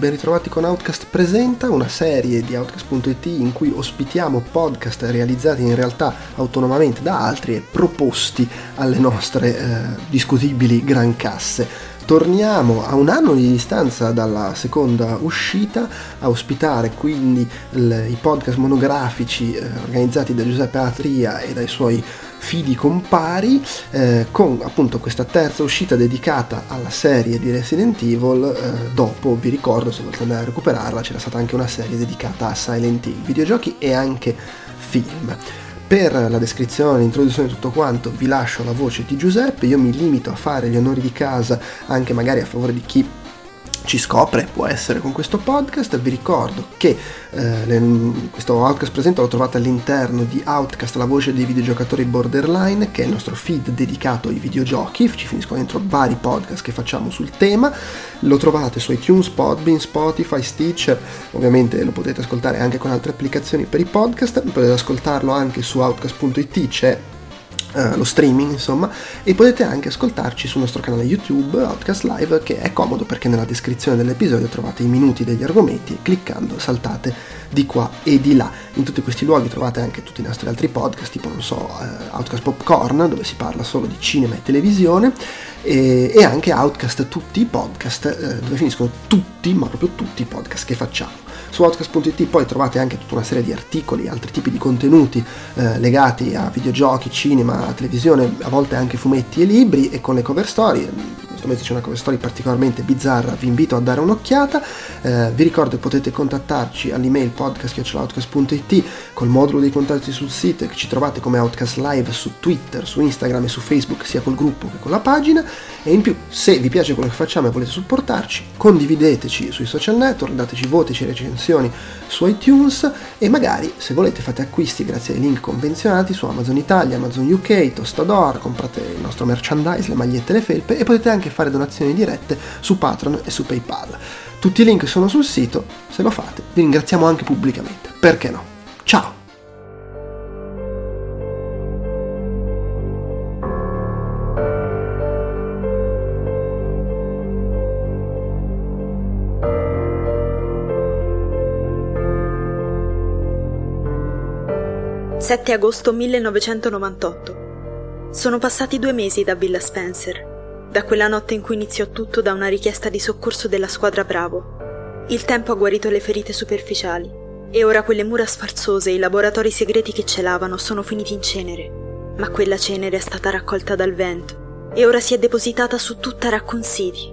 ben ritrovati con Outcast Presenta, una serie di Outcast.it in cui ospitiamo podcast realizzati in realtà autonomamente da altri e proposti alle nostre eh, discutibili gran casse. Torniamo a un anno di distanza dalla seconda uscita a ospitare quindi il, i podcast monografici eh, organizzati da Giuseppe Atria e dai suoi fidi compari eh, con appunto questa terza uscita dedicata alla serie di Resident Evil eh, dopo vi ricordo se volete andare a recuperarla c'era stata anche una serie dedicata a Silent Hill videogiochi e anche film. Per la descrizione, l'introduzione di tutto quanto vi lascio la voce di Giuseppe, io mi limito a fare gli onori di casa anche magari a favore di chi ci scopre, può essere con questo podcast. Vi ricordo che eh, le, questo Outcast presente lo trovate all'interno di Outcast, la voce dei videogiocatori borderline, che è il nostro feed dedicato ai videogiochi. Ci finiscono dentro vari podcast che facciamo sul tema. Lo trovate su iTunes, Podbean, Spotify, Stitcher. Ovviamente lo potete ascoltare anche con altre applicazioni per i podcast. Potete ascoltarlo anche su outcast.it, c'è Uh, lo streaming insomma e potete anche ascoltarci sul nostro canale YouTube Outcast Live che è comodo perché nella descrizione dell'episodio trovate i minuti degli argomenti e cliccando saltate di qua e di là. In tutti questi luoghi trovate anche tutti i nostri altri podcast tipo non so uh, Outcast Popcorn dove si parla solo di cinema e televisione e, e anche Outcast tutti i podcast uh, dove finiscono tutti ma proprio tutti i podcast che facciamo su Outcast.it poi trovate anche tutta una serie di articoli, altri tipi di contenuti eh, legati a videogiochi, cinema, televisione, a volte anche fumetti e libri e con le cover story questo mese c'è una cover story particolarmente bizzarra, vi invito a dare un'occhiata. Eh, vi ricordo che potete contattarci all'email podcast.outcast.it col modulo dei contatti sul sito che ci trovate come Outcast Live su Twitter, su Instagram e su Facebook sia col gruppo che con la pagina e in più se vi piace quello che facciamo e volete supportarci condivideteci sui social network, dateci voti e recensioni su iTunes e magari se volete fate acquisti grazie ai link convenzionati su Amazon Italia, Amazon UK, Tostador, comprate il nostro merchandise, le magliette e le felpe e potete anche fare donazioni dirette su Patreon e su PayPal. Tutti i link sono sul sito, se lo fate vi ringraziamo anche pubblicamente, perché no? Ciao! 7 agosto 1998. Sono passati due mesi da Villa Spencer, da quella notte in cui iniziò tutto da una richiesta di soccorso della squadra Bravo. Il tempo ha guarito le ferite superficiali e ora quelle mura sfarzose e i laboratori segreti che celavano sono finiti in cenere. Ma quella cenere è stata raccolta dal vento e ora si è depositata su tutta Raccoon City.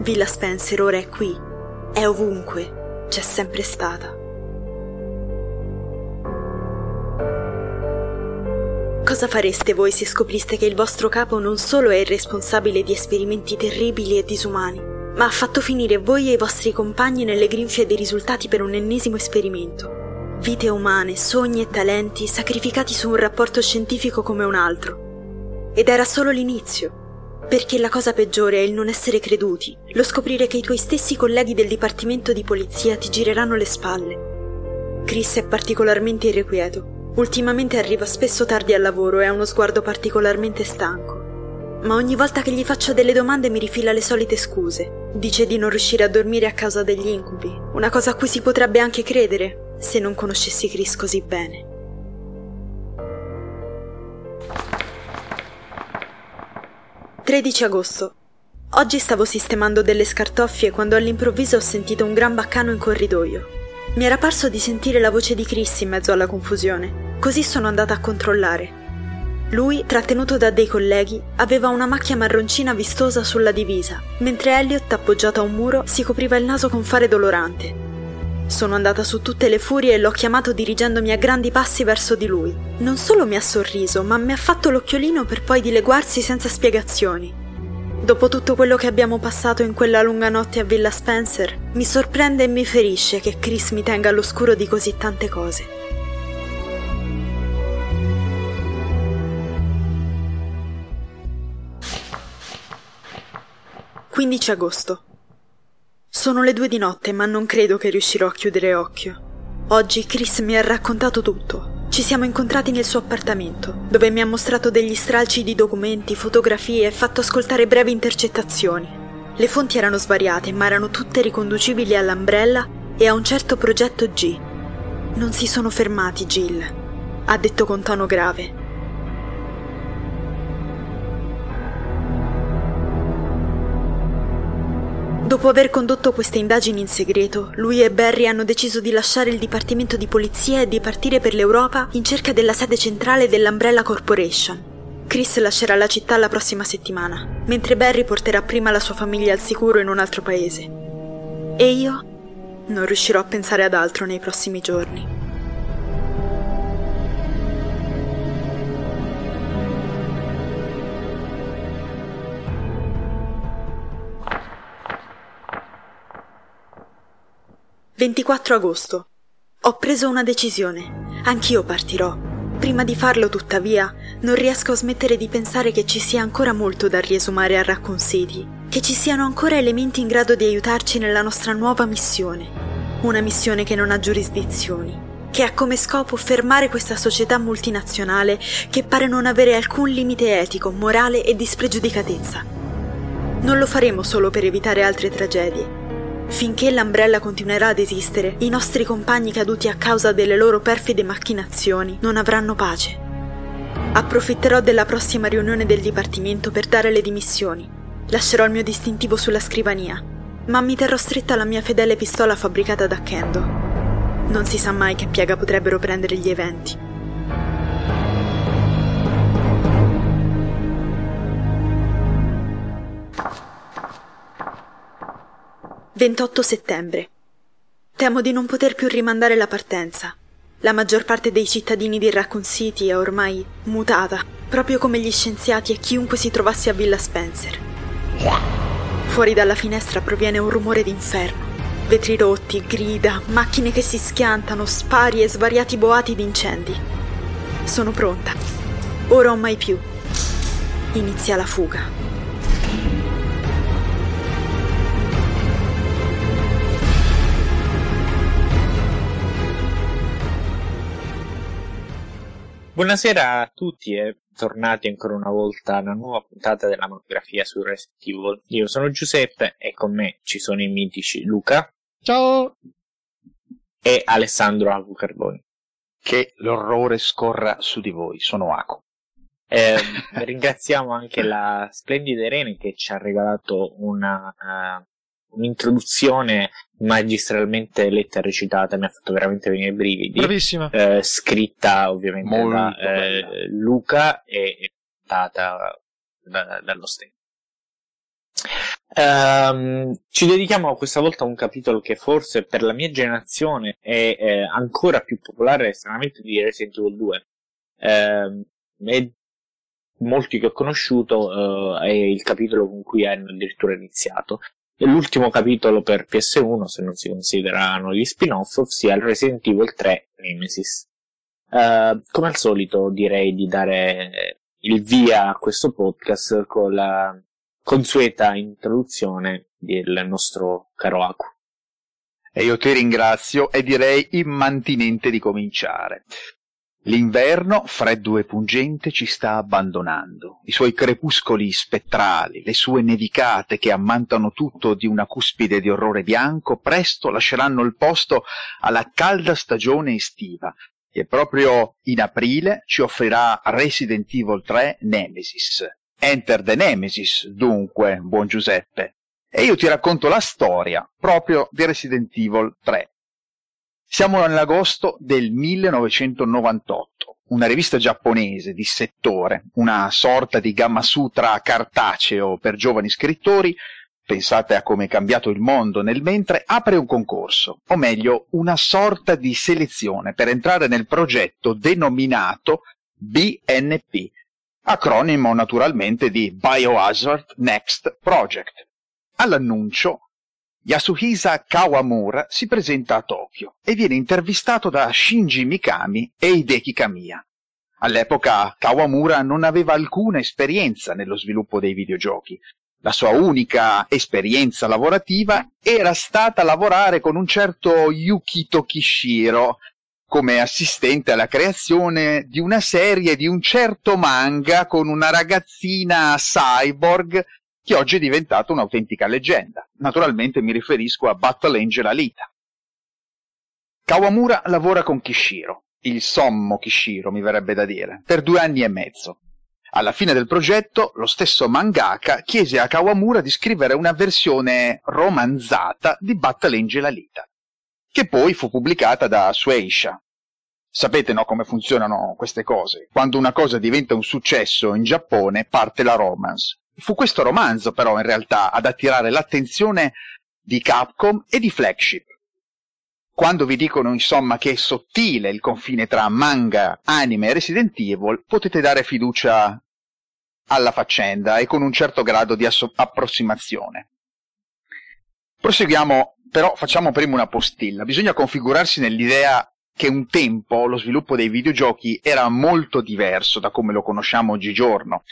Villa Spencer ora è qui, è ovunque, c'è sempre stata. Cosa fareste voi se scopriste che il vostro capo non solo è il responsabile di esperimenti terribili e disumani, ma ha fatto finire voi e i vostri compagni nelle grinfie dei risultati per un ennesimo esperimento? Vite umane, sogni e talenti sacrificati su un rapporto scientifico come un altro. Ed era solo l'inizio, perché la cosa peggiore è il non essere creduti, lo scoprire che i tuoi stessi colleghi del dipartimento di polizia ti gireranno le spalle. Chris è particolarmente irrequieto Ultimamente arriva spesso tardi al lavoro e ha uno sguardo particolarmente stanco. Ma ogni volta che gli faccio delle domande mi rifila le solite scuse. Dice di non riuscire a dormire a causa degli incubi, una cosa a cui si potrebbe anche credere se non conoscessi Chris così bene. «13 agosto. Oggi stavo sistemando delle scartoffie quando all'improvviso ho sentito un gran baccano in corridoio. Mi era parso di sentire la voce di Chris in mezzo alla confusione. Così sono andata a controllare. Lui, trattenuto da dei colleghi, aveva una macchia marroncina vistosa sulla divisa, mentre Elliot, appoggiato a un muro, si copriva il naso con fare dolorante. Sono andata su tutte le furie e l'ho chiamato dirigendomi a grandi passi verso di lui. Non solo mi ha sorriso, ma mi ha fatto l'occhiolino per poi dileguarsi senza spiegazioni. Dopo tutto quello che abbiamo passato in quella lunga notte a Villa Spencer, mi sorprende e mi ferisce che Chris mi tenga all'oscuro di così tante cose. 15 agosto. Sono le due di notte, ma non credo che riuscirò a chiudere occhio. Oggi Chris mi ha raccontato tutto. Ci siamo incontrati nel suo appartamento, dove mi ha mostrato degli stralci di documenti, fotografie e fatto ascoltare brevi intercettazioni. Le fonti erano svariate, ma erano tutte riconducibili all'Umbrella e a un certo progetto G. Non si sono fermati, Jill, ha detto con tono grave. Dopo aver condotto queste indagini in segreto, lui e Barry hanno deciso di lasciare il dipartimento di polizia e di partire per l'Europa in cerca della sede centrale dell'Umbrella Corporation. Chris lascerà la città la prossima settimana, mentre Barry porterà prima la sua famiglia al sicuro in un altro paese. E io non riuscirò a pensare ad altro nei prossimi giorni. «24 agosto. Ho preso una decisione. Anch'io partirò. Prima di farlo, tuttavia, non riesco a smettere di pensare che ci sia ancora molto da riesumare a Raccoon City, che ci siano ancora elementi in grado di aiutarci nella nostra nuova missione. Una missione che non ha giurisdizioni, che ha come scopo fermare questa società multinazionale che pare non avere alcun limite etico, morale e di spregiudicatezza. Non lo faremo solo per evitare altre tragedie. Finché l'Umbrella continuerà ad esistere, i nostri compagni caduti a causa delle loro perfide macchinazioni non avranno pace. Approfitterò della prossima riunione del Dipartimento per dare le dimissioni. Lascerò il mio distintivo sulla scrivania, ma mi terrò stretta alla mia fedele pistola fabbricata da Kendo. Non si sa mai che piaga potrebbero prendere gli eventi. «28 settembre. Temo di non poter più rimandare la partenza. La maggior parte dei cittadini di Raccoon City è ormai mutata, proprio come gli scienziati e chiunque si trovasse a Villa Spencer. Fuori dalla finestra proviene un rumore d'inferno. Vetri rotti, grida, macchine che si schiantano, spari e svariati boati di incendi. Sono pronta. Ora o mai più. Inizia la fuga. Buonasera a tutti e tornati ancora una volta a una nuova puntata della monografia su Resident Evil. Io sono Giuseppe e con me ci sono i mitici Luca. Ciao! E Alessandro Carboni. Che l'orrore scorra su di voi, sono Aco. Eh, ringraziamo anche la splendida Irene che ci ha regalato una, uh, un'introduzione magistralmente letta e recitata, mi ha fatto veramente venire i brividi. Bravissima. Eh, scritta ovviamente Molto da eh, Luca e data da, dallo stesso. Um, ci dedichiamo questa volta a un capitolo che forse per la mia generazione è eh, ancora più popolare stranamente di Resident Evil 2. Um, e molti che ho conosciuto uh, è il capitolo con cui hanno addirittura iniziato l'ultimo capitolo per PS1, se non si considerano gli spin-off, ossia il Resident Evil 3 Nemesis. Uh, come al solito direi di dare il via a questo podcast con la consueta introduzione del nostro caro Aku. E io ti ringrazio e direi immantinente di cominciare. L'inverno, freddo e pungente, ci sta abbandonando. I suoi crepuscoli spettrali, le sue nevicate che ammantano tutto di una cuspide di orrore bianco, presto lasceranno il posto alla calda stagione estiva, che proprio in aprile ci offrirà Resident Evil 3 Nemesis. Enter the Nemesis, dunque, buon Giuseppe. E io ti racconto la storia proprio di Resident Evil 3. Siamo nell'agosto del 1998. Una rivista giapponese di settore, una sorta di gamma sutra cartaceo per giovani scrittori, pensate a come è cambiato il mondo nel mentre, apre un concorso, o meglio una sorta di selezione per entrare nel progetto denominato BNP, acronimo naturalmente di Biohazard Next Project. All'annuncio Yasuhisa Kawamura si presenta a Tokyo e viene intervistato da Shinji Mikami e Hideki Kamiya. All'epoca Kawamura non aveva alcuna esperienza nello sviluppo dei videogiochi. La sua unica esperienza lavorativa era stata lavorare con un certo Yukito Kishiro come assistente alla creazione di una serie di un certo manga con una ragazzina cyborg che oggi è diventato un'autentica leggenda. Naturalmente mi riferisco a Battle Angel Alita. Kawamura lavora con Kishiro, il sommo Kishiro mi verrebbe da dire, per due anni e mezzo. Alla fine del progetto, lo stesso mangaka chiese a Kawamura di scrivere una versione romanzata di Battle Angel Alita, che poi fu pubblicata da Sueisha. Sapete no come funzionano queste cose? Quando una cosa diventa un successo in Giappone parte la romance. Fu questo romanzo però in realtà ad attirare l'attenzione di Capcom e di Flagship. Quando vi dicono insomma che è sottile il confine tra manga, anime e Resident Evil, potete dare fiducia alla faccenda e con un certo grado di asso- approssimazione. Proseguiamo, però facciamo prima una postilla. Bisogna configurarsi nell'idea che un tempo lo sviluppo dei videogiochi era molto diverso da come lo conosciamo oggigiorno.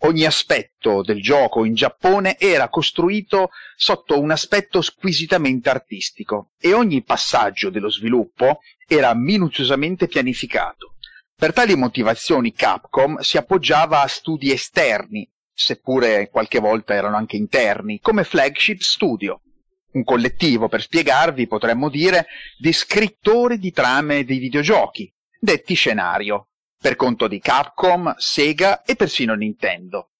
Ogni aspetto del gioco in Giappone era costruito sotto un aspetto squisitamente artistico e ogni passaggio dello sviluppo era minuziosamente pianificato. Per tali motivazioni Capcom si appoggiava a studi esterni, seppure qualche volta erano anche interni, come Flagship Studio, un collettivo, per spiegarvi, potremmo dire, di scrittori di trame di videogiochi, detti scenario, per conto di Capcom, Sega e persino Nintendo.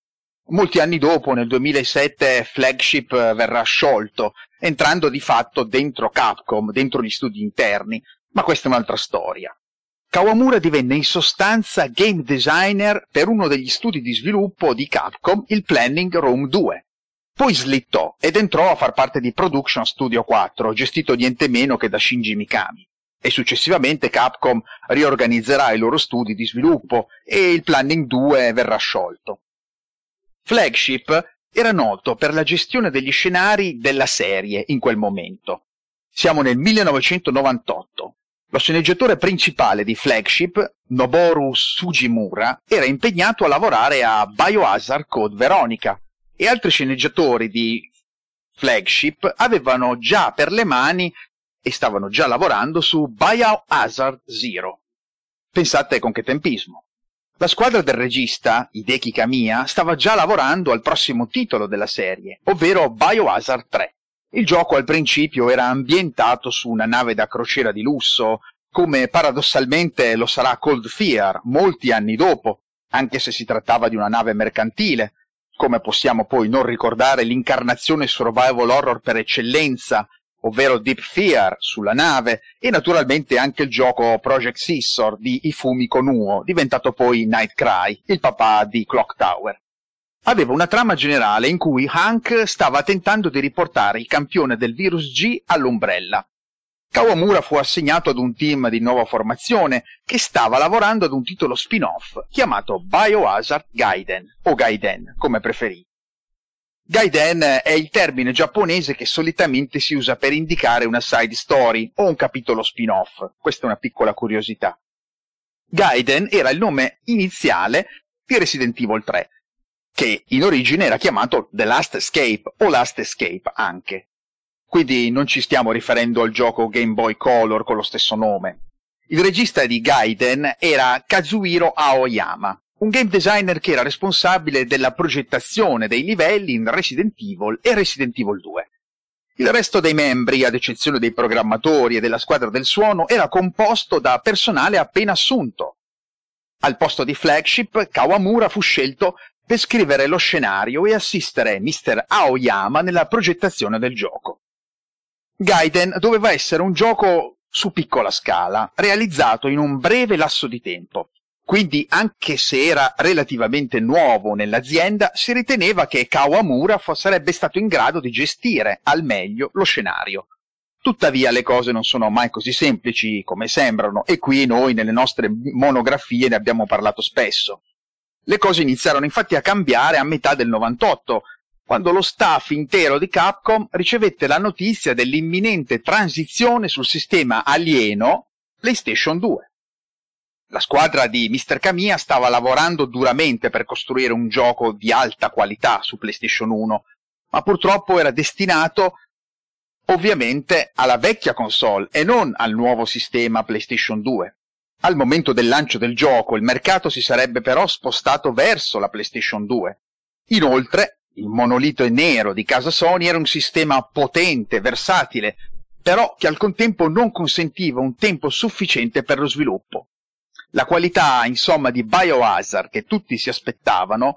Molti anni dopo, nel 2007, Flagship verrà sciolto, entrando di fatto dentro Capcom, dentro gli studi interni, ma questa è un'altra storia. Kawamura divenne in sostanza game designer per uno degli studi di sviluppo di Capcom, il Planning Room 2. Poi slittò ed entrò a far parte di Production Studio 4, gestito niente meno che da Shinji Mikami e successivamente Capcom riorganizzerà i loro studi di sviluppo e il Planning 2 verrà sciolto. Flagship era noto per la gestione degli scenari della serie in quel momento. Siamo nel 1998. Lo sceneggiatore principale di Flagship, Noboru Sugimura, era impegnato a lavorare a Biohazard Code Veronica e altri sceneggiatori di Flagship avevano già per le mani e stavano già lavorando su Biohazard Zero. Pensate con che tempismo. La squadra del regista, Hideki Kamiya, stava già lavorando al prossimo titolo della serie, ovvero Biohazard 3. Il gioco al principio era ambientato su una nave da crociera di lusso, come paradossalmente lo sarà Cold Fear molti anni dopo, anche se si trattava di una nave mercantile. Come possiamo poi non ricordare l'incarnazione survival horror per eccellenza ovvero Deep Fear sulla nave e naturalmente anche il gioco Project Scissor di Ifumi Konuo, diventato poi Night Cry, il papà di Clock Tower. Aveva una trama generale in cui Hank stava tentando di riportare il campione del virus G all'ombrella. Kawamura fu assegnato ad un team di nuova formazione che stava lavorando ad un titolo spin-off chiamato Biohazard Gaiden o Gaiden, come preferì. Gaiden è il termine giapponese che solitamente si usa per indicare una side story o un capitolo spin-off. Questa è una piccola curiosità. Gaiden era il nome iniziale di Resident Evil 3, che in origine era chiamato The Last Escape o Last Escape anche. Quindi non ci stiamo riferendo al gioco Game Boy Color con lo stesso nome. Il regista di Gaiden era Kazuhiro Aoyama, un game designer che era responsabile della progettazione dei livelli in Resident Evil e Resident Evil 2. Il resto dei membri, ad eccezione dei programmatori e della squadra del suono, era composto da personale appena assunto. Al posto di Flagship, Kawamura fu scelto per scrivere lo scenario e assistere Mr. Aoyama nella progettazione del gioco. Gaiden doveva essere un gioco su piccola scala, realizzato in un breve lasso di tempo, quindi, anche se era relativamente nuovo nell'azienda, si riteneva che Kawamura sarebbe stato in grado di gestire al meglio lo scenario. Tuttavia le cose non sono mai così semplici come sembrano e qui noi nelle nostre monografie ne abbiamo parlato spesso. Le cose iniziarono infatti a cambiare a metà del 98, quando lo staff intero di Capcom ricevette la notizia dell'imminente transizione sul sistema alieno PlayStation 2. La squadra di Mr. Kamiya stava lavorando duramente per costruire un gioco di alta qualità su PlayStation 1, ma purtroppo era destinato ovviamente alla vecchia console e non al nuovo sistema PlayStation 2. Al momento del lancio del gioco il mercato si sarebbe però spostato verso la PlayStation 2. Inoltre, il monolito nero di casa Sony era un sistema potente, versatile, però che al contempo non consentiva un tempo sufficiente per lo sviluppo. La qualità, insomma, di Biohazard che tutti si aspettavano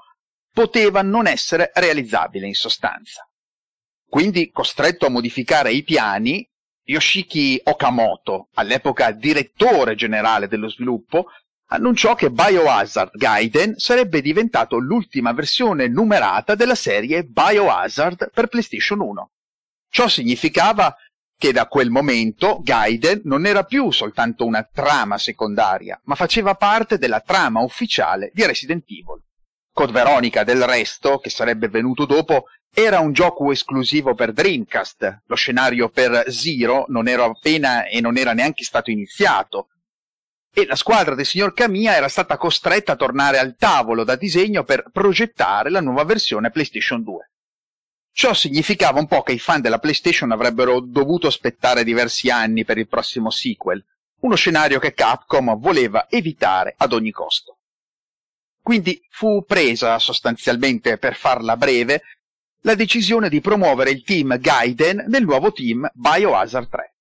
poteva non essere realizzabile in sostanza. Quindi, costretto a modificare i piani, Yoshiki Okamoto, all'epoca direttore generale dello sviluppo, annunciò che Biohazard Gaiden sarebbe diventato l'ultima versione numerata della serie Biohazard per PlayStation 1. Ciò significava che da quel momento Gaiden non era più soltanto una trama secondaria, ma faceva parte della trama ufficiale di Resident Evil. Code Veronica, del resto, che sarebbe venuto dopo, era un gioco esclusivo per Dreamcast. Lo scenario per Zero non era appena e non era neanche stato iniziato. E la squadra del signor Kamiya era stata costretta a tornare al tavolo da disegno per progettare la nuova versione PlayStation 2. Ciò significava un po' che i fan della PlayStation avrebbero dovuto aspettare diversi anni per il prossimo sequel, uno scenario che Capcom voleva evitare ad ogni costo. Quindi fu presa sostanzialmente, per farla breve, la decisione di promuovere il team Gaiden nel nuovo team Biohazard 3.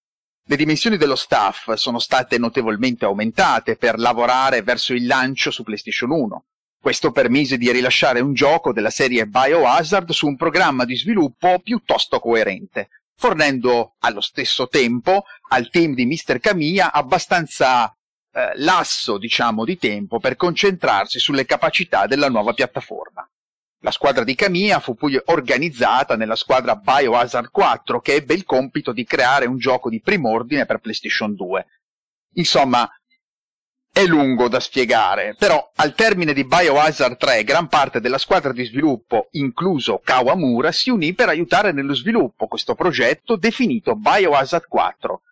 Le dimensioni dello staff sono state notevolmente aumentate per lavorare verso il lancio su PlayStation 1, questo permise di rilasciare un gioco della serie Biohazard su un programma di sviluppo piuttosto coerente, fornendo allo stesso tempo al team di Mr. Kamiya abbastanza eh, lasso, diciamo, di tempo per concentrarsi sulle capacità della nuova piattaforma. La squadra di Kamiya fu poi organizzata nella squadra Biohazard 4 che ebbe il compito di creare un gioco di prim'ordine per PlayStation 2. Insomma, è lungo da spiegare, però al termine di Biohazard 3 gran parte della squadra di sviluppo, incluso Kawamura, si unì per aiutare nello sviluppo questo progetto definito Biohazard 4,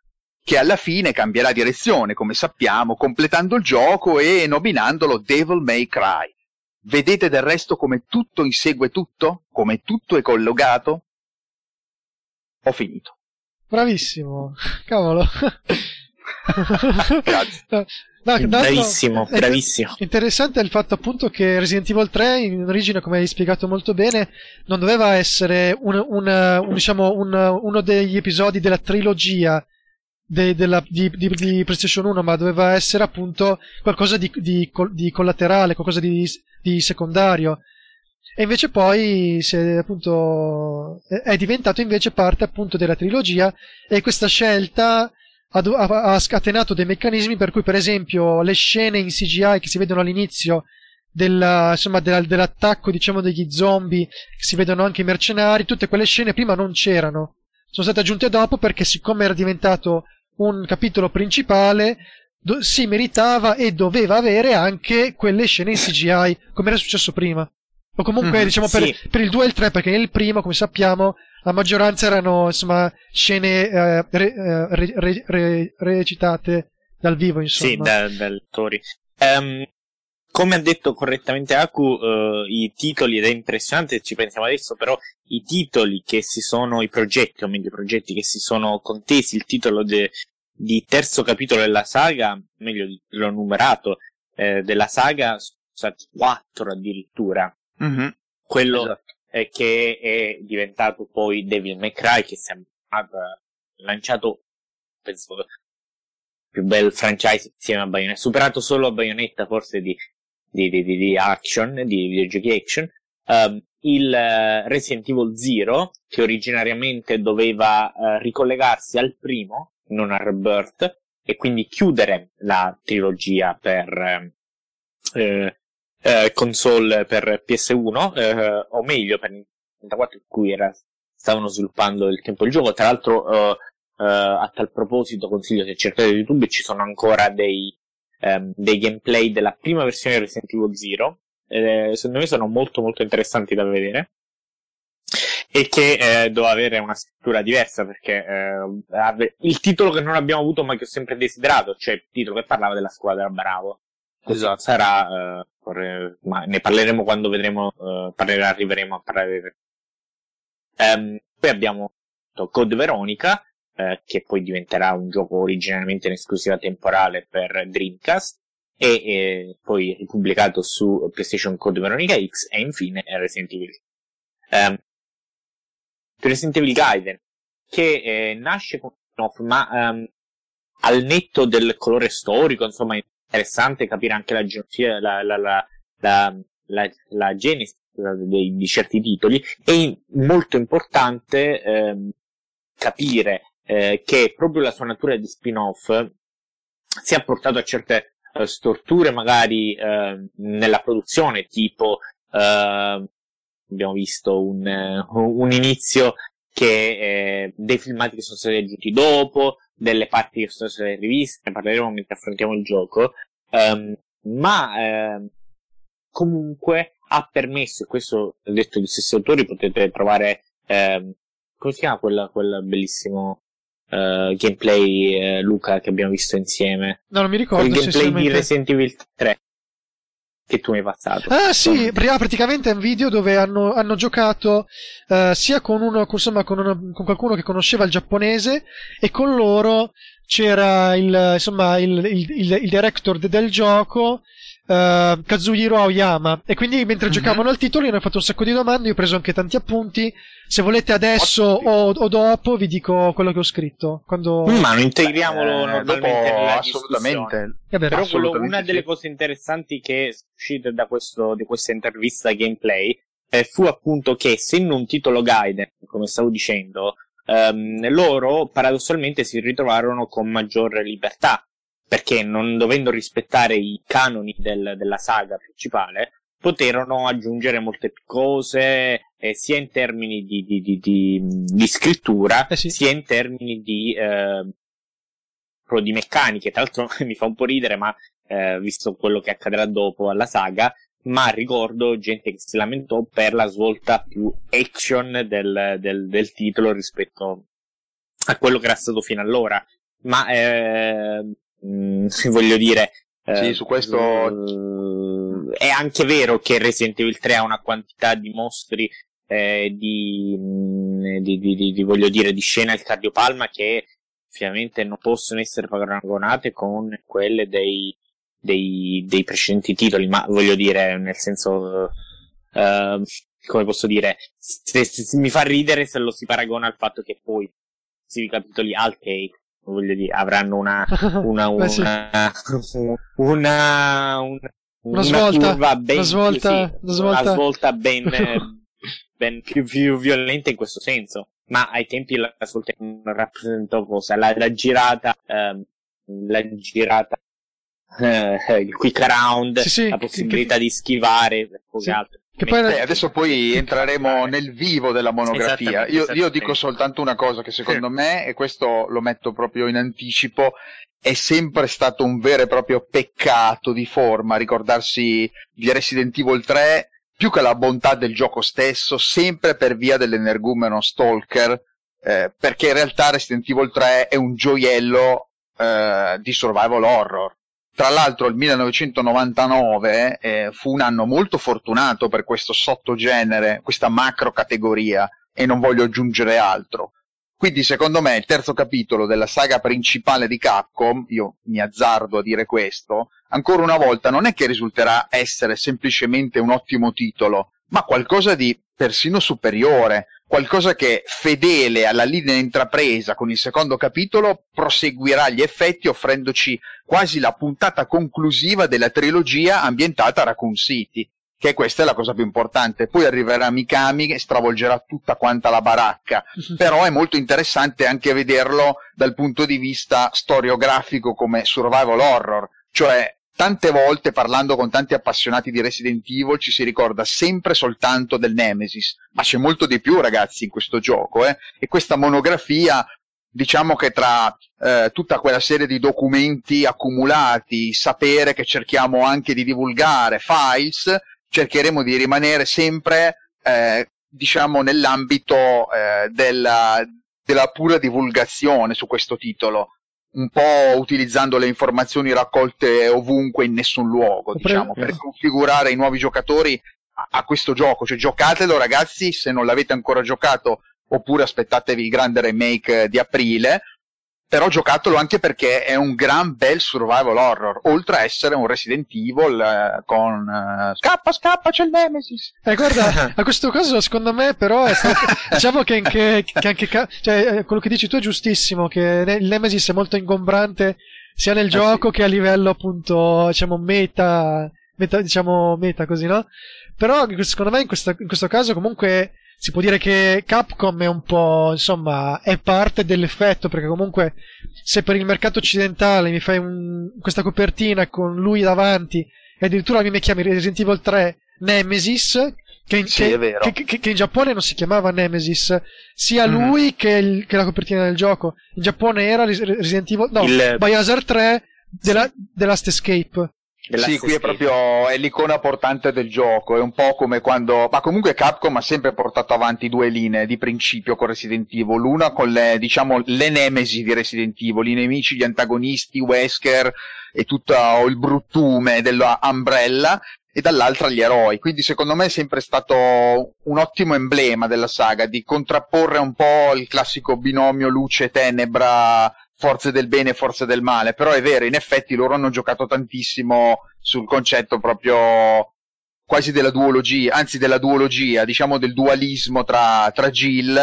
che alla fine cambierà direzione, come sappiamo, completando il gioco e nominandolo Devil May Cry. Vedete del resto come tutto insegue tutto? Come tutto è collegato? Ho finito. Bravissimo, cavolo. Grazie. No, bravissimo, è bravissimo. Interessante il fatto appunto che Resident Evil 3 in origine, come hai spiegato molto bene, non doveva essere un, un, un, diciamo, uno degli episodi della trilogia de, della, di, di, di, PlayStation 1, ma doveva essere appunto qualcosa di, di collaterale, qualcosa di, secondario. E invece poi se, appunto, è diventato invece parte appunto della trilogia e questa scelta ha, scatenato dei meccanismi per cui, per esempio, le scene in CGI che si vedono all'inizio della, insomma, della, dell'attacco diciamo, degli zombie, che si vedono anche i mercenari, tutte quelle scene prima non c'erano. Sono state aggiunte dopo perché, siccome era diventato un capitolo principale, do- si meritava e doveva avere anche quelle scene in CGI, come era successo prima. O comunque, mm, diciamo, sì. per, per, il 2 e il 3, perché nel primo, come sappiamo, la maggioranza erano insomma scene eh, re, re, re, recitate dal vivo insomma. sì da, dal attori um, come ha detto correttamente Aku uh, i titoli ed è impressionante ci pensiamo adesso però i titoli che si sono i progetti o meglio i progetti che si sono contesi il titolo de, di terzo capitolo della saga meglio l'ho numerato eh, della saga sono stati quattro addirittura mm-hmm. quello esatto eh, che è diventato poi Devil May Cry, che ha lanciato, penso, più bel franchise insieme a Bayonetta, superato solo a Bayonetta forse di, di, di, di action, di videogiochi action, um, il uh, Resident Evil Zero, che originariamente doveva uh, ricollegarsi al primo, non a Rebirth, e quindi chiudere la trilogia per uh, eh, console per PS1, eh, o meglio per Nintendo 64 in cui era, stavano sviluppando il tempo del gioco. Tra l'altro, eh, eh, a tal proposito, consiglio se cercate YouTube ci sono ancora dei, ehm, dei gameplay della prima versione di Resident Evil Zero. secondo me sono molto molto interessanti da vedere e che eh, doveva avere una scrittura diversa perché eh, il titolo che non abbiamo avuto ma che ho sempre desiderato, cioè il titolo che parlava della squadra Bravo. Esatto. Sarà, uh, ma ne parleremo quando vedremo, uh, parlerà, arriveremo a parlare. Um, poi abbiamo Code Veronica, uh, che poi diventerà un gioco originariamente in esclusiva temporale per Dreamcast, e, e poi ripubblicato su PlayStation Code Veronica X, e infine Resident Evil Um, Resident Evil Gaiden, che eh, nasce con spin-off, ma um, al netto del colore storico, insomma, interessante capire anche la, la, la, la, genesi di, di certi titoli. È molto importante ehm, capire eh, che proprio la sua natura di spin-off si è portato a certe eh, storture magari eh, nella produzione, tipo eh, abbiamo visto un, un inizio che eh, dei filmati che sono stati aggiunti dopo, delle parti che sono state riviste, ne parleremo mentre affrontiamo il gioco, um, ma eh, comunque ha permesso, e questo detto gli stessi autori, potete trovare, eh, come si chiama quel, quel bellissimo uh, gameplay, uh, Luca, che abbiamo visto insieme? No, non mi ricordo. Il gameplay di Resident Evil 3 che tu mi hai passato. Ah sì, praticamente è un video dove hanno, hanno giocato uh, sia con, uno, insomma, con, uno, con, qualcuno che conosceva il giapponese e con loro c'era il, insomma, il, il, il, il director de, del gioco uh, Kazuhiro Aoyama e quindi mentre mm-hmm. giocavano al titolo io ne ho fatto un sacco di domande, io ho preso anche tanti appunti. Se volete adesso o, o, dopo vi dico quello che ho scritto. Quando... Ma non integriamolo eh, normalmente nella assolutamente. Vabbè, Però quello, una delle cose interessanti che è uscita da questo, di questa intervista gameplay eh, fu appunto che essendo un titolo Gaiden, come stavo dicendo, ehm, loro paradossalmente si ritrovarono con maggior libertà perché non dovendo rispettare i canoni del, della saga principale, poterono aggiungere molte cose, eh, sia in termini di, di, di, di scrittura, eh sì. sia in termini di, eh, di meccaniche. Tra l'altro mi fa un po' ridere, ma eh, visto quello che accadrà dopo alla saga, ma ricordo gente che si lamentò per la svolta più action del, del, del titolo rispetto a quello che era stato fino allora. Ma eh, Mm, voglio dire. Sì, eh, su questo. Uh, è anche vero che Resident Evil 3 ha una quantità di mostri eh, di, mm, di, di, di, voglio dire, di scena al cardiopalma che ovviamente non possono essere paragonate con quelle dei, dei, dei precedenti titoli, ma voglio dire, nel senso, uh, come posso dire, se, se, se, mi fa ridere se lo si paragona al fatto che poi si capitoli al take voglio dire, avranno una, una, una, sì. una, una, una, svolta, curva ben, una svolta, sì, una svolta. Una svolta ben, ben più, più, violenta in questo senso. Ma ai tempi la svolta rappresentò cosa? La, la girata, ehm, la girata, eh, il quick round, sì, sì, la possibilità che, di schivare, sì. altro. Che poi... Eh, adesso poi entreremo nel vivo della monografia. Io, io, dico soltanto una cosa che secondo me, e questo lo metto proprio in anticipo, è sempre stato un vero e proprio peccato di forma ricordarsi di Resident Evil 3 più che la bontà del gioco stesso, sempre per via dell'energumeno Stalker, eh, perché in realtà Resident Evil 3 è un gioiello eh, di survival horror tra l'altro il 1999 eh, fu un anno molto fortunato per questo sottogenere, questa macro categoria, e non voglio aggiungere altro. Quindi secondo me il terzo capitolo della saga principale di Capcom, io mi azzardo a dire questo, ancora una volta non è che risulterà essere semplicemente un ottimo titolo, ma qualcosa di persino superiore, qualcosa che fedele alla linea intrapresa con il secondo capitolo proseguirà gli effetti offrendoci quasi la puntata conclusiva della trilogia ambientata a Raccoon City che questa è la cosa più importante. Poi arriverà Mikami e stravolgerà tutta quanta la baracca, però è molto interessante anche vederlo dal punto di vista storiografico come survival horror, cioè tante volte parlando con tanti appassionati di Resident Evil ci si ricorda sempre soltanto del Nemesis, ma c'è molto di più ragazzi in questo gioco eh? e questa monografia diciamo che tra eh, tutta quella serie di documenti accumulati, sapere che cerchiamo anche di divulgare, files, cercheremo di rimanere sempre eh, diciamo nell'ambito eh, della, della pura divulgazione su questo titolo un po' utilizzando le informazioni raccolte ovunque in nessun luogo, diciamo, per configurare i nuovi giocatori a, a, questo gioco. Cioè, giocatelo, ragazzi, se non l'avete ancora giocato, oppure aspettatevi il grande remake di aprile. Però giocatelo anche perché è un gran bel survival horror, oltre a essere un Resident Evil eh, con eh, scappa, scappa, c'è il Nemesis. Eh, guarda, a questo caso secondo me però è stato, diciamo che anche, che anche cioè, eh, quello che dici tu è giustissimo, che il Nemesis è molto ingombrante sia nel eh, gioco sì. che a livello appunto, diciamo, meta, meta, diciamo, meta così, no? Però secondo me in, questa, in questo caso comunque si può dire che Capcom è un po', insomma, è parte dell'effetto, perché comunque se per il mercato occidentale mi fai un, questa copertina con lui davanti e addirittura mi chiami Resident Evil 3 Nemesis, che in, sì, che, che, che in, Giappone non si chiamava Nemesis, sia mm. lui che, il, che, la copertina del gioco. In Giappone era Resident Evil, no, il... Biohazard 3 della, sì. The Last Escape sì, qui è proprio è l'icona portante del gioco, è un po' come quando, ma comunque Capcom ha sempre portato avanti due linee di principio con Resident Evil, l'una con le, diciamo, le nemesi di Resident Evil, i nemici, gli antagonisti, Wesker e tutto il bruttume della Umbrella, e dall'altra gli eroi. Quindi secondo me è sempre stato un ottimo emblema della saga di contrapporre un po' il classico binomio luce-tenebra forze del bene e forze del male, però è vero, in effetti loro hanno giocato tantissimo sul concetto proprio quasi della duologia, anzi della duologia, diciamo del dualismo tra, tra Jill,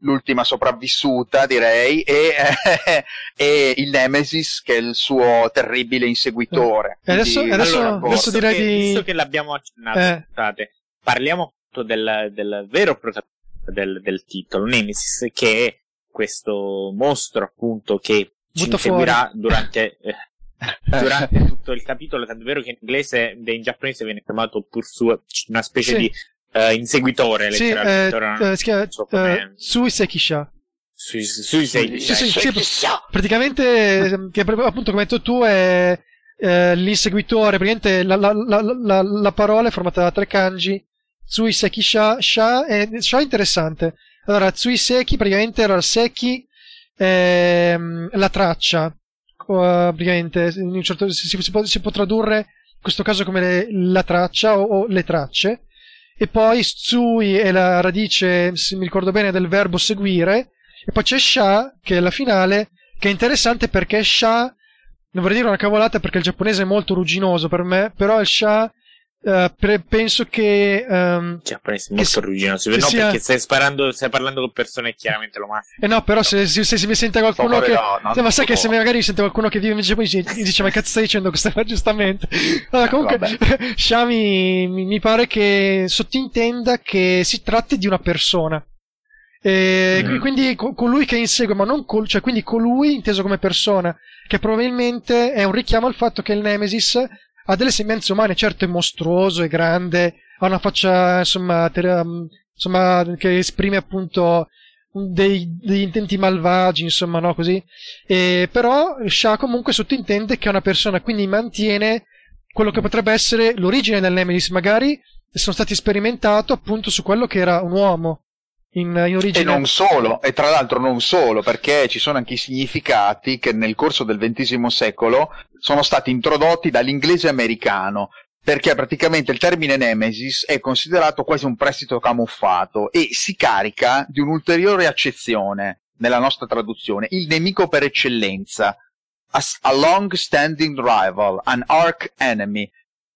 l'ultima sopravvissuta direi, e, eh, e, il Nemesis che è il suo terribile inseguitore. E adesso, adesso, allora, adesso direi che, di... Visto che l'abbiamo accennato, eh. scusate, parliamo del, del vero protagonista del, del titolo, Nemesis, che è questo mostro appunto che ci Butta inseguirà durante, eh, durante tutto il capitolo, tanto è vero che in inglese e in giapponese viene chiamato Pursuit, una specie sì. di uh, inseguitore sì, letteralmente. Eh, eh, si chiama so eh, Suisekisha. Sui, sui, sui, sì, sì, praticamente, ehm, che appunto come hai detto tu, è eh, l'inseguitore. Praticamente la, la, la, la, parola è formata da tre kanji. Suisekisha, sha, è, sha è interessante. Allora, Tsuiseki praticamente era Seki ehm, la traccia. Uh, praticamente certo, si, si, può, si, può, tradurre in questo caso come le, la traccia o, o, le tracce. E poi Tsui è la radice, se mi ricordo bene, del verbo seguire. E poi c'è Sha, che è la finale, che è interessante perché Sha, non vorrei dire una cavolata perché il giapponese è molto rugginoso per me, però il Sha Uh, pre- penso che um, giapponese molto rugginoso no sia... perché stai sparando stai parlando con persone che chiaramente lo massimo eh no però no. Se, se, se, mi sente qualcuno che no, no, ma sai che se magari sente qualcuno che vive in Giappone dice ma cazzo stai dicendo questo giustamente allora, eh, comunque Xiami mi, mi pare che sottintenda che si tratti di una persona e mm. quindi colui che insegue, ma non col, cioè quindi colui inteso come persona, che probabilmente è un richiamo al fatto che il Nemesis ha delle sembianze umane, certo è mostruoso, è grande, ha una faccia, insomma, ter- um, insomma che esprime appunto dei, degli intenti malvagi, insomma, no, così. E, però Shah comunque sottintende che è una persona, quindi mantiene quello che potrebbe essere l'origine del Nemesis, magari sono stati sperimentato appunto su quello che era un uomo in, in origine. E non solo, e tra l'altro non solo, perché ci sono anche i significati che nel corso del XX secolo sono stati introdotti dall'inglese americano, perché praticamente il termine Nemesis è considerato quasi un prestito camuffato e si carica di un'ulteriore accezione nella nostra traduzione, il nemico per eccellenza, a long standing rival, an arch enemy,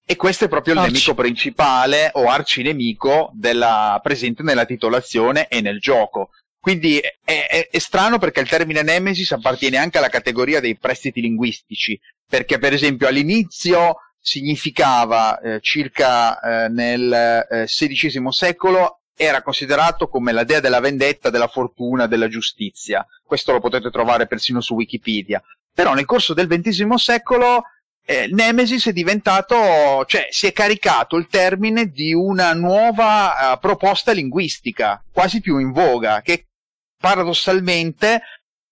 e questo è proprio il Arci. nemico principale o arcinemico della, presente nella titolazione e nel gioco. Quindi è, è, è, strano perché il termine Nemesis appartiene anche alla categoria dei prestiti linguistici, perché per esempio all'inizio significava eh, circa eh, nel XVI eh, secolo era considerato come la dea della vendetta, della fortuna, della giustizia. Questo lo potete trovare persino su Wikipedia. Però nel corso del XX secolo eh, Nemesis è diventato, cioè si è caricato il termine di una nuova uh, proposta linguistica, quasi più in voga, che paradossalmente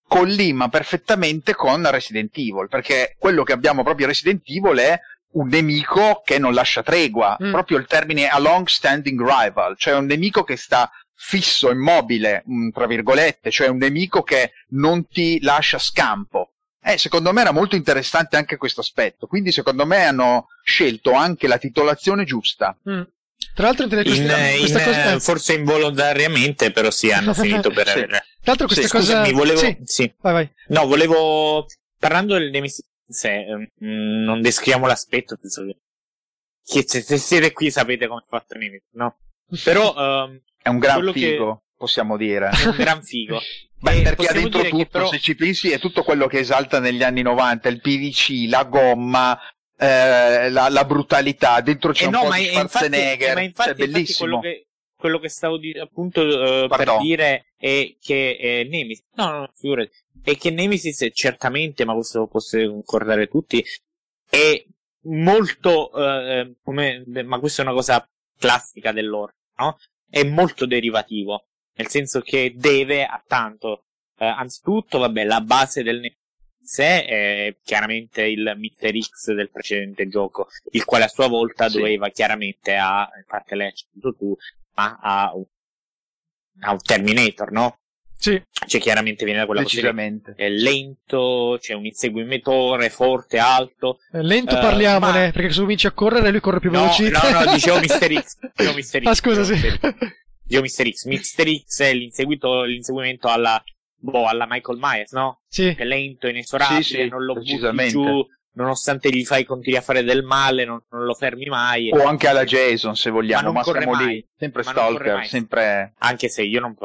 collima perfettamente con Resident Evil, perché quello che abbiamo proprio Resident Evil è un nemico che non lascia tregua, mm. proprio il termine a long standing rival, cioè un nemico che sta fisso, immobile, mm, tra virgolette, cioè un nemico che non ti lascia scampo. Eh, secondo me era molto interessante anche questo aspetto, quindi secondo me hanno scelto anche la titolazione giusta. Mm. Tra l'altro, in, in, questa cosa... forse involontariamente, però sì, hanno finito per avere Tra l'altro questa Sì, cosa... scusami, volevo... Sì, sì. vai vai. No, volevo... Parlando del Nemesis sé, ehm, non descriviamo l'aspetto, penso che... che se, se siete qui sapete come è fatto Nemesis, no? Però ehm, È un gran Quello che- figo, possiamo dire. è un gran figo. Beh, perché ha dentro tutto, però- se ci pensi, è tutto quello che esalta negli anni 90, il PVC, la gomma, eh, la, la brutalità, dentro c'è Eh un no, po' ma, di è- infatti, Schwarzenegger, ma infatti, è bellissimo. quello che, quello che stavo di- appunto eh, per dire è che eh, Nemesis, no, no, figurati, è che Nemesis certamente, ma questo lo possiamo concordare tutti, è molto, eh, come, ma questa è una cosa classica dell'horror, no? È molto derivativo, nel senso che deve a tanto. Eh, anzitutto, vabbè, la base del Nemesis è chiaramente il Mr. X del precedente gioco, il quale a sua volta Sì. doveva chiaramente a, in parte l'hai accennato tu, ma a un, a un Terminator, no? Sì, Cioè chiaramente viene da quella. Decisamente. È lento, c'è un inseguimitore forte, alto. Lento Eh, parliamone, ma- perché se cominci a correre lui corre più No, velocità. no, no, dicevo Mr. X. Dicevo Mr. X. ah, scusa, sì. Dicevo Mr. X. Mr. X. È l'inseguito, l'inseguimento alla, boh, alla Michael Myers, no? sì. Che è lento, inesorabile, Sì, sì, non lo butti giù, nonostante gli fai continui a fare del male, non, non lo fermi mai. O anche alla Jason, se Ma vogliamo, non ma, corre siamo mai. lì. Sempre Ma Stalker, sempre... Anche se io non,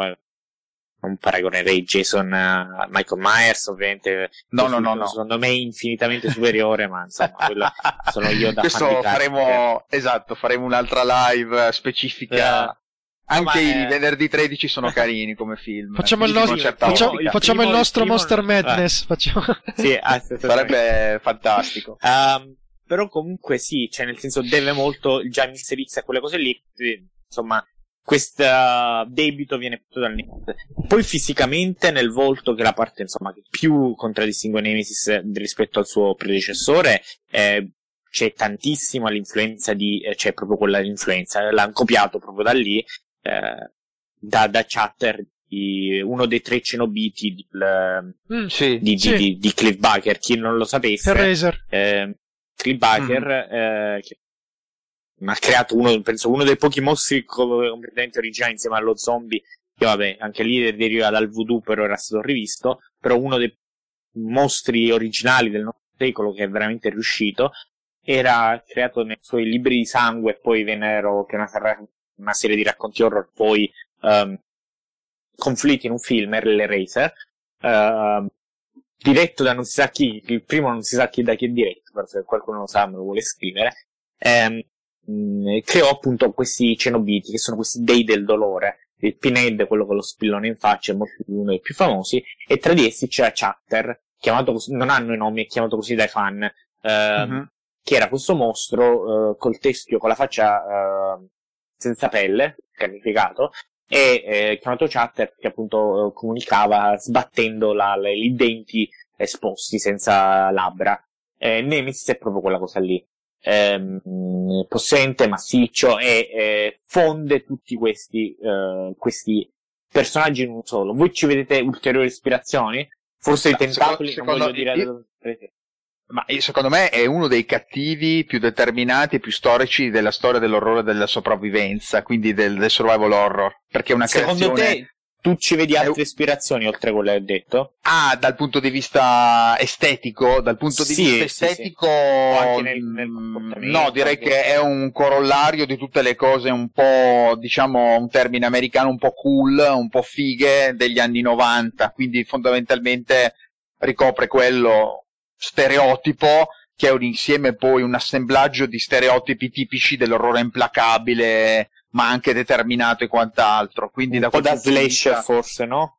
non paragonerei Jason a Michael Myers, ovviamente. No, no, no, no. Secondo me è infinitamente superiore, ma insomma, quello sono io da Questo faremo, esatto, faremo un'altra live specifica. Eh, Anche i eh, venerdì 13 sono carini come film. Facciamo il visti in nostro, facciamo, facciamo il nostro il primo- Monster Madness. Facciamo... Sì, ah, Sarebbe fantastico. Ehm, però comunque sì, cioè nel senso deve molto già Mr. X a quelle cose lì, eh, insomma, questo debito viene tutto dal Nemesis. Poi fisicamente nel volto, che è la parte insomma che più contraddistingue Nemesis rispetto al suo predecessore, eh, c'è tantissima l'influenza di, eh, c'è proprio quella l'influenza, l'hanno copiato proprio da lì, eh, da, da Chatter, di uno dei tre cenobiti di, Mm, Sì. di, di, Sì. di, di Cliff Barker, chi non lo sapesse, eh, Cliff Barker, eh, che ha creato uno, penso, uno dei pochi mostri co- completamente originali insieme allo zombie, che vabbè, anche lì deriva dal voodoo, però era stato rivisto, però uno dei mostri originali del nostro secolo che è veramente riuscito, era creato nei suoi libri di sangue e poi vennero, che una, una serie di racconti horror, poi ehm, conflitti in un film, Hellraiser, ehm, diretto da non si sa chi, il primo non si sa chi da chi è diretto, però se qualcuno lo sa me lo vuole scrivere, mh, creò appunto questi cenobiti, che sono questi dei del dolore. Il Pinhead, quello con lo spillone in faccia, è uno dei più famosi, e tra di essi c'era Chatter, chiamato così, non hanno i nomi, è chiamato così dai fan, ehm, Mhm. che era questo mostro eh, col teschio, con la faccia senza pelle, carnificato, e eh, chiamato Chatter che appunto eh, comunicava sbattendo la- le- i denti esposti senza labbra. Eh, Nemesis è proprio quella cosa lì. Ehm, possente, massiccio e eh, fonde tutti questi, eh, questi personaggi in un solo. Voi ci vedete ulteriori ispirazioni? Forse i tentacoli, secondo- non voglio dire... io- Ma eh, secondo me è uno dei cattivi più determinati e più storici della storia dell'orrore della sopravvivenza, quindi del, del survival horror. Perché è una Secondo creazione. te tu ci vedi altre ispirazioni oltre a quelle che hai detto? Ah, dal punto di vista estetico, dal punto di Sì, vista sì, sì. estetico, O anche nel- nel mm, no, direi che è un corollario di tutte le cose un po', diciamo, un termine americano un po' cool, un po' fighe degli anni 90, quindi fondamentalmente ricopre quello stereotipo che è un insieme poi un assemblaggio di stereotipi tipici dell'orrore implacabile, ma anche determinato e quant'altro. Quindi Un da po' da slasher vista- forse, no?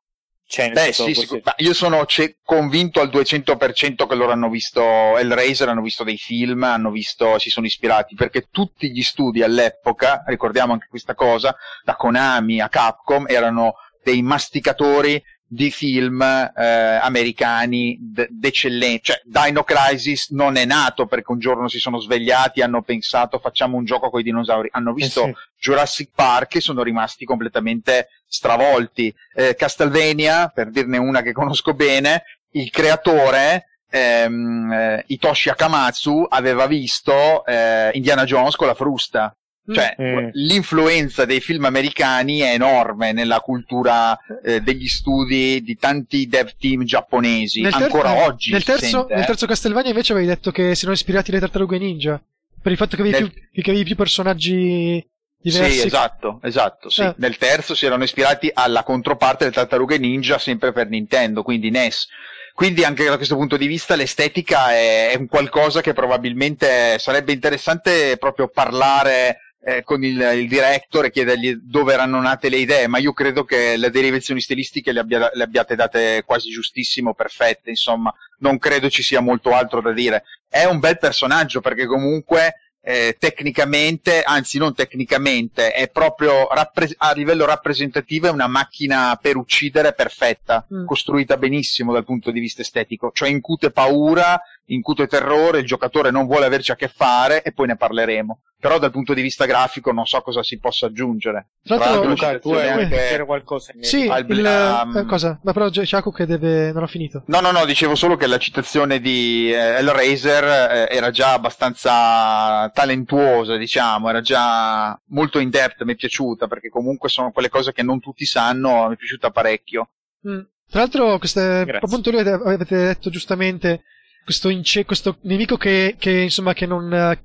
Cioè, Beh, sì, sicur- ma io sono ce- convinto al 200% che loro hanno visto Hellraiser, hanno visto dei film, hanno visto, si sono ispirati, perché tutti gli studi all'epoca, ricordiamo anche questa cosa, da Konami a Capcom, erano dei masticatori di film eh, americani d- d'eccellenza. Cioè, Dino Crisis non è nato perché un giorno si sono svegliati hanno pensato facciamo un gioco con i dinosauri. Hanno visto Eh sì. Jurassic Park e sono rimasti completamente stravolti. Eh, Castlevania, per dirne una che conosco bene, il creatore ehm, eh, Hitoshi Akamatsu aveva visto eh, Indiana Jones con la frusta. Cioè, Mm. l'influenza dei film americani è enorme nella cultura eh, degli studi di tanti dev team giapponesi. Nel ter- Ancora eh, oggi. Nel terzo, sente, nel eh. terzo Castlevania invece avevi detto che si erano ispirati alle tartarughe ninja. Per il fatto che avevi, Nel- più, che avevi più personaggi diversi. Sì, esatto, esatto, sì. Eh. Nel terzo si erano ispirati alla controparte delle tartarughe ninja, sempre per Nintendo, quindi NES. Quindi anche da questo punto di vista l'estetica è, è un qualcosa che probabilmente sarebbe interessante proprio parlare eh, con il, il director e chiedergli dove erano nate le idee, ma io credo che le derivazioni stilistiche le, abbia- le abbiate date quasi giustissimo, perfette, insomma, non credo ci sia molto altro da dire. È un bel personaggio perché comunque eh, tecnicamente, anzi non tecnicamente, è proprio rappre- a livello rappresentativo è una macchina per uccidere perfetta, Mm. costruita benissimo dal punto di vista estetico, cioè incute paura, incute terrore, il giocatore non vuole averci a che fare e poi ne parleremo. Però dal punto di vista grafico non so cosa si possa aggiungere. Tra l'altro, Luca, tu hai anche- qualcosa in sì, al- il, um, cosa? Ma però Chaco che deve. Non ho finito. No, no, no, dicevo solo che la citazione di eh, Hellraiser eh, era già abbastanza talentuosa, diciamo, era già molto in depth, mi è piaciuta, perché comunque sono quelle cose che non tutti sanno, mi è piaciuta parecchio. Mm. Tra l'altro, queste, appunto, lui avete detto giustamente questo, ince- questo nemico che, che, insomma, che non,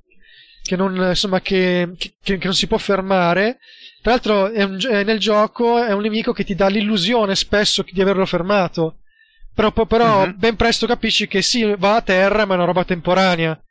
che non, insomma, che, che, che non si può fermare. Tra l'altro, è un, è nel gioco è un nemico che ti dà l'illusione spesso di averlo fermato. Però, però Mhm. ben presto capisci che sì, va a terra, ma è una roba temporanea.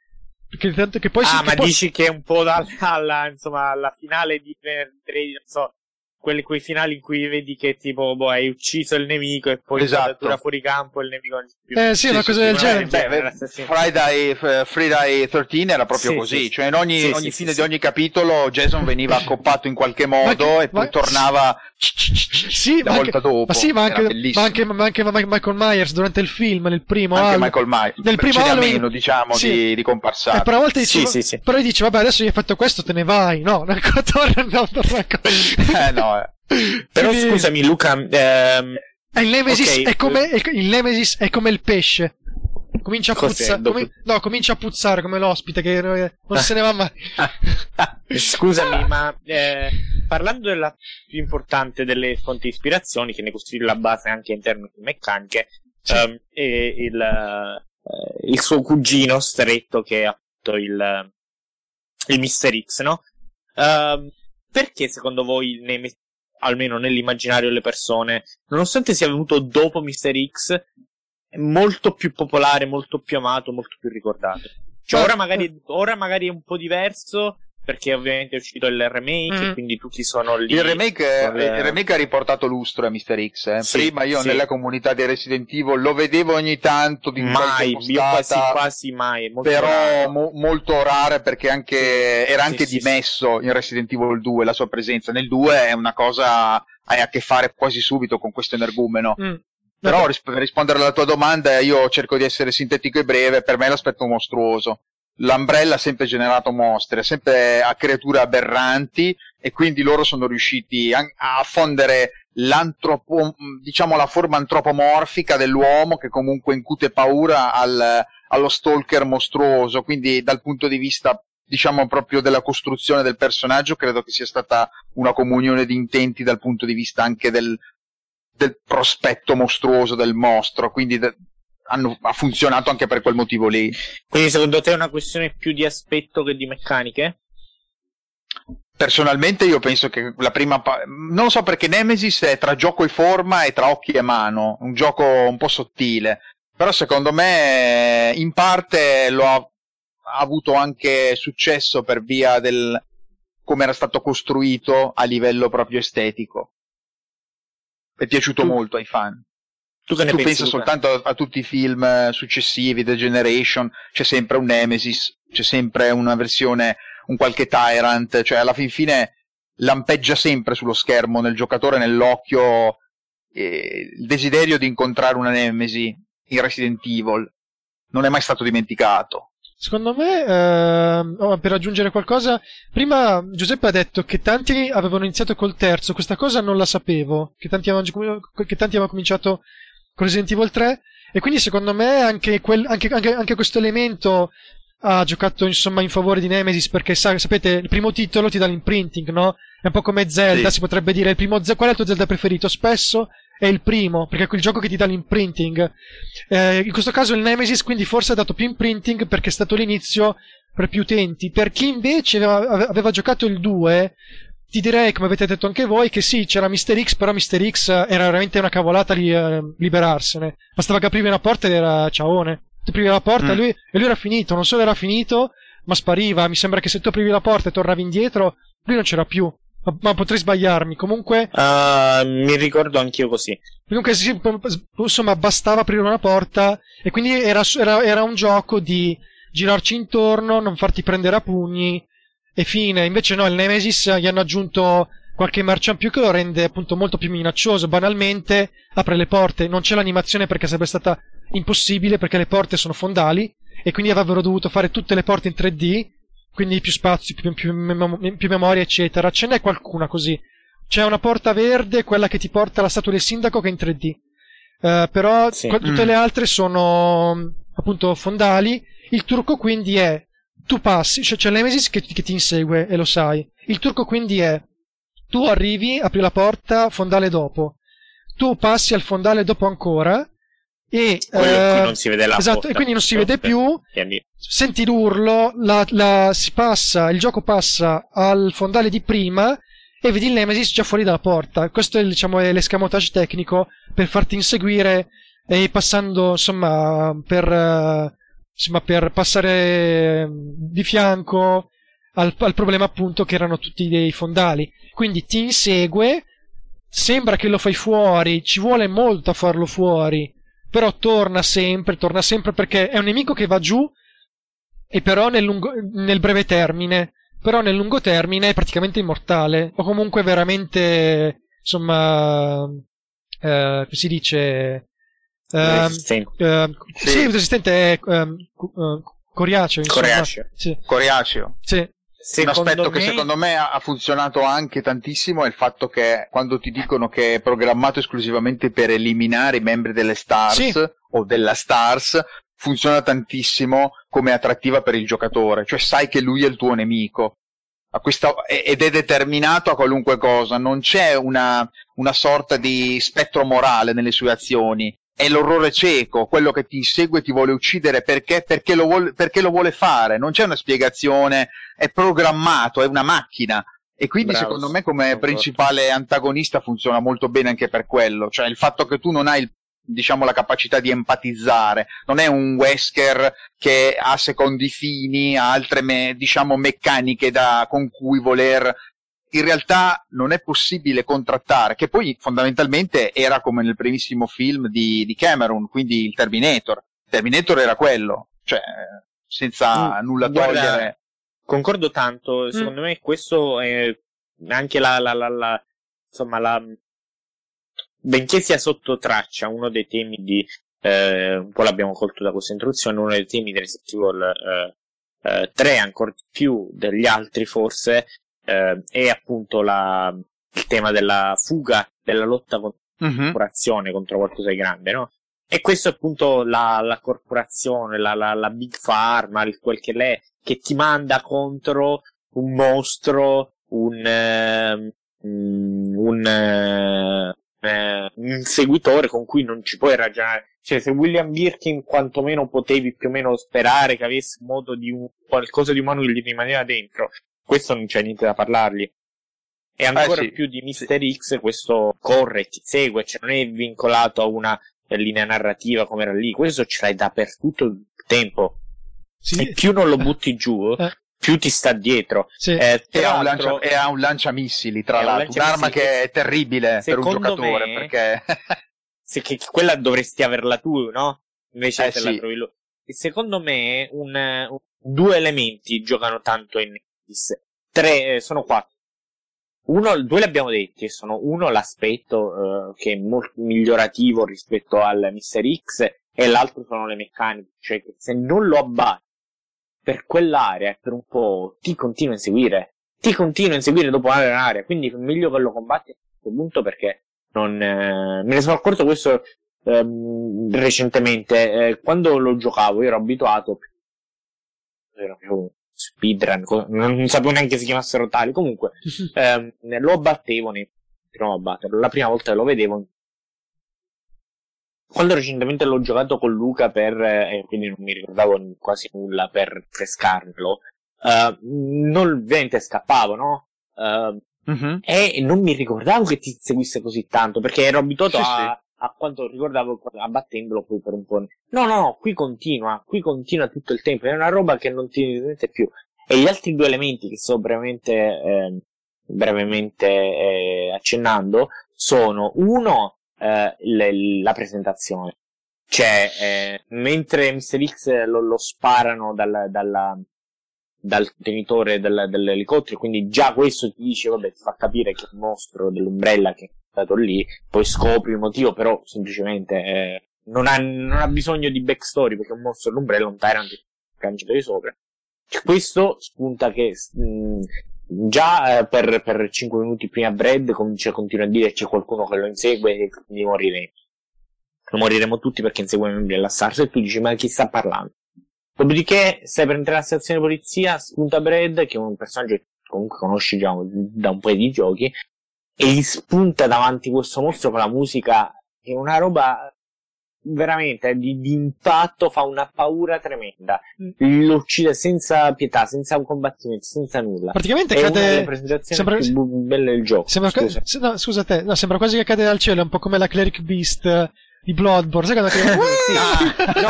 Perché tanto che poi si- ah, che ma poi- dici che è un po' dalla, alla, insomma, alla finale di venerdì 13, non so, quelli, quei finali in cui vedi che tipo, boh, hai ucciso il nemico e poi Esatto. fuori campo e il nemico non più. Eh sì, una cosa del sì, genere. Beh. Friday, Friday 13 era proprio Sì, così, sì. cioè in ogni, Sì, ogni sì, fine sì, di sì. ogni capitolo Jason veniva accoppato in qualche modo Ma e poi ma- tornava Sì, la ma volta anche, dopo. ma sì, ma anche, ma anche, ma anche Michael Myers durante il film, nel primo anche Halloween. Michael Myers. nel primo Ce n'è Halloween- meno, diciamo, sì. di, di comparsate. E però a volte Sì, dice, sì, sì. però dici, vabbè, adesso gli hai fatto questo, te ne vai. No, no, torna, no, torna. Eh, no, eh. Però Quindi- scusami, Luca, ehm, è il Nemesis Ok, è come è- il Nemesis è come il pesce. Comincia a. Dopo- come- no, comincia a puzzare come l'ospite che eh, non se ne va mai. Scusami, ma eh, parlando della più importante delle fonti di ispirazione, che ne costituisce la base anche in termini di meccaniche, Sì. ehm, è il, eh, il suo cugino stretto che è appunto il, il Mr. X, no? Ehm, perché secondo voi, nei- almeno nell'immaginario delle persone, nonostante sia venuto dopo Mr. X, molto più popolare, molto più amato, molto più ricordato? Cioè, ora magari, ora magari è un po' diverso, perché ovviamente è uscito il remake, e quindi tutti sono lì. Il remake, con il remake ha riportato lustro a Mr. X. eh. Sì, Prima io sì. nella comunità di Resident Evil lo vedevo ogni tanto di mai, quasi, quasi mai. Molto però mo- molto rare perché anche, era anche sì, dimesso in Resident Evil 2 la sua presenza. Nel 2 è una cosa hai a che fare quasi subito con questo energumeno. Mm. Però ris- per rispondere alla tua domanda io cerco di essere sintetico e breve, per me è l'aspetto mostruoso. L'Umbrella ha sempre generato mostre, sempre a creature aberranti e quindi loro sono riusciti a, a fondere l'antropo, diciamo la forma antropomorfica dell'uomo che comunque incute paura al- allo stalker mostruoso, quindi dal punto di vista diciamo proprio della costruzione del personaggio credo che sia stata una comunione di intenti dal punto di vista anche del, del prospetto mostruoso del mostro, quindi de- hanno- ha funzionato anche per quel motivo lì. Quindi secondo te è una questione più di aspetto che di meccaniche? Personalmente io penso che la prima pa- non lo so perché Nemesis è tra gioco e forma e tra occhi e mano, un gioco un po' sottile, però secondo me in parte lo ha, ha avuto anche successo per via del come era stato costruito a livello proprio estetico. È piaciuto Tu- molto ai fan. Tu tu pensi? pensa Luca? soltanto a, a tutti i film eh, successivi, The Generation, c'è sempre un Nemesis, c'è sempre una versione, un qualche Tyrant, cioè alla fin fine lampeggia sempre sullo schermo, nel giocatore, nell'occhio, eh, il desiderio di incontrare una Nemesi in Resident Evil. Non è mai stato dimenticato. Secondo me, ehm, oh, per aggiungere qualcosa, prima Giuseppe ha detto che tanti avevano iniziato col terzo, questa cosa non la sapevo, che tanti avevano, che tanti avevano cominciato con Resident Evil 3, e quindi secondo me anche, quel, anche, anche, anche questo elemento ha giocato insomma in favore di Nemesis perché sa, sapete il primo titolo ti dà l'imprinting no? è un po' come Zelda sì. si potrebbe dire il primo qual è il tuo Zelda preferito spesso è il primo perché è quel gioco che ti dà l'imprinting eh, in questo caso il Nemesis quindi forse ha dato più imprinting perché è stato l'inizio per più utenti per chi invece aveva, aveva giocato il 2 ti direi, come avete detto anche voi, che sì, c'era Mister X, però Mister X era veramente una cavolata li, eh, liberarsene. Bastava che aprivi una porta ed era ciaone ti aprivi la porta mm. e, lui, e lui era finito, non solo era finito, ma spariva. Mi sembra che se tu aprivi la porta e tornavi indietro, lui non c'era più. Ma, ma potrei sbagliarmi. Comunque. Uh, mi ricordo anch'io così. Comunque, sì, insomma, bastava aprire una porta. E quindi era, era, era un gioco di girarci intorno, non farti prendere a pugni. E fine. Invece, no, il Nemesis gli hanno aggiunto qualche merchant più che lo rende appunto molto più minaccioso. Banalmente apre le porte, non c'è l'animazione perché sarebbe stata impossibile perché le porte sono fondali e quindi avrebbero dovuto fare tutte le porte in 3D, quindi più spazio, più, più, mem- più memoria, eccetera. Ce n'è qualcuna così. C'è una porta verde, quella che ti porta alla statua del sindaco, che è in 3D. Uh, eh, però sì. tutte mm. le altre sono appunto fondali. Il trucco quindi è tu passi, cioè c'è l'Emesis che, che ti insegue e lo sai. Il trucco quindi è tu arrivi, apri la porta, fondale dopo. Tu passi al fondale dopo ancora e eh, esatto, e quindi non si vede più. Senti l'urlo, la, la, si passa, il gioco passa al fondale di prima e vedi il Nemesis già fuori dalla porta. Questo è, diciamo, è l'escamotage tecnico per farti inseguire e passando, insomma, per, uh, insomma, per passare di fianco al, al problema appunto che erano tutti dei fondali. Quindi ti insegue, sembra che lo fai fuori, ci vuole molto a farlo fuori però torna sempre, torna sempre perché è un nemico che va giù e però nel, lungo, nel breve termine, però nel lungo termine è praticamente immortale o comunque veramente insomma eh, si dice uh, resistente. Uh, sì. resistente è uh, coriaceo, insomma. Coriaceo. Sì. Coriaceo. Sì. Secondo un aspetto me... che secondo me ha funzionato anche tantissimo è il fatto che quando ti dicono che è programmato esclusivamente per eliminare i membri delle Stars sì. o della Stars, funziona tantissimo come attrattiva per il giocatore, cioè sai che lui è il tuo nemico. Questa, ed è determinato a qualunque cosa, non c'è una, una sorta di spettro morale nelle sue azioni, è l'orrore cieco, quello che ti segue e ti vuole uccidere perché, perché, lo vuole, perché lo vuole fare, non c'è una spiegazione, è programmato, è una macchina. E quindi Bravo, secondo me come principale antagonista funziona molto bene anche per quello, cioè il fatto che tu non hai il, diciamo la capacità di empatizzare, non è un Wesker che ha secondi fini, ha altre me, diciamo meccaniche da, con cui voler in realtà non è possibile contrattare, che poi fondamentalmente era come nel primissimo film di, di Cameron, quindi il Terminator. Terminator era quello, cioè senza mm, nulla togliere. Guarda, concordo tanto, mm. secondo mm. me questo è anche la, la, la, la insomma la benché sia sotto traccia uno dei temi di eh, un po' l'abbiamo colto da questa introduzione, uno dei temi di Resident Evil eh, eh, 3 ancora più degli altri forse eh, è appunto la, il tema della fuga, della lotta contro la uh-huh. corporazione, contro qualcosa di grande, no? E questo è appunto la, la corporazione, la, la, la, Big Pharma, quel che l'è, che ti manda contro un mostro, un, uh, un, uh, un seguitore con cui non ci puoi ragionare. Cioè, se William Birkin quantomeno potevi più o meno sperare che avesse modo di un, qualcosa di umano che gli rimaneva dentro, questo non c'è niente da parlargli. E ancora eh sì, più di Mister. X, questo corre, ti segue, cioè non è vincolato a una linea narrativa come era lì, questo ce l'hai dappertutto il tempo. Sì. E più non lo butti giù, eh. più ti sta dietro. Sì. Eh, e, ha lancia, e, ha un lanciamissili, tra l'altro, un un'arma che è terribile per un giocatore, me, perché... se che, quella dovresti averla tu, no? Invece eh, te sì. la trovi lui. E secondo me un, un, due elementi giocano tanto in Tre, eh, sono quattro. Uno, due li abbiamo detti, sono uno l'aspetto uh, che è molto migliorativo rispetto al Mister X e l'altro sono le meccaniche, cioè che se non lo abbatti per quell'area e per un po' ti continua a inseguire, ti continua a inseguire dopo un'area, quindi è meglio che lo combatti a questo punto perché non, eh, me ne sono accorto questo ehm, recentemente, eh, quando lo giocavo io ero abituato era più speedrun, non, non sapevo neanche si chiamassero tali. Comunque, ehm, lo abbattevo nei continuavo a batterlo. La prima volta che lo vedevo quando recentemente l'ho giocato con Luca per, eh, quindi non mi ricordavo quasi nulla per pescarmelo, uh, non ovviamente scappavo, no? Uh, Mhm. e non mi ricordavo che ti seguisse così tanto, perché ero abituato Sì, a, a quanto ricordavo abbattendolo poi per un po'. No, no, no, qui continua, qui continua tutto il tempo, è una roba che non ti sente più. E gli altri due elementi che sto brevemente, eh, brevemente eh, accennando sono uno, eh, le- la presentazione. Cioè, eh, mentre Mr. X lo, lo sparano dal, dalla, dal tenitore del- dell'elicottero, quindi già questo ti dice, vabbè, ti fa capire che è il mostro dell'ombrella che è stato lì, poi scopri il motivo, però semplicemente eh, non, ha, non ha bisogno di backstory perché è un mostro dell'ombrella, un tyrant cancello di sopra. Cioè, Questo spunta che mh, già eh, per, per 5 minuti prima Brad comincia, continua a dire c'è qualcuno che lo insegue e quindi moriremo. Moriremo tutti perché insegue i membri della SARS e tu dici ma chi sta parlando? Dopodiché stai per entrare alla stazione di polizia, spunta Brad che è un personaggio che comunque conosci già da un paio di giochi e gli spunta davanti questo mostro con la musica che è una roba veramente di, di impatto, fa una paura tremenda. Lo uccide senza pietà, senza un combattimento, senza nulla. Praticamente È una delle cade. presentazioni sembra- più belle del gioco. Sembra, scusa. se- no, scusa te, no, sembra quasi che cade dal cielo, è un po' come la Cleric Beast eh, di Bloodborne. Sai quando che... Sì. Ah. No,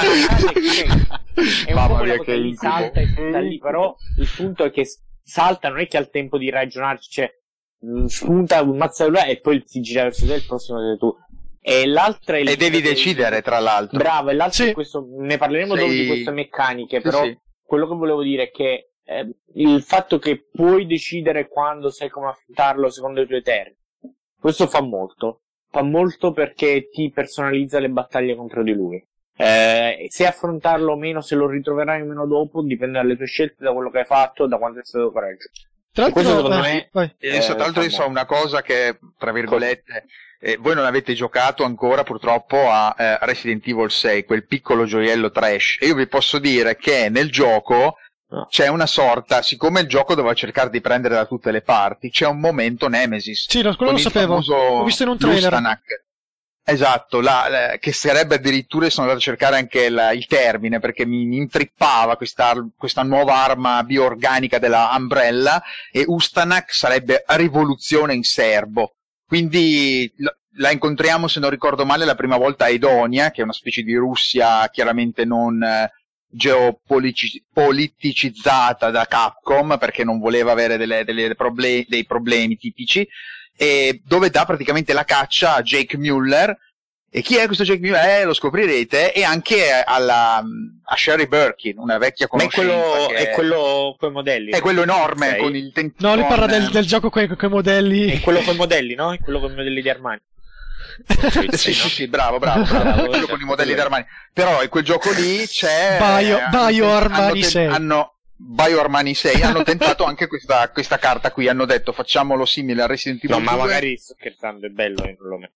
è un Mamma po' che salta e sta lì, però il punto è che salta, non è che ha il tempo di ragionarci, cioè spunta, ammazza lui e poi si gira verso te e il prossimo sei tu. E l'altra è il E devi decidere, tra l'altro. Bravo, e l'altro Sì. è questo, ne parleremo Sì. dopo di queste meccaniche, Sì, però sì. quello che volevo dire è che eh, il fatto che puoi decidere quando sai come affrontarlo secondo i tuoi termini, questo fa molto. Fa molto perché ti personalizza le battaglie contro di lui. Eh, se affrontarlo o meno, se lo ritroverai o meno dopo, dipende dalle tue scelte, da quello che hai fatto, da quanto è stato coraggio. Tra l'altro, Questo secondo eh, me- Eh, tra l'altro, io so una cosa che, tra virgolette, eh, voi non avete giocato ancora purtroppo a eh, Resident Evil 6, quel piccolo gioiello trash. E io vi posso dire che nel gioco No. c'è una sorta, siccome il gioco doveva cercare di prendere da tutte le parti, c'è un momento Nemesis. Sì, lo- quello lo sapevo. L'ho visto in un trailer. Lustanak. Esatto, la- la- che sarebbe addirittura, sono andato a cercare anche la- il termine perché mi, mi intrippava questa, questa nuova arma bioorganica della Umbrella e Ustanak sarebbe rivoluzione in serbo. Quindi la, incontriamo, se non ricordo male, la prima volta a Edonia, che è una specie di Russia chiaramente non geopoliticizzata da Capcom perché non voleva avere delle- delle proble- dei problemi tipici e dove dà praticamente la caccia a Jake Muller. E chi è questo Jake Muller? Eh, lo scoprirete. E anche alla, a Sherry Birkin, una vecchia Ma è conoscenza. quello, che è quello con i modelli. è quello enorme Sei? con il tentino. No, lui parla del, del gioco con i modelli. È quello con i modelli, no? È quello con i modelli di Armani. Sì, sì, sì, bravo, bravo, bravo. quello con i modelli d'Armani. Però in quel gioco lì c'è. Bio- hanno- Bio Armani hanno ten- 6. Hanno, Bio Armani 6 hanno tentato anche questa, questa carta qui. Hanno detto facciamolo simile a Resident Evil No, ma 2. magari sto scherzando, è bello, eh, lo metto.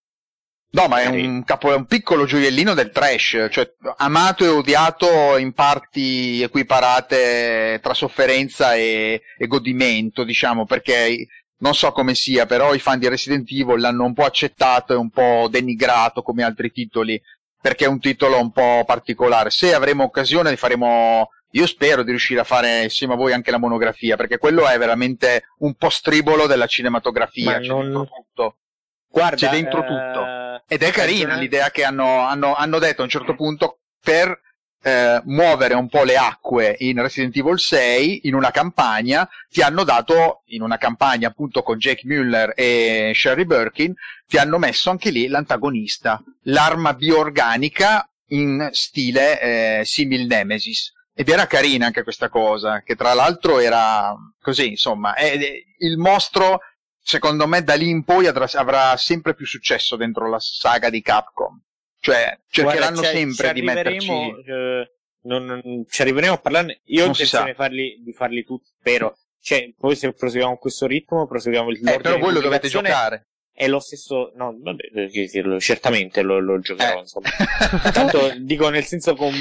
No, ma è Magari- un, capo, è un piccolo gioiellino del trash, cioè amato e odiato in parti equiparate tra sofferenza e, e godimento, diciamo, perché non so come sia, però i fan di Resident Evil l'hanno un po' accettato e un po' denigrato come altri titoli, perché è un titolo un po' particolare. Se avremo occasione faremo, io spero di riuscire a fare insieme a voi anche la monografia, perché quello è veramente un po' stribolo della cinematografia, Ma c'è non- dentro tutto. Guarda, C'è dentro eh, tutto. Ed è carina ragione- l'idea che hanno, hanno, hanno detto a un certo punto per eh, muovere un po' le acque in Resident Evil 6 in una campagna, ti hanno dato in una campagna appunto con Jake Muller e Sherry Birkin, ti hanno messo anche lì l'antagonista, l'arma bioorganica in stile eh, simil Nemesis. Ed era carina anche questa cosa, che tra l'altro era così, insomma, è- il mostro secondo me da lì in poi avrà sempre più successo dentro la saga di Capcom. Cioè, cercheranno Guarda, sempre di metterci... eh, non- non- ci arriveremo a parlarne. Io ho Non si intenzione farli, di farli tutti, spero. Cioè, poi se proseguiamo questo ritmo, proseguiamo il Eh, però voi lo dovete giocare. è lo stesso, no, vabbè, certamente lo, lo giocherò, Eh. insomma. Tanto dico nel senso con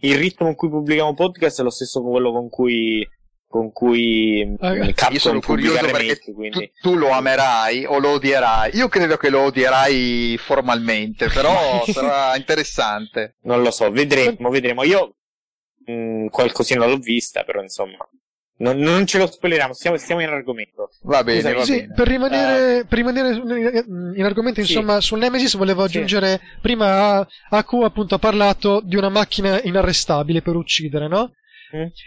il ritmo con cui pubblichiamo podcast è lo stesso con quello con cui con cui io Capcom Io sono curioso perché tu, quindi tu lo amerai o lo odierai. Io credo che lo odierai formalmente, però sarà interessante. non lo so, vedremo, vedremo. Io mm, qualcosina l'ho vista, però insomma non, non ce lo spoileriamo, stiamo, stiamo in argomento. Va bene, Scusami, va Sì, bene. per rimanere, per rimanere in in argomento, Sì. insomma, sul Nemesis volevo Sì. aggiungere, prima Aku appunto ha parlato di una macchina inarrestabile per uccidere, no?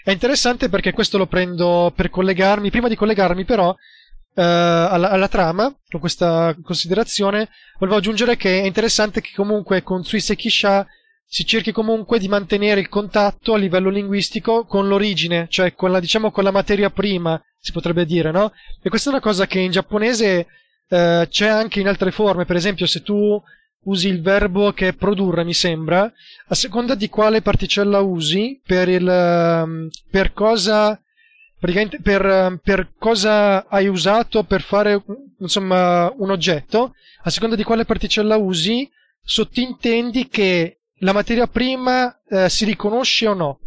È interessante perché questo lo prendo per collegarmi, prima di collegarmi però eh, alla, alla trama, con questa considerazione, volevo aggiungere che è interessante che comunque con Suiseki Sha si cerchi comunque di mantenere il contatto a livello linguistico con l'origine, cioè con la, diciamo, con la materia prima, si potrebbe dire, no? E questa è una cosa che in giapponese eh, c'è anche in altre forme, per esempio se tu usi il verbo che è produrre, mi sembra, a seconda di quale particella usi, per il ehm, per cosa praticamente per, ehm, per cosa hai usato per fare insomma un oggetto, a seconda di quale particella usi, sottintendi che la materia prima eh, si riconosce o no.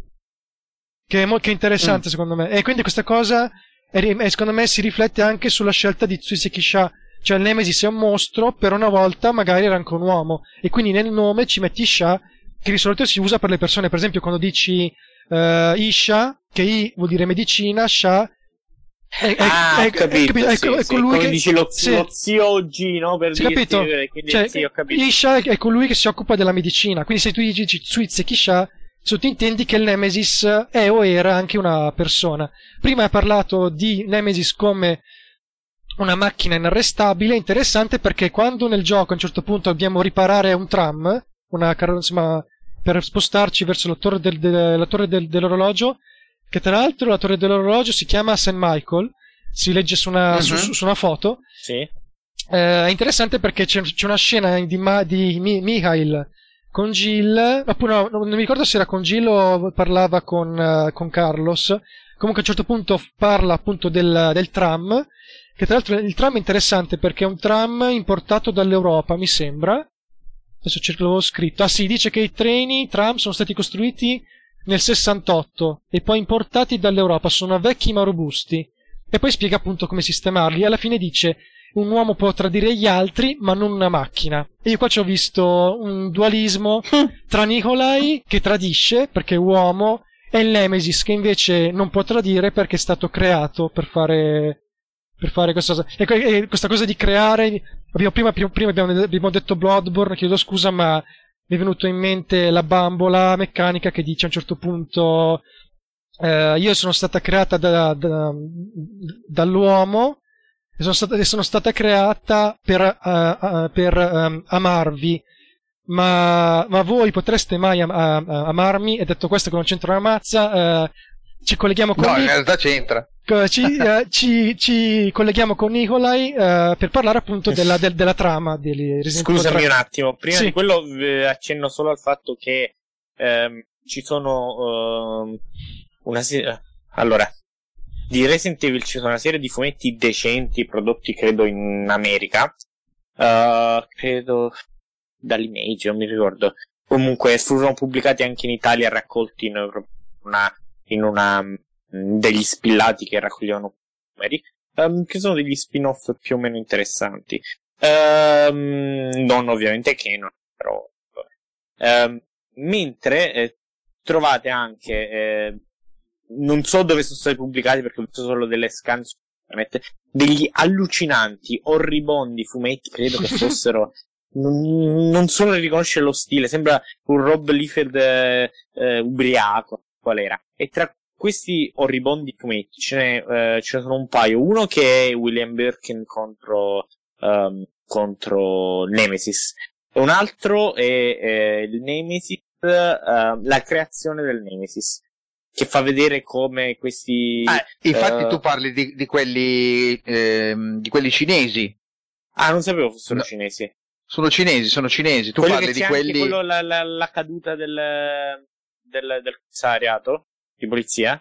Che è, mo- che è interessante secondo me. E quindi questa cosa è secondo me si riflette anche sulla scelta di Tsuiseki Sha. Cioè il Nemesis è un mostro, per una volta magari era anche un uomo. E quindi nel nome ci metti Sha, che di solito si usa per le persone. Per esempio quando dici eh, Isha, che I vuol dire medicina, Sha è, ah, è- capito, è- è- sì, è sì. colui Come che- dici lo, sì. lo zio G, no? Per Sì, dirti, capito? eh, Cioè, sì, ho capito. Isha è colui che si occupa della medicina. Quindi se tu dici Tsuitseki Sha, sottintendi che il Nemesis è o era anche una persona. Prima hai parlato di Nemesis come una macchina inarrestabile, interessante perché quando nel gioco a un certo punto dobbiamo riparare un tram, una insomma, per spostarci verso la torre, del- de- la torre del- dell'orologio, che tra l'altro la torre dell'orologio si chiama St. Michael, si legge su una, su- Mhm. su- su una foto, Sì. eh, è interessante perché c'è, c'è una scena di, Ma- di Mi- Mikhail con Jill, oppure no, non mi ricordo se era con Jill o parlava con, eh, con Carlos. Comunque a un certo punto parla appunto del, del tram, che tra l'altro il tram è interessante perché è un tram importato dall'Europa, mi sembra. Adesso cerco l'avevo scritto. Ah sì, dice che i treni, i tram sono stati costruiti nel 68 e poi importati dall'Europa, sono vecchi ma robusti. E poi spiega appunto come sistemarli. E alla fine dice un uomo può tradire gli altri, ma non una macchina. E io qua ci ho visto un dualismo tra Nikolai che tradisce perché è uomo e il Nemesis che invece non può tradire perché è stato creato per fare per fare questa. E, que- questa cosa di creare prima, prima, prima abbiamo, abbiamo detto Bloodborne, chiedo scusa, ma mi è venuto in mente la bambola meccanica che dice a un certo punto eh, io sono stata creata da- da- dall'uomo e sono stata, sono stata creata per, eh, eh, per ehm, amarvi ma, ma voi potreste mai am- a- a- amarmi e detto questo che non c'entra una mazza eh, ci colleghiamo con No, in realtà c'entra. ci, eh, ci- ci colleghiamo con Nikolai eh, per parlare appunto della, del- della trama di Resident Evil Scusami 3. un attimo, prima Sì. di quello eh, accenno solo al fatto che ehm, ci sono ehm, una serie... Allora, di Resident Evil ci sono una serie di fumetti decenti prodotti credo in America, Eh, credo dall'Image, non mi ricordo. Comunque furono pubblicati anche in Italia raccolti in una, in una mm, degli spillati che raccoglievano numeri, ehm, che sono degli spin-off più o meno interessanti. Ehm, non ovviamente Canon, però. Ehm, mentre eh, trovate anche, eh, non so dove sono stati pubblicati perché ho visto solo delle scan su internet, degli allucinanti, orribondi fumetti, credo che fossero. Non, non so riconoscere lo stile, sembra un Rob Liefeld eh, eh, ubriaco, qual era. E tra questi orribondi fumetti ce ne, eh, ce ne sono un paio. Uno che è William Birkin contro, ehm, contro Nemesis. E un altro è eh, il Nemesis, eh, la creazione del Nemesis. Che fa vedere come questi. Eh, infatti eh, tu parli di, di quelli ehm, di quelli cinesi. Ah, non sapevo fossero No. cinesi. Sono cinesi, sono cinesi. Tu Quelli parli di quelli quello, la, la, la caduta del, del, del commissariato di polizia.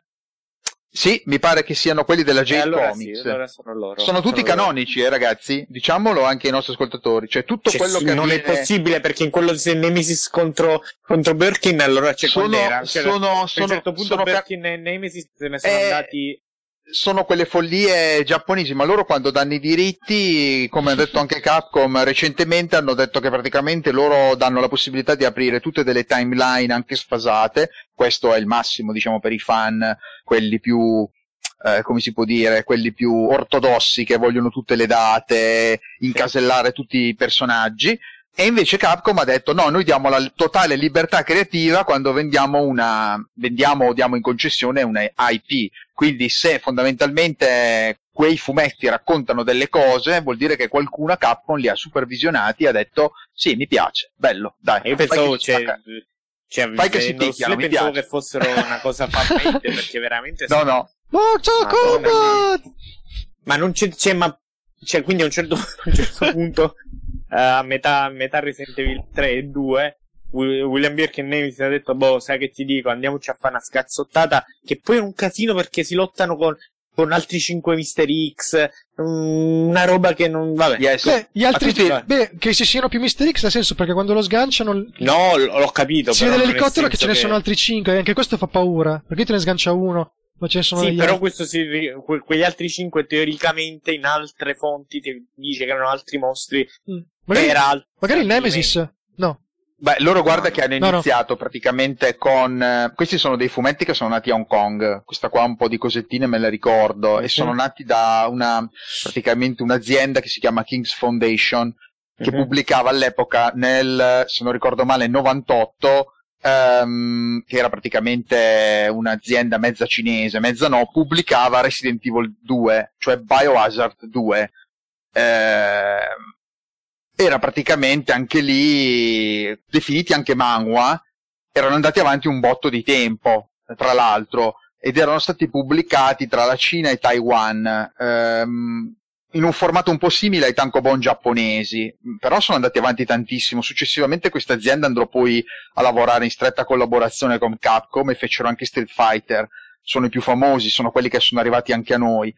Sì, mi pare che siano quelli della J allora Comics. Sì, allora sono loro. Sono tutti sono canonici, eh, ragazzi. Diciamolo anche ai nostri ascoltatori. Cioè, tutto cioè, quello che non avviene... è possibile perché in quello di Nemesis contro, contro Birkin allora c'è sono, quell'era. Cioè, sono, a un certo punto sono, Birkin e Nemesis se ne sono Eh, andati. Sono quelle follie giapponesi, ma loro quando danno i diritti, come ha detto anche Capcom recentemente, hanno detto che praticamente loro danno la possibilità di aprire tutte delle timeline anche sfasate. Questo è il massimo, diciamo, per i fan, quelli più eh, come si può dire, quelli più ortodossi che vogliono tutte le date, incasellare tutti i personaggi. E invece Capcom ha detto no, noi diamo la totale libertà creativa quando vendiamo una, vendiamo o diamo in concessione una IP. Quindi se fondamentalmente quei fumetti raccontano delle cose, vuol dire che qualcuno a Capcom li ha supervisionati e ha detto sì, mi piace, bello, dai. Io pensavo, che ci cioè, cioè, Fai che si picchiano, mi pensavo piace. che fossero una cosa fammente perché veramente No, sono- no, Mortal Kombat! Ma non c'è, c'è ma cioè, quindi a un certo, a un certo punto, a metà, metà Resident Evil 3 e 2, Wi- William Birkin e Nemesis ha detto, boh, sai che ti dico, andiamoci a fare una scazzottata, che poi è un casino perché si lottano con, con altri 5 Mister X, mm, una roba che non, vabbè. yes. Beh, gli altri, tutti- beh, che ci siano più Mister X ha senso perché quando lo sganciano No, l- l'ho capito. si vede l'elicottero che ce ne sono altri 5 e anche questo fa paura perché te ne sgancia uno ma ce ne sono Sì, degli però altri. questo si, que- quegli altri 5 teoricamente in altre fonti ti dice che erano altri mostri Mm. Magari, altri magari il Nemesis no Beh, loro guarda che hanno No, no. iniziato praticamente con... eh, questi sono dei fumetti che sono nati a Hong Kong, questa qua un po' di cosettine me le ricordo, e Sì. sono nati da una, praticamente un'azienda che si chiama King's Foundation, che Mhm. pubblicava all'epoca nel, se non ricordo male, 98, ehm, che era praticamente un'azienda mezza cinese, mezza no, pubblicava Resident Evil 2, cioè Biohazard 2. Ehm, era praticamente anche lì definiti anche manhwa, erano andati avanti un botto di tempo, tra l'altro, ed erano stati pubblicati tra la Cina e Taiwan, ehm, in un formato un po' simile ai tankobon giapponesi, però sono andati avanti tantissimo. Successivamente questa azienda andrò poi a lavorare in stretta collaborazione con Capcom e fecero anche Street Fighter, sono i più famosi, sono quelli che sono arrivati anche a noi.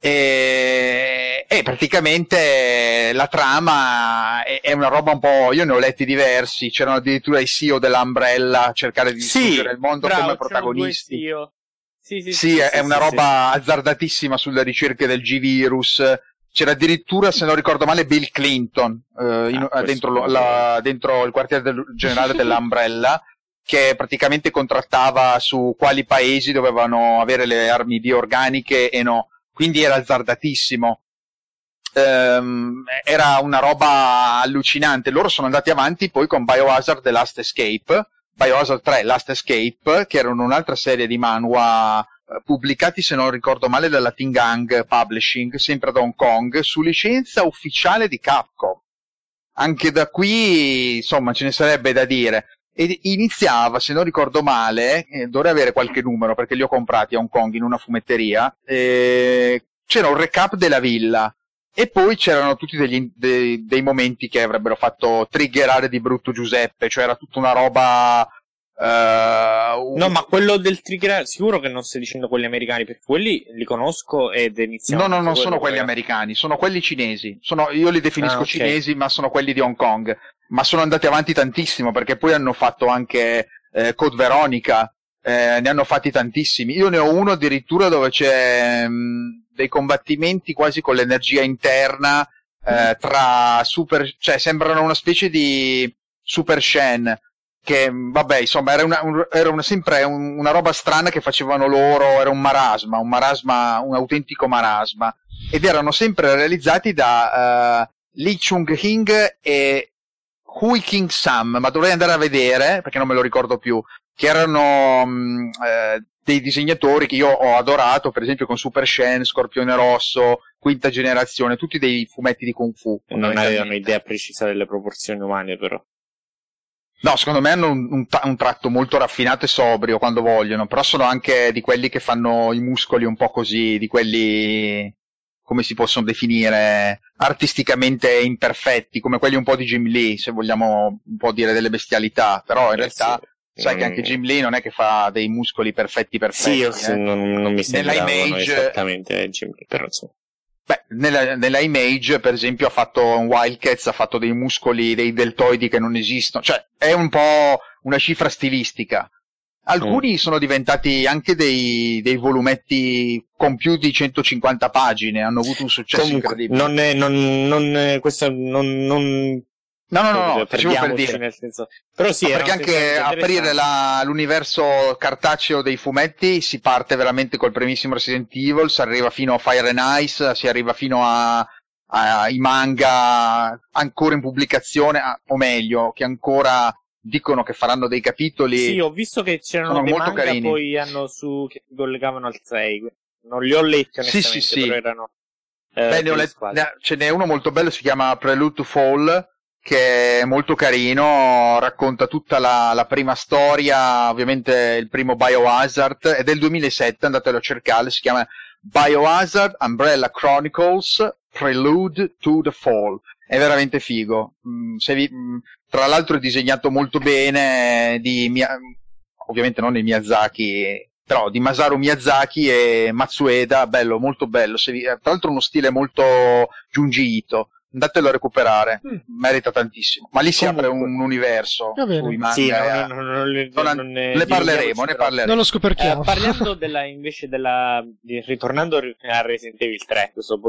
E, e praticamente la trama è, è una roba un po'. Io ne ho letti diversi. C'erano addirittura i CEO dell'Umbrella a cercare di Sì, distruggere il mondo bravo, come protagonisti. CEO. Sì, sì, Sì, è, una sì, roba azzardatissima sulle ricerche del G-Virus. C'era addirittura, se non ricordo male, Bill Clinton eh, in- Ah, dentro, lo- la- dentro il quartiere del- generale dell'Umbrella, che praticamente contrattava su quali paesi dovevano avere le armi bioorganiche e no. Quindi era azzardatissimo. Ehm, era una roba allucinante. Loro sono andati avanti poi con Biohazard The Last Escape, Biohazard 3 Last Escape, che erano un'altra serie di manhwa eh, pubblicati, se non ricordo male, dalla Tingang Publishing, sempre da Hong Kong, su licenza ufficiale di Capcom. Anche da qui, insomma, ce ne sarebbe da dire. Ed iniziava, se non ricordo male, eh, dovrei avere qualche numero perché li ho comprati a Hong Kong in una fumetteria, eh, c'era un recap della villa. E poi c'erano tutti degli- dei, dei momenti che avrebbero fatto triggerare di brutto Giuseppe, cioè era tutta una roba. Un- No, ma quello del trigger, sicuro che non stai dicendo quelli americani, perché quelli li conosco ed iniziamo. No, no, non sono quelli che- americani, sono quelli cinesi. Sono- io li definisco Ah, ok. cinesi, ma sono quelli di Hong Kong. Ma sono andati avanti tantissimo perché poi hanno fatto anche eh, Code Veronica, eh, ne hanno fatti tantissimi. Io ne ho uno addirittura dove c'è mh, dei combattimenti quasi con l'energia interna eh, tra super, cioè sembrano una specie di Super Shen che vabbè insomma era, una, un- era una- sempre un- una roba strana che facevano loro era un marasma un marasma un autentico marasma ed erano sempre realizzati da eh, Lee Chung Hing e Hui King Sam ma dovrei andare a vedere perché non me lo ricordo più che erano mh, eh, dei disegnatori che io ho adorato per esempio con Super Shen Scorpione Rosso quinta generazione tutti dei fumetti di Kung Fu Non avevano idea precisa delle proporzioni umane, però. No, secondo me hanno un, un un tratto molto raffinato e sobrio quando vogliono, però sono anche di quelli che fanno i muscoli un po' così, di quelli, come si possono definire, artisticamente imperfetti, come quelli un po' di Jim Lee, se vogliamo un po' dire delle bestialità, però in Eh, realtà sì. Sai che anche Mm. Jim Lee non è che fa dei muscoli perfetti perfetti. Sì, io eh. non, non mi sembra esattamente Jim Lee, però insomma. Beh, nella, nella Image, per esempio, ha fatto un Wildcats, ha fatto dei muscoli, dei deltoidi che non esistono. Cioè, è un po' una cifra stilistica. Alcuni sono diventati anche dei, dei volumetti con più di 150 pagine, hanno avuto un successo Comunque, incredibile. non è, non, non, eh, questo non, non no, no, no, no, facevo per dire. nel senso, però sì, era perché anche aprire la- l'universo cartaceo dei fumetti si parte veramente col primissimo Resident Evil, si arriva fino a Fire and Ice, si arriva fino a, ai manga ancora in pubblicazione, o meglio, che ancora dicono che faranno dei capitoli. Sì, ho visto che c'erano sono dei molto manga carini. poi hanno su che si collegavano al 6. Non li ho letti Sì, sì, sì. però erano eh, Beh, ne ho let- ne- ce n'è uno molto bello, si chiama Prelude to Fall, che è molto carino, racconta tutta la, la prima storia, ovviamente il primo Biohazard, è del 2007, andatelo a cercare, si chiama Biohazard Umbrella Chronicles Prelude to the Fall. È veramente figo. Mm, vi- mm, tra l'altro è disegnato molto bene di Mia- ovviamente non di Miyazaki, però di Masaru Miyazaki e Matsueda, bello, molto bello. Vi- tra l'altro uno stile molto Junji Ito. Andatelo a recuperare, Mm. merita tantissimo. Ma lì si apre Comunque. un universo Va bene. sui manga. Sì, eh. non, non, non, le- Non- ne ne parleremo, ne parleremo. Non lo scoperchiamo. Eh, parlando della, invece della, di- ritornando a Resident Evil 3, questo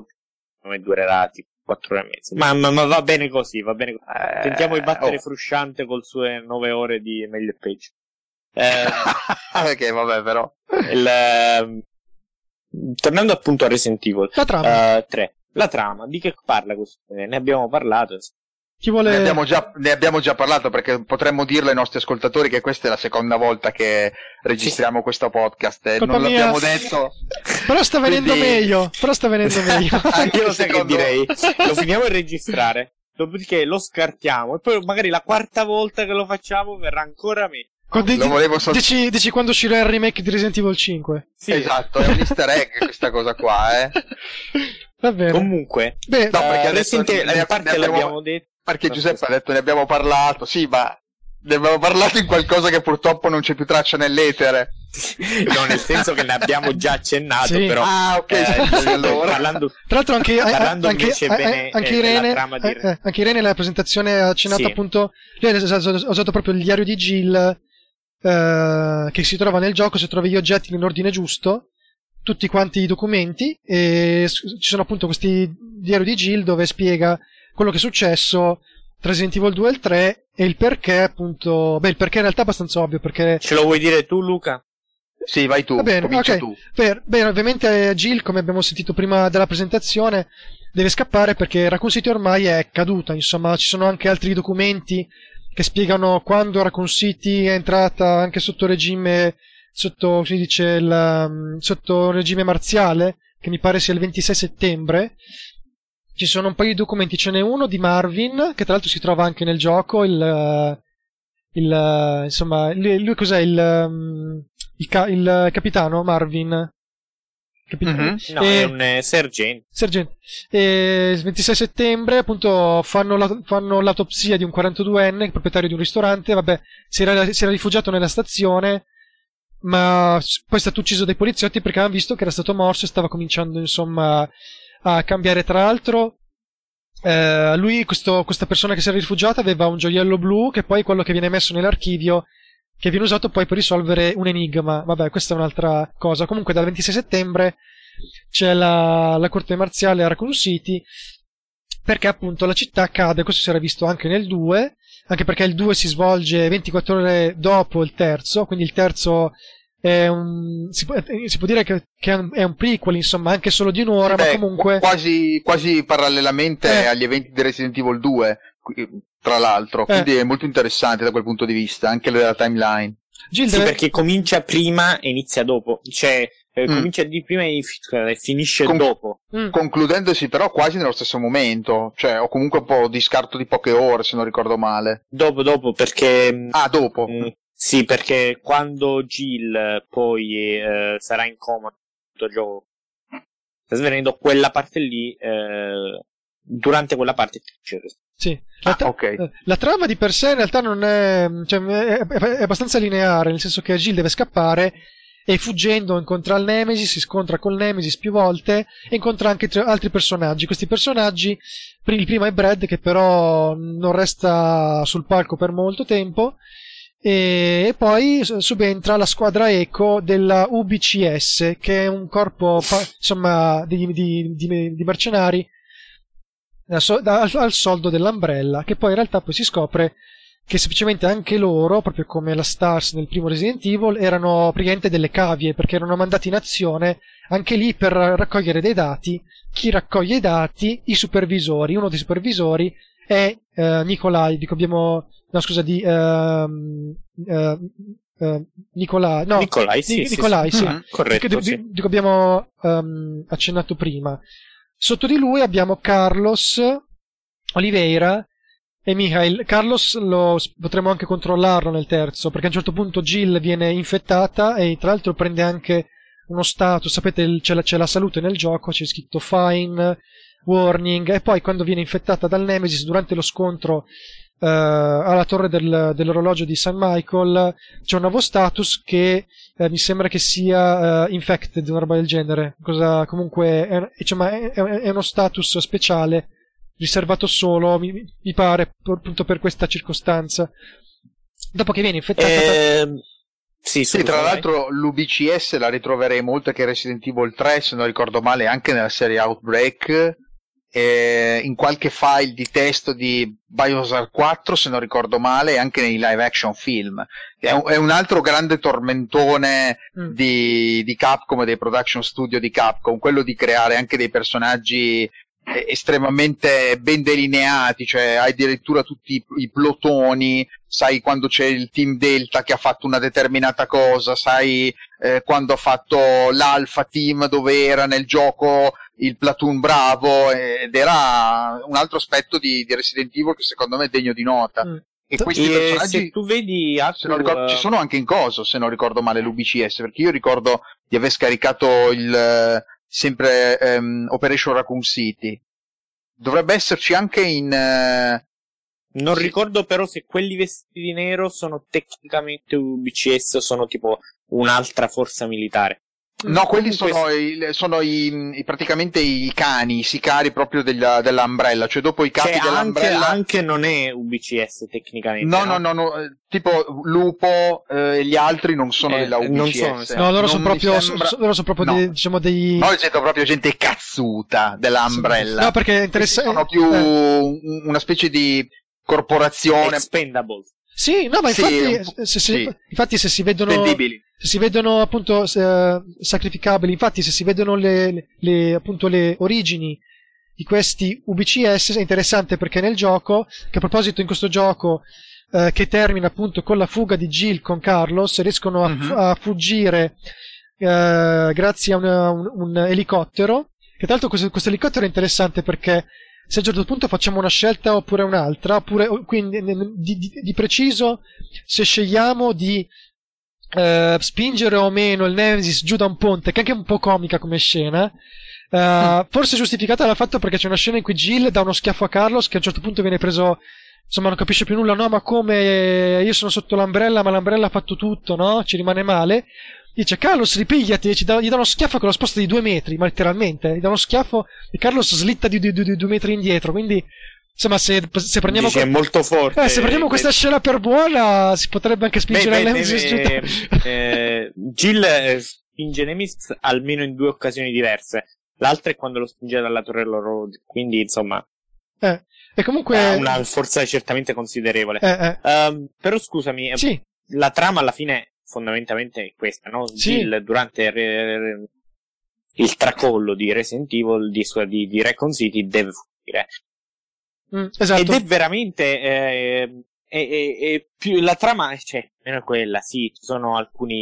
come durerà tipo 4 ore e mezza. Ma, ma- ma va bene così, va bene così. Eh, Tentiamo di battere oh. Frusciante col sue 9 ore di meglio e peggio. Eh, Perché vabbè, però. il, ehm, tornando appunto a Resident Evil La trama. eh, 3, la trama, di che parla questo? Eh, Ne abbiamo parlato. Chi vuole... Ne abbiamo, già, ne abbiamo già parlato perché potremmo dirlo ai nostri ascoltatori che questa è la seconda volta che registriamo questo podcast e Colpa non mia. l'abbiamo detto. Però sta venendo Quindi- meglio. Però sta venendo meglio. Anche Io lo secondo- direi? Lo finiamo di registrare, dopodiché lo scartiamo e poi magari la quarta volta che lo facciamo verrà ancora meglio. Quando- Lo volevo sol- dici, dici quando uscirà il remake di Resident Evil 5? Sì, Esatto, è un easter egg questa cosa qua, eh. Va bene. Comunque, Beh, No, perché eh, adesso Resident Evil, ne- in ne parte abbiamo- l'abbiamo detto. Perché Giuseppe ha detto ne abbiamo parlato, sì, ma ne abbiamo parlato in qualcosa che purtroppo non c'è più traccia nell'etere. no, nel senso che ne abbiamo già accennato, Sì. però. Ah, ok, eh, allora. parlando, Tra l'altro anche, Parlando anche, invece eh, bene, eh, anche eh, della Irene, trama di- eh, eh, anche Irene nella presentazione ha accennato Sì. appunto, lei ha usato, proprio il diario di Jill eh, che si trova nel gioco, se trovi gli oggetti nell'ordine giusto, tutti quanti i documenti e ci sono appunto questi diario di Jill dove spiega quello che è successo tra Resident Evil 2 e il 3 e il perché appunto, beh il perché in realtà è abbastanza ovvio perché ce lo vuoi dire tu, Luca? Sì, vai tu, Va bene, comincia ok. tu. Per, beh, ovviamente Jill, come abbiamo sentito prima della presentazione, deve scappare perché Raccoon City ormai è caduta. Insomma, ci sono anche altri documenti che spiegano quando Raccoon City è entrata anche sotto regime, sotto, si dice, il, um, sotto regime marziale, che mi pare sia il 26 settembre. Ci sono un paio di documenti, ce n'è uno di Marvin, che tra l'altro si trova anche nel gioco, il, il insomma, lui, lui cos'è il, um, il, il capitano Marvin? Capitano? Mhm. No, E- è un eh, sergente. Sergente. E il 26 settembre, appunto, fanno, la- fanno l'autopsia di un 42enne, proprietario di un ristorante. Vabbè, si era, si era rifugiato nella stazione, ma poi è stato ucciso dai poliziotti perché avevano visto che era stato morso e stava cominciando, insomma, a cambiare. Tra l'altro, eh, lui, questo- questa persona che si era rifugiata, aveva un gioiello blu, che poi è quello che viene messo nell'archivio, che viene usato poi per risolvere un enigma. Vabbè, questa è un'altra cosa. Comunque, dal 26 settembre c'è la, la corte marziale a Raccoon City perché appunto la città cade, questo si era visto anche nel 2, anche perché il 2 si svolge 24 ore dopo il terzo, quindi il terzo è un, si, può, eh, si può dire che, che è un- è un prequel, insomma, anche solo di un'ora, Beh, ma comunque... quasi, quasi parallelamente Eh. agli eventi di Resident Evil 2, qui- tra l'altro, Eh. quindi è molto interessante da quel punto di vista, anche della timeline. Jill Sì, perché comincia prima e inizia dopo. Cioè, eh, Mm. comincia di prima e fi- finisce Con- dopo. Mm. Concludendosi però quasi nello stesso momento, cioè, o comunque un po' di scarto di poche ore, se non ricordo male. Dopo, dopo, perché. mh, Ah, dopo. mh, sì, perché quando Jill poi eh, sarà in coma, tutto il gioco sta svenendo, quella parte lì. eh, durante quella parte c'è sì, la, ah, okay. Eh, la, trama di per sé in realtà non è, cioè, è, è, abbastanza lineare, nel senso che Jill deve scappare e fuggendo incontra il Nemesis, si scontra col Nemesis più volte e incontra anche tre, altri personaggi. Questi personaggi, il primo è Brad che però non resta sul palco per molto tempo e, e poi subentra la squadra eco della UBCS che è un corpo insomma di, di, di, di mercenari al, soldo dell'Umbrella che poi in realtà poi si scopre che semplicemente anche loro, proprio come la Stars nel primo Resident Evil, erano praticamente delle cavie perché erano mandati in azione anche lì per raccogliere dei dati. Chi raccoglie i dati? I supervisori. Uno dei supervisori è eh, Nicolai, dico abbiamo no scusa di uh, uh, Nicolai no Nicolai sì, Nicolai, sì, sì. sì. Mm, corretto dico, sì. dico abbiamo um, accennato prima sotto di lui abbiamo Carlos Oliveira e Michael, Carlos lo potremmo anche controllarlo nel terzo, perché a un certo punto Jill viene infettata e tra l'altro prende anche uno status, sapete c'è la, c'è la salute nel gioco, c'è scritto fine, warning, e poi quando viene infettata dal Nemesis durante lo scontro uh, alla torre del, dell'orologio di St. Michael c'è un nuovo status che uh, mi sembra che sia uh, infected, una roba del genere, cosa comunque è, è, è uno status speciale riservato solo, mi, mi pare, appunto per questa circostanza. Dopo che viene infettata... Eh, sì, sì, tra l'altro l'UBCS la ritroverei molto che Resident Evil 3, se non ricordo male, anche nella serie Outbreak, eh, in qualche file di testo di Bioshock 4, se non ricordo male, e anche nei live action film. È un, è un altro grande tormentone mm. di, di Capcom e dei production studio di Capcom, quello di creare anche dei personaggi estremamente ben delineati, cioè hai addirittura tutti i, i plotoni, sai quando c'è il team Delta che ha fatto una determinata cosa, sai eh, quando ha fatto l'Alpha Team dove era nel gioco il platoon bravo ed era un altro aspetto di, di Resident Evil che secondo me è degno di nota. Mm. E questi e personaggi se tu vedi altro... ricordo, ci sono anche in coso, se non ricordo male l'UBCS, perché io ricordo di aver scaricato il sempre um, Operation Raccoon City. Dovrebbe esserci anche in... Uh... Non sì. ricordo però se quelli vestiti di nero sono tecnicamente UBCS o sono tipo un'altra forza militare. No, quelli sono, i, sono i, i, praticamente i cani, i sicari proprio della, dell'Umbrella, cioè dopo i capi cioè, dell'Umbrella. Anche, anche non è UBCS tecnicamente. No, no, no, no, no tipo Lupo eh, e gli altri non sono eh, della UBCS. Sono, no, loro sono proprio, sembra... so, loro sono proprio no. dei, diciamo dei... Noi siamo proprio gente cazzuta dell'Umbrella. No, perché è interessante. Sono più eh. una specie di corporazione. Expendable. Sì, no, ma infatti, sì, se, se, sì. infatti se si vedono, Vendibili. se si vedono appunto eh, sacrificabili, infatti se si vedono le, le, appunto, le origini di questi UBCS è interessante perché nel gioco, che a proposito in questo gioco eh, che termina appunto con la fuga di Jill con Carlos, riescono a, uh-huh. a fuggire eh, grazie a una, un, un, elicottero. Che tra l'altro questo, questo elicottero è interessante perché se a un certo punto facciamo una scelta oppure un'altra, oppure quindi di, di, di preciso se scegliamo di eh, spingere o meno il Nemesis giù da un ponte, che è anche un po' comica come scena. Uh, mm. Forse giustificata dal fatto perché c'è una scena in cui Jill dà uno schiaffo a Carlos che a un certo punto viene preso. Insomma, non capisce più nulla, no? Ma come io sono sotto l'ombrella, ma l'ombrella ha fatto tutto, no? Ci rimane male. Dice Carlos ripigliati, dà, gli dà uno schiaffo che lo sposta di due metri, ma letteralmente, gli dà uno schiaffo e Carlos slitta di, di, di, di due metri indietro, quindi insomma se, se prendiamo Dice, que- molto forte, eh, se prendiamo questa scena per buona si potrebbe anche spingere beh, Nemesis beh, eh, Jill eh, spinge Nemesis almeno in due occasioni diverse l'altra è quando lo spinge dalla torre road quindi insomma eh, e comunque ha una forza certamente considerevole eh, eh. Um, però scusami sì. la trama alla fine fondamentalmente questa, no? Sì. Jill durante il, il tracollo di Resident Evil di, di, di Recon City deve fuggire. Mm, esatto. Ed è veramente eh, è, è, è più, la trama cioè, meno quella, sì, ci sono alcune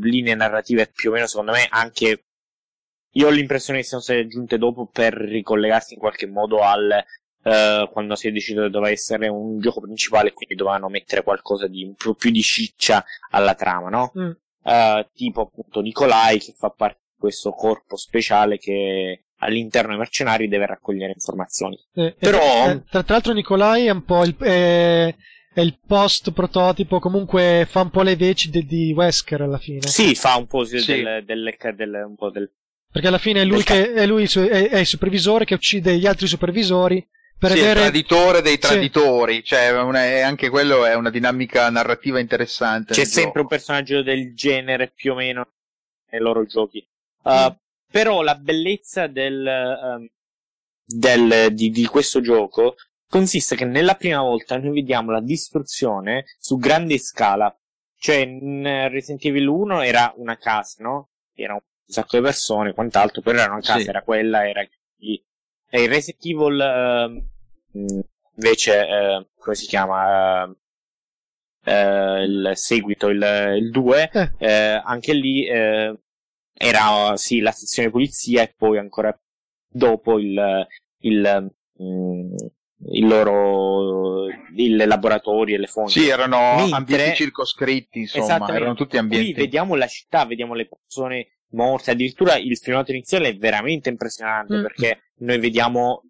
linee narrative più o meno secondo me anche io ho l'impressione che siano state aggiunte dopo per ricollegarsi in qualche modo al Uh, quando si è deciso che doveva essere un gioco principale, quindi dovevano mettere qualcosa di un po' più di ciccia alla trama, no? Mm. Uh, tipo appunto Nicolai che fa parte di questo corpo speciale che all'interno dei mercenari deve raccogliere informazioni. Eh, Però- eh, tra, tra l'altro Nicolai è un po' il, è, è il post prototipo, comunque fa un po' le veci de- di Wesker alla fine. Sì, fa un po' del, Sì. del, del, del- un po' del Perché alla fine è lui, che, è, lui è- è il supervisore che uccide gli altri supervisori per Sì, il avere... traditore dei Sì. traditori, cioè una- anche quello è una dinamica narrativa interessante. C'è sempre gioco. un personaggio del genere più o meno nei loro giochi. Uh, Però la bellezza del, ehm, del- di, di questo gioco consiste che nella prima volta noi vediamo la distruzione su grande scala. Cioè, in Resident Evil 1 era una casa, no? Era un sacco di persone, quant'altro, però era una casa, Sì. era quella, era lì. E il Resident Evil, ehm, mh, invece, eh, come si chiama? Ehm, eh, il seguito, il, il 2, Eh. eh, anche lì eh, era sì la sezione polizia e poi ancora dopo il, il, mm, il loro il laboratorio e le fonti. Sì, erano Mentre- ambienti circoscritti, insomma, erano tutti Qui ambienti. vediamo la città, vediamo le persone morte, addirittura il filmato iniziale è veramente impressionante Mm. perché noi vediamo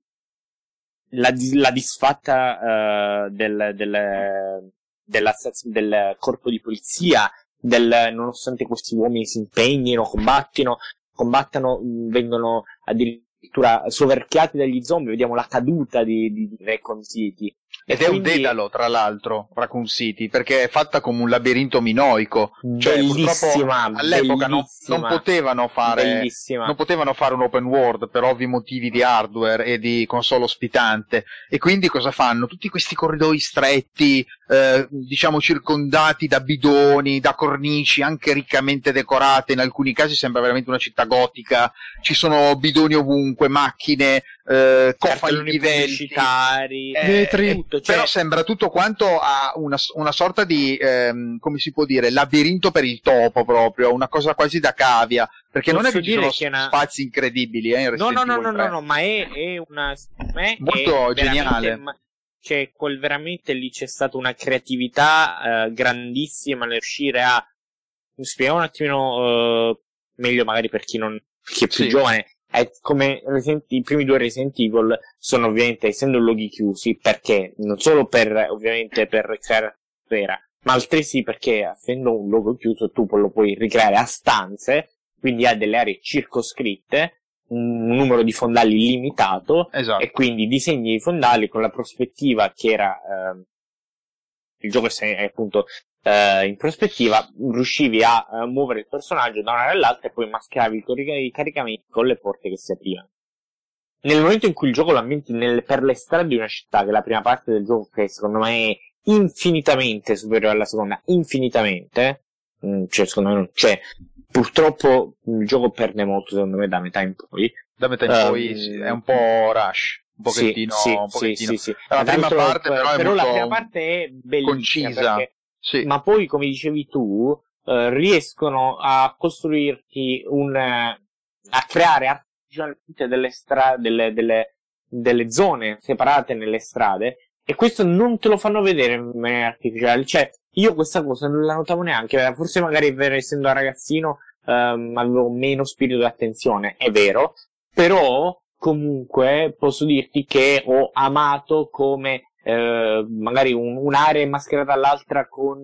la, la disfatta eh, del, del, del corpo di polizia, del, nonostante questi uomini si impegnino, combattino, combattano, vengono addirittura soverchiati dagli zombie, vediamo la caduta di, di, di Raccoon City. Ed E è un quindi- dedalo, tra l'altro, Raccoon City, perché è fatta come un labirinto minoico. Cioè, bellissima, purtroppo all'epoca non, bellissima, non potevano fare bellissima. non potevano fare un open world per ovvi motivi di hardware e di console ospitante e quindi cosa fanno? Tutti questi corridoi stretti, eh, diciamo circondati da bidoni, da cornici anche riccamente decorate, in alcuni casi sembra veramente una città gotica, ci sono bidoni ovunque, macchine, eh, cofani pubblicitari, Eh, Vetri. Tutto, cioè, Però sembra tutto quanto a una, una sorta di, ehm, come si può dire, labirinto per il topo proprio, una cosa quasi da cavia, perché non è Posso che ci sono che è una- spazi incredibili eh, in no, Resident no, no, Evil no, no, 3. no, ma è, è una, me, Molto è geniale. ma- cioè, quel veramente lì c'è stata una creatività eh, grandissima nel riuscire a spiegare un attimino eh, meglio magari per chi non chi è più Sì. giovane è come Resident- i primi due Resident Evil sono ovviamente essendo luoghi chiusi perché non solo per ovviamente per creare atmosfera ma altresì perché essendo un luogo chiuso tu lo puoi ricreare a stanze quindi ha delle aree circoscritte un numero di fondali limitato Esatto. e quindi disegni i fondali con la prospettiva che era ehm, il gioco è appunto eh, in prospettiva riuscivi a eh, muovere il personaggio da un'area all'altra e poi mascheravi i, i caricamenti con le porte che si aprivano nel momento in cui il gioco lo ambienti nel- per le strade di una città che è la prima parte del gioco che secondo me è infinitamente superiore alla seconda infinitamente mm, cioè secondo me non c'è purtroppo il gioco perde molto secondo me da metà in poi Da metà in Ehm, poi sì, è un po' rush, un pochettino. sì, un sì, pochettino. sì, sì. La Tra prima parte però è la molto prima parte è bellissima concisa. Sì. ma poi come dicevi tu eh, riescono a costruirti un eh, a creare artificialmente delle strade delle, delle, delle zone separate nelle strade e questo non te lo fanno vedere in maniera artificiale cioè io questa cosa non la notavo neanche eh, forse magari per essendo ragazzino ehm, avevo meno spirito d'attenzione è vero però comunque posso dirti che ho amato come eh, magari un- un'area mascherata all'altra con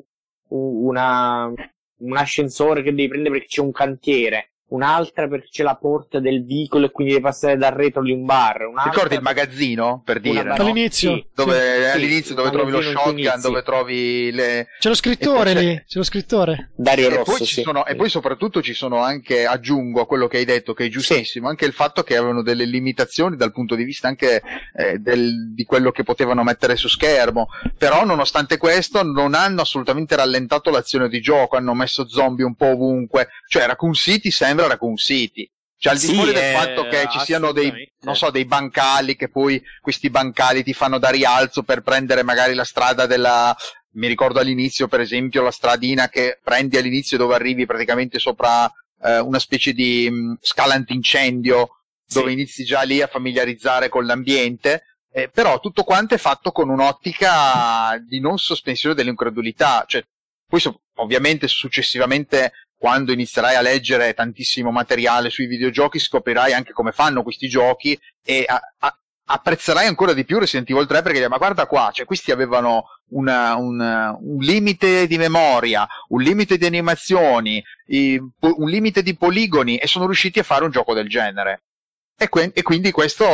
una, un ascensore che devi prendere perché c'è un cantiere, un'altra perché c'è la porta del vicolo e quindi devi passare dal retro di un bar. Un'altra Ricordi il magazzino, per dire, bar- no? All'inizio. Sì, Dove, sì, all'inizio sì, dove trovi lo shotgun, dove trovi le... C'è lo scrittore c'è- lì, c'è lo scrittore. Dario E Rosso, poi, ci sì. sono, e poi soprattutto ci sono anche, aggiungo a quello che hai detto, che è giustissimo, anche il fatto che avevano delle limitazioni dal punto di vista anche eh, del- di quello che potevano mettere su schermo, però nonostante questo non hanno assolutamente rallentato l'azione di gioco, hanno messo zombie un po' ovunque, cioè Raccoon City sembra Raccoon City. Cioè, al di Sì, fuori del eh, fatto che ci siano dei, non so, dei bancali, che poi questi bancali ti fanno da rialzo per prendere magari la strada della, mi ricordo all'inizio, per esempio, la stradina che prendi all'inizio dove arrivi praticamente sopra eh, una specie di mh, scala antincendio, dove Sì. inizi già lì a familiarizzare con l'ambiente. eh, però tutto quanto è fatto con un'ottica di non sospensione dell'incredulità, cioè poi ovviamente successivamente quando inizierai a leggere tantissimo materiale sui videogiochi scoprirai anche come fanno questi giochi e a, a, apprezzerai ancora di più Resident Evil 3 perché ma guarda qua, cioè questi avevano una, un, un, limite di memoria, un limite di animazioni, i, un limite di poligoni e sono riusciti a fare un gioco del genere. E, que- e quindi questo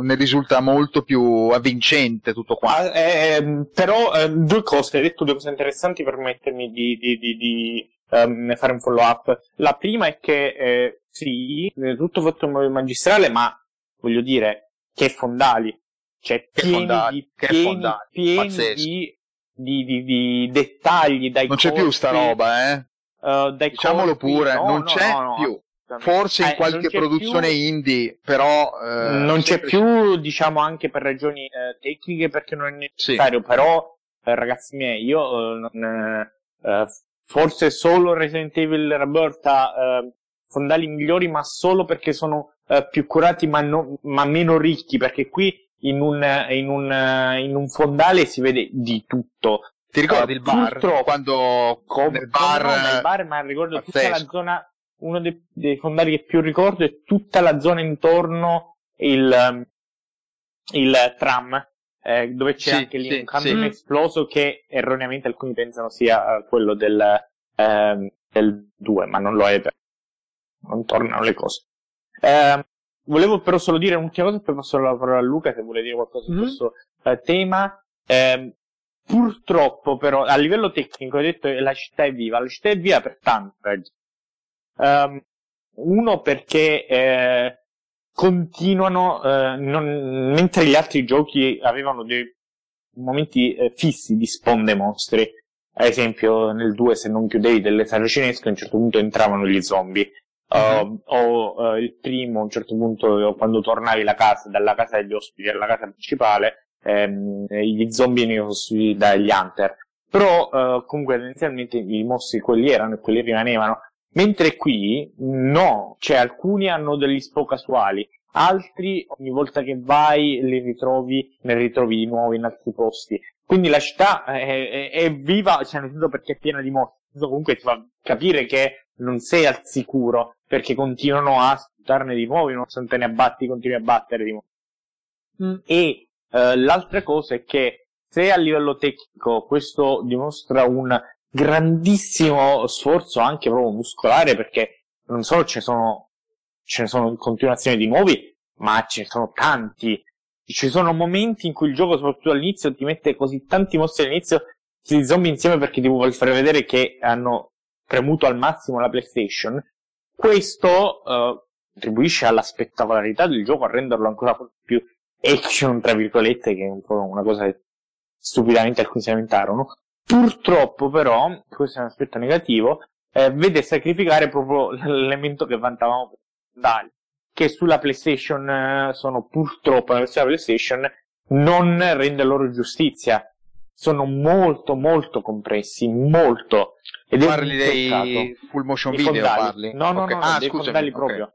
ne risulta molto più avvincente tutto qua. Ah, eh, però eh, due cose, hai detto due cose interessanti per mettermi di, di, di, di um, fare un follow up. La prima è che eh, sì, tutto fatto in modo magistrale, ma voglio dire, che fondali. Cioè, che pieni fondali, di, che pieni, fondali, pieni di, di, di, dettagli dai Non c'è corpi, più sta roba, eh? Uh, dai Diciamolo corpi, pure, no, non no, c'è no, più. Forse in Eh, qualche non c'è produzione più- indie, però... eh, non c'è più, diciamo, anche per ragioni eh, tecniche, perché non è necessario, però, eh, ragazzi miei, io eh, non, eh, eh, forse solo Resident Evil Rebirth ha eh, fondali migliori, ma solo perché sono eh, più curati, ma, no- ma meno ricchi, perché qui in un, in, un, in un fondale si vede di tutto. Ti ricordi Eh, il bar? Quando Come, nel bar... no, no, nel bar, ma ricordo tutta la pazzesco. zona, uno dei, dei fondali che più ricordo è tutta la zona intorno il, um, il tram, eh, dove c'è Sì, anche lì sì, un camion sì. esploso che erroneamente alcuni pensano sia eh, quello del, ehm, del 2, ma non lo è, per- non tornano le cose. Ehm, volevo però solo dire un'ultima cosa e poi passo la parola a Luca se vuole dire qualcosa su Mhm. questo eh, tema. Ehm, purtroppo però a livello tecnico hai detto che la città è viva, la città è viva per tante ragioni. Ehm, uno perché eh, continuano, eh, non- mentre gli altri giochi avevano dei momenti eh, fissi di sponde mostri, ad esempio nel 2 se non chiudevi delle sale cinesche a un certo punto entravano gli zombie, Uh, o eh, il primo a un certo punto quando tornavi la casa, dalla casa degli ospiti alla casa principale ehm, gli zombie venivano sostituiti dagli hunter. Però eh, comunque inizialmente i mostri quelli erano e quelli rimanevano mentre qui no. Cioè alcuni hanno degli spawn casuali altri ogni volta che vai li ritrovi ne ritrovi di nuovo in altri posti. Quindi la città è, è- è viva cioè nel senso perché è piena di senso comunque ti fa capire che non sei al sicuro perché continuano a sputarne di nuovi nonostante ne abbatti continui a battere di nuovo. Mm. e eh, l'altra cosa è che se a livello tecnico questo dimostra un grandissimo sforzo anche proprio muscolare perché non solo ce ne sono ce ne sono in di nuovi ma ce ne sono tanti ci sono momenti in cui il gioco soprattutto all'inizio ti mette così tanti mostri all'inizio questi zombie insieme perché ti vuole fare vedere che hanno premuto al massimo la PlayStation questo eh, contribuisce alla spettacolarità del gioco a renderlo ancora più action, tra virgolette, che è un una cosa che stupidamente alcuni si lamentarono. Purtroppo, però, questo è un aspetto negativo, eh, vede sacrificare proprio l'elemento che vantavamo Dali, che sulla PlayStation eh, sono purtroppo, nella versione PlayStation, non rende loro giustizia. Sono molto, molto compressi, molto. Ed Parli dei full motion I video, fondali. parli? No, no, Ok. no, no, ah, dei scusami, fondali ok. proprio.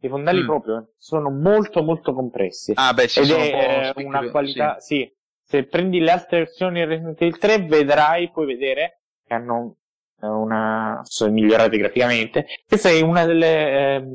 I fondali Mm. proprio sono molto molto compressi. Ah, beh, sì, Ed sono è un po' una qualità, sì. sì. Se prendi le altre versioni di Resident Evil 3 vedrai, puoi vedere che hanno eh, una, sono migliorate graficamente. Questa è una delle ehm,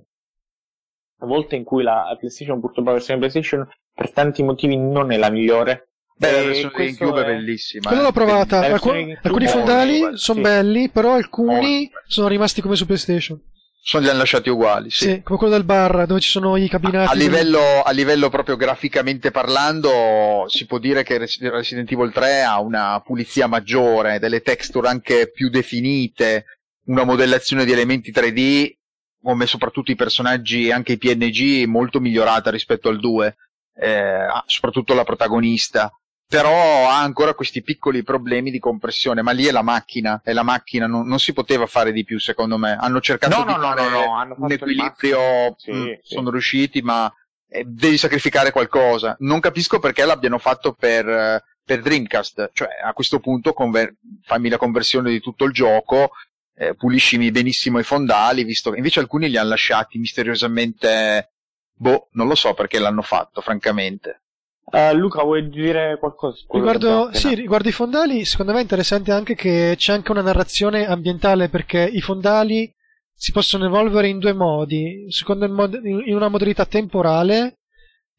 volte in cui la PlayStation, purtroppo la versione PlayStation, per tanti motivi non è la migliore. Beh, la versione GameCube è è- bellissima. Quella eh. l'ho provata. La Alcu- versione di alcuni fondali sono sì. belli, però alcuni Molto. sono rimasti come su PlayStation. Sono li hanno lasciati uguali, sì. Sì, come quello del bar dove ci sono i cabinati. A livello, a livello proprio graficamente parlando, si può dire che Res- Resident Evil 3 ha una pulizia maggiore, delle texture anche più definite, una modellazione di elementi 3D, come soprattutto i personaggi e anche i PNG, molto migliorata rispetto al 2, eh, soprattutto la protagonista. Però ha ancora questi piccoli problemi di compressione, ma lì è la macchina, è la macchina, non, non si poteva fare di più secondo me. Hanno cercato No, di no, fare no, un equilibrio, massimo. Sì, mm, sì. sono riusciti, ma eh, devi sacrificare qualcosa. Non capisco perché l'abbiano fatto per, eh, per Dreamcast, cioè a questo punto conver- fammi la conversione di tutto il gioco, eh, puliscimi benissimo i fondali, visto che invece alcuni li hanno lasciati misteriosamente, boh, non lo so perché l'hanno fatto, francamente. Uh, Luca, vuoi dire qualcosa? Riguardo, sì, riguardo i fondali, secondo me è interessante anche che c'è anche una narrazione ambientale perché i fondali si possono evolvere in due modi, secondo mod- in una modalità temporale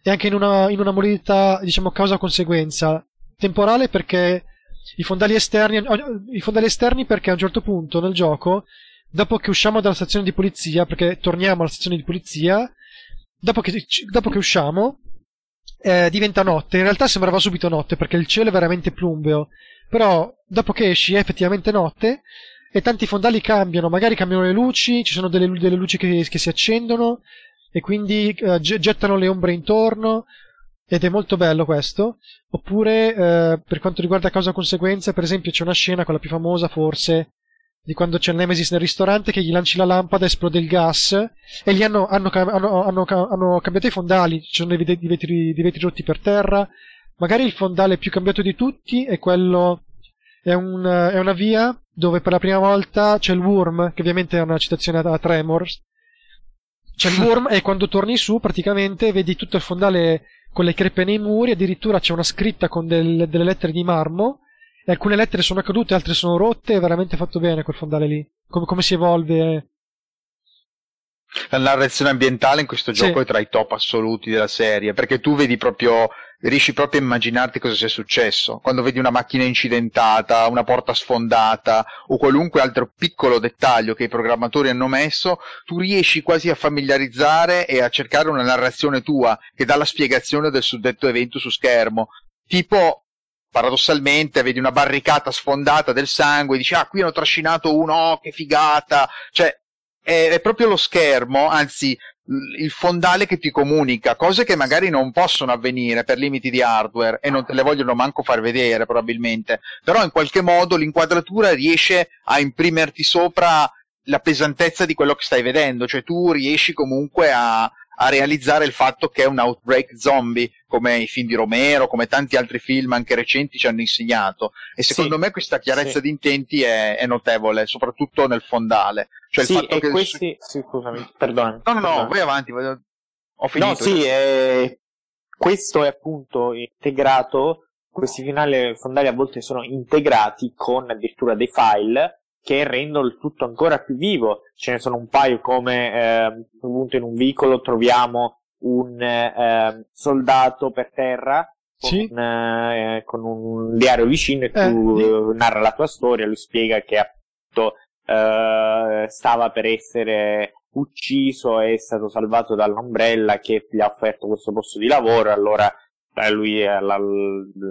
e anche in una, in una modalità, diciamo, causa-conseguenza. Temporale perché i fondali esterni, i fondali esterni perché a un certo punto nel gioco, dopo che usciamo dalla stazione di polizia, perché torniamo alla stazione di polizia, dopo che, dopo che usciamo, eh, diventa notte. In realtà sembrava subito notte perché il cielo è veramente plumbeo. Però dopo che esci è effettivamente notte e tanti fondali cambiano. Magari cambiano le luci, ci sono delle, delle luci che, che, si accendono e quindi eh, gettano le ombre intorno. Ed è molto bello questo. Oppure, eh, per quanto riguarda causa-conseguenza, per esempio, c'è una scena, quella più famosa forse, di quando c'è Nemesis nel ristorante che gli lanci la lampada, esplode il gas e gli hanno, hanno, hanno, hanno cambiato i fondali, ci sono dei, vetri, dei vetri rotti per terra. Magari il fondale più cambiato di tutti è quello. È, un, è una via dove per la prima volta c'è il worm, che ovviamente è una citazione a Tremors. C'è il worm e quando torni su praticamente vedi tutto il fondale con le crepe nei muri, addirittura c'è una scritta con del, delle lettere di marmo e alcune lettere sono cadute, altre sono rotte, è veramente fatto bene quel fondale lì. Come, come si evolve. La narrazione ambientale in questo gioco sì. è tra i top assoluti della serie, perché tu vedi proprio, riesci proprio a immaginarti cosa sia successo. Quando vedi una macchina incidentata, una porta sfondata o qualunque altro piccolo dettaglio che i programmatori hanno messo, tu riesci quasi a familiarizzare e a cercare una narrazione tua che dà la spiegazione del suddetto evento su schermo. Tipo, paradossalmente vedi una barricata sfondata del sangue e dici ah qui hanno trascinato uno, oh, che figata, cioè è, è, proprio lo schermo, anzi il fondale che ti comunica, cose che magari non possono avvenire per limiti di hardware e non te le vogliono manco far vedere probabilmente, però in qualche modo l'inquadratura riesce a imprimerti sopra la pesantezza di quello che stai vedendo, cioè tu riesci comunque a, a realizzare il fatto che è un outbreak zombie, come i film di Romero, come tanti altri film anche recenti ci hanno insegnato. E secondo sì, me questa chiarezza sì. di intenti è, è, notevole, soprattutto nel fondale. Cioè sì, il fatto e che... questi... Sì, scusami, perdona. No, no, no, no, vai avanti, ho finito. No, sì, eh, questo è appunto integrato, questi finali fondali a volte sono integrati con addirittura dei file che rendono il tutto ancora più vivo. Ce ne sono un paio come eh, appunto in un vicolo troviamo un eh, soldato per terra con, sì. eh, con, un diario vicino e tu eh, narra la tua storia, lui spiega che appunto eh, stava per essere ucciso e è stato salvato dall'ombrella che gli ha offerto questo posto di lavoro, allora eh, lui la,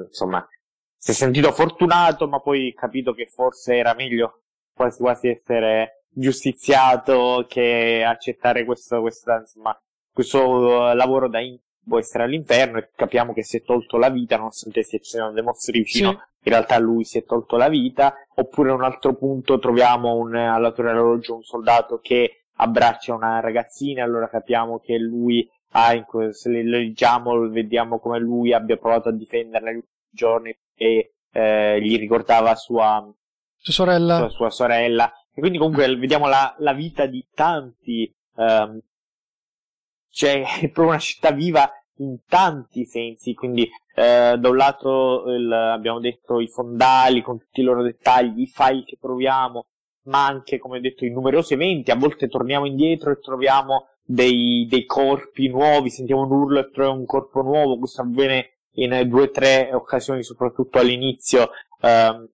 insomma si è sentito fortunato ma poi capito che forse era meglio quasi quasi essere giustiziato che accettare questo, questa, insomma, questo uh, lavoro da può essere all'interno e capiamo che si è tolto la vita nonostante si siano dei mostri vicino sì. in realtà lui si è tolto la vita oppure a un altro punto troviamo un allatore orologio un soldato che abbraccia una ragazzina allora capiamo che lui ha in, se le leggiamo vediamo come lui abbia provato a difenderla negli ultimi giorni e eh, gli ricordava sua sua sorella. Sua, sua sorella. E quindi comunque vediamo la, la vita di tanti. Um, cioè, è proprio una città viva in tanti sensi. Quindi, eh, da un lato il, abbiamo detto i fondali con tutti i loro dettagli, i file che troviamo, ma anche, come ho detto, i numerosi eventi. A volte torniamo indietro e troviamo dei, dei corpi nuovi, sentiamo un urlo e troviamo un corpo nuovo. Questo avviene in due o tre occasioni, soprattutto all'inizio. Um,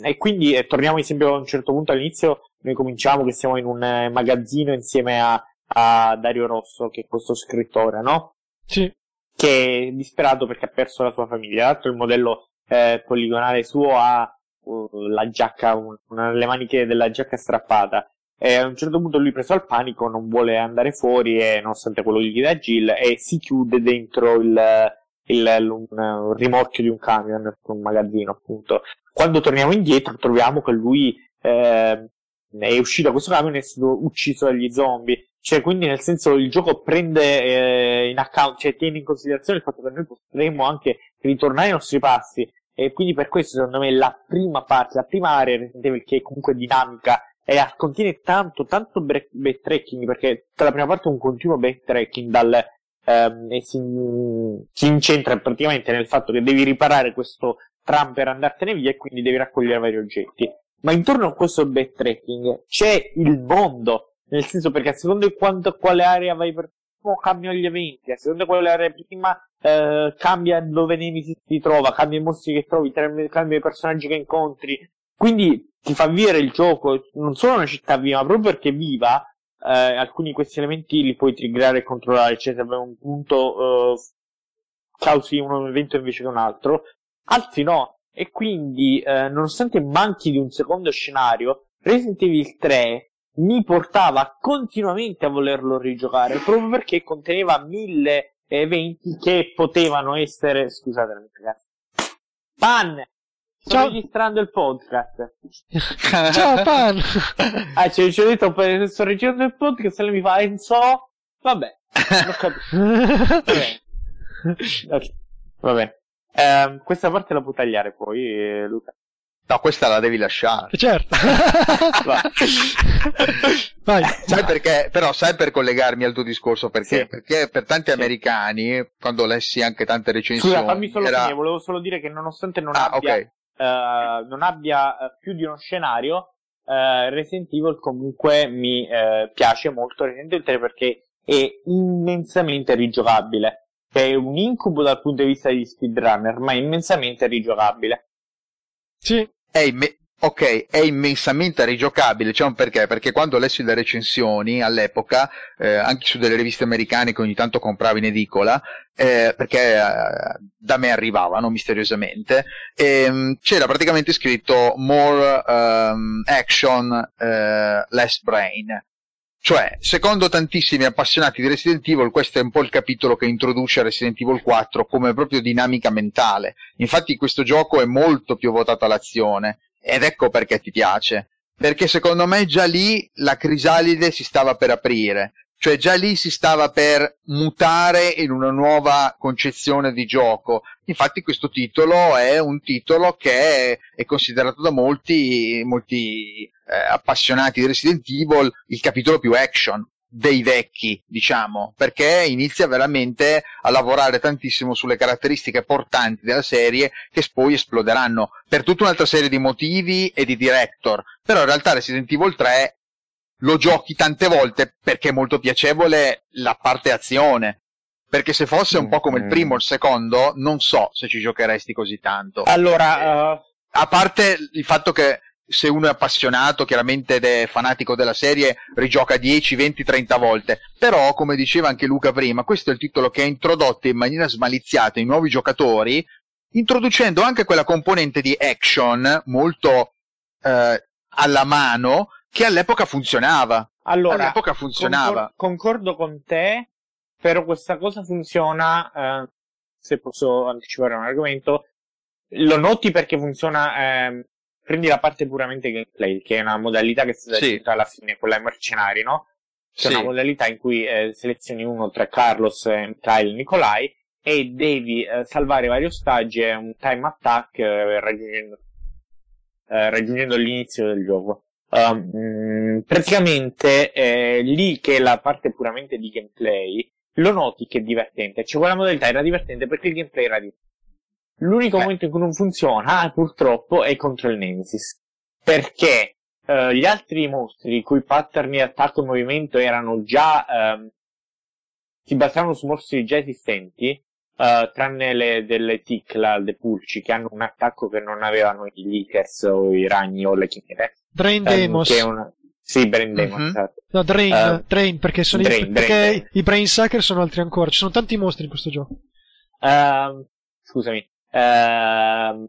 e quindi eh, torniamo esempio a un certo punto all'inizio, noi cominciamo che siamo in un eh, magazzino insieme a, a Dario Rosso, che è questo scrittore, no? Sì. Che è disperato perché ha perso la sua famiglia. Tra l'altro il modello eh, poligonale suo ha uh, la giacca, un, una, le maniche della giacca strappata. E a un certo punto lui preso al panico non vuole andare fuori e nonostante quello gli a Jill e si chiude dentro il, il, un, rimorchio di un camion, un magazzino appunto. Quando torniamo indietro troviamo che lui eh, è uscito da questo camion e è stato ucciso dagli zombie. Cioè, quindi nel senso il gioco prende eh, in account, cioè tiene in considerazione il fatto che noi potremmo anche ritornare ai nostri passi. E quindi per questo secondo me la prima parte, la prima area Resident che è comunque dinamica e contiene tanto, tanto backtracking perché tutta la prima parte è un continuo backtracking dal ehm, e si, si incentra praticamente nel fatto che devi riparare questo tram per andartene via e quindi devi raccogliere vari oggetti. Ma intorno a questo backtracking c'è il mondo, nel senso perché a seconda di quanto, quale area vai per prima cambiano gli eventi, a seconda di quale area prima eh, cambia dove Nemesis si trova, cambia i mostri che trovi, cambia i personaggi che incontri. Quindi ti fa vivere il gioco, non solo una città viva, ma proprio perché viva, eh, alcuni di questi elementi li puoi triggerare e controllare, cioè se aveva un punto eh, causi un evento invece che un altro, altri no. E quindi, eh, nonostante manchi di un secondo scenario, Resident Evil 3 mi portava continuamente a volerlo rigiocare, proprio perché conteneva mille eventi che potevano essere... Scusate, ragazzi. Pan! Sto Ciao. registrando il podcast. Ciao Pan! ah, ci ho detto, sto registrando il podcast e lei mi fa Enzo? Vabbè, non ho capito. Va bene. Eh, questa parte la può tagliare poi, eh, Luca. No, questa la devi lasciare. Certo. Vai. Sai perché? Però sai per collegarmi al tuo discorso perché? Sì. Perché per tanti sì. americani, quando lessi anche tante recensioni. Scusa, fammi solo era... finire, volevo solo dire che nonostante non ah, abbia, okay. Uh, non abbia uh, più di uno scenario, uh, Resident Evil comunque mi piace molto Resident Evil 3 perché è immensamente rigiocabile che è un incubo dal punto di vista di speedrunner, ma è immensamente rigiocabile. Sì. È imme- ok, è immensamente rigiocabile, c'è un perché, perché quando lessi le recensioni all'epoca, eh, anche su delle riviste americane che ogni tanto compravi in edicola, eh, perché eh, da me arrivavano misteriosamente, ehm, c'era praticamente scritto more um, action, eh, less brain cioè, secondo tantissimi appassionati di Resident Evil, questo è un po' il capitolo che introduce Resident Evil 4 come proprio dinamica mentale. Infatti questo gioco è molto più votato all'azione ed ecco perché ti piace. Perché secondo me già lì la crisalide si stava per aprire, cioè già lì si stava per mutare in una nuova concezione di gioco. Infatti questo titolo è un titolo che è, considerato da molti, molti eh, appassionati di Resident Evil il capitolo più action dei vecchi, diciamo, perché inizia veramente a lavorare tantissimo sulle caratteristiche portanti della serie che poi esploderanno per tutta un'altra serie di motivi e di director. Però in realtà Resident Evil 3 lo giochi tante volte perché è molto piacevole la parte azione. Perché se fosse un po' come il mm. primo o il secondo, non so se ci giocheresti così tanto. Allora, uh... a parte il fatto che se uno è appassionato, chiaramente ed è fanatico della serie, rigioca 10, 20, 30 volte. Però, come diceva anche Luca prima, questo è il titolo che ha introdotto in maniera smaliziata i nuovi giocatori, introducendo anche quella componente di action molto eh, alla mano che all'epoca funzionava. Allora, all'epoca funzionava. Concor- concordo con te, però questa cosa funziona, eh, se posso anticipare un argomento, lo noti perché funziona, eh, prendi la parte puramente gameplay, che è una modalità che si sì. alla fine, quella mercenari, no? C'è sì. una modalità in cui eh, selezioni uno tra Carlos, Kyle e Nikolai e devi eh, salvare vari ostaggi e un time attack eh, raggiungendo, eh, raggiungendo l'inizio del gioco. Um, praticamente eh, lì che è la parte puramente di gameplay lo noti che è divertente cioè quella modalità era divertente perché il gameplay era divertente l'unico Beh. momento in cui non funziona purtroppo è contro il Nemesis perché uh, gli altri mostri i cui pattern di attacco e movimento erano già um, si basavano su mostri già esistenti Uh, tranne le, delle Ticla, le pulci, che hanno un attacco che non avevano i Lickers o i ragni o le chimere. Drain um, Demos. Una... Sì, Brain Demon, uh-huh. esatto. No, Drain, uh, Drain, perché, sono drain, i, perché drain, i Brain Sucker sono altri ancora. Ci sono tanti mostri in questo gioco. Uh, scusami. Uh,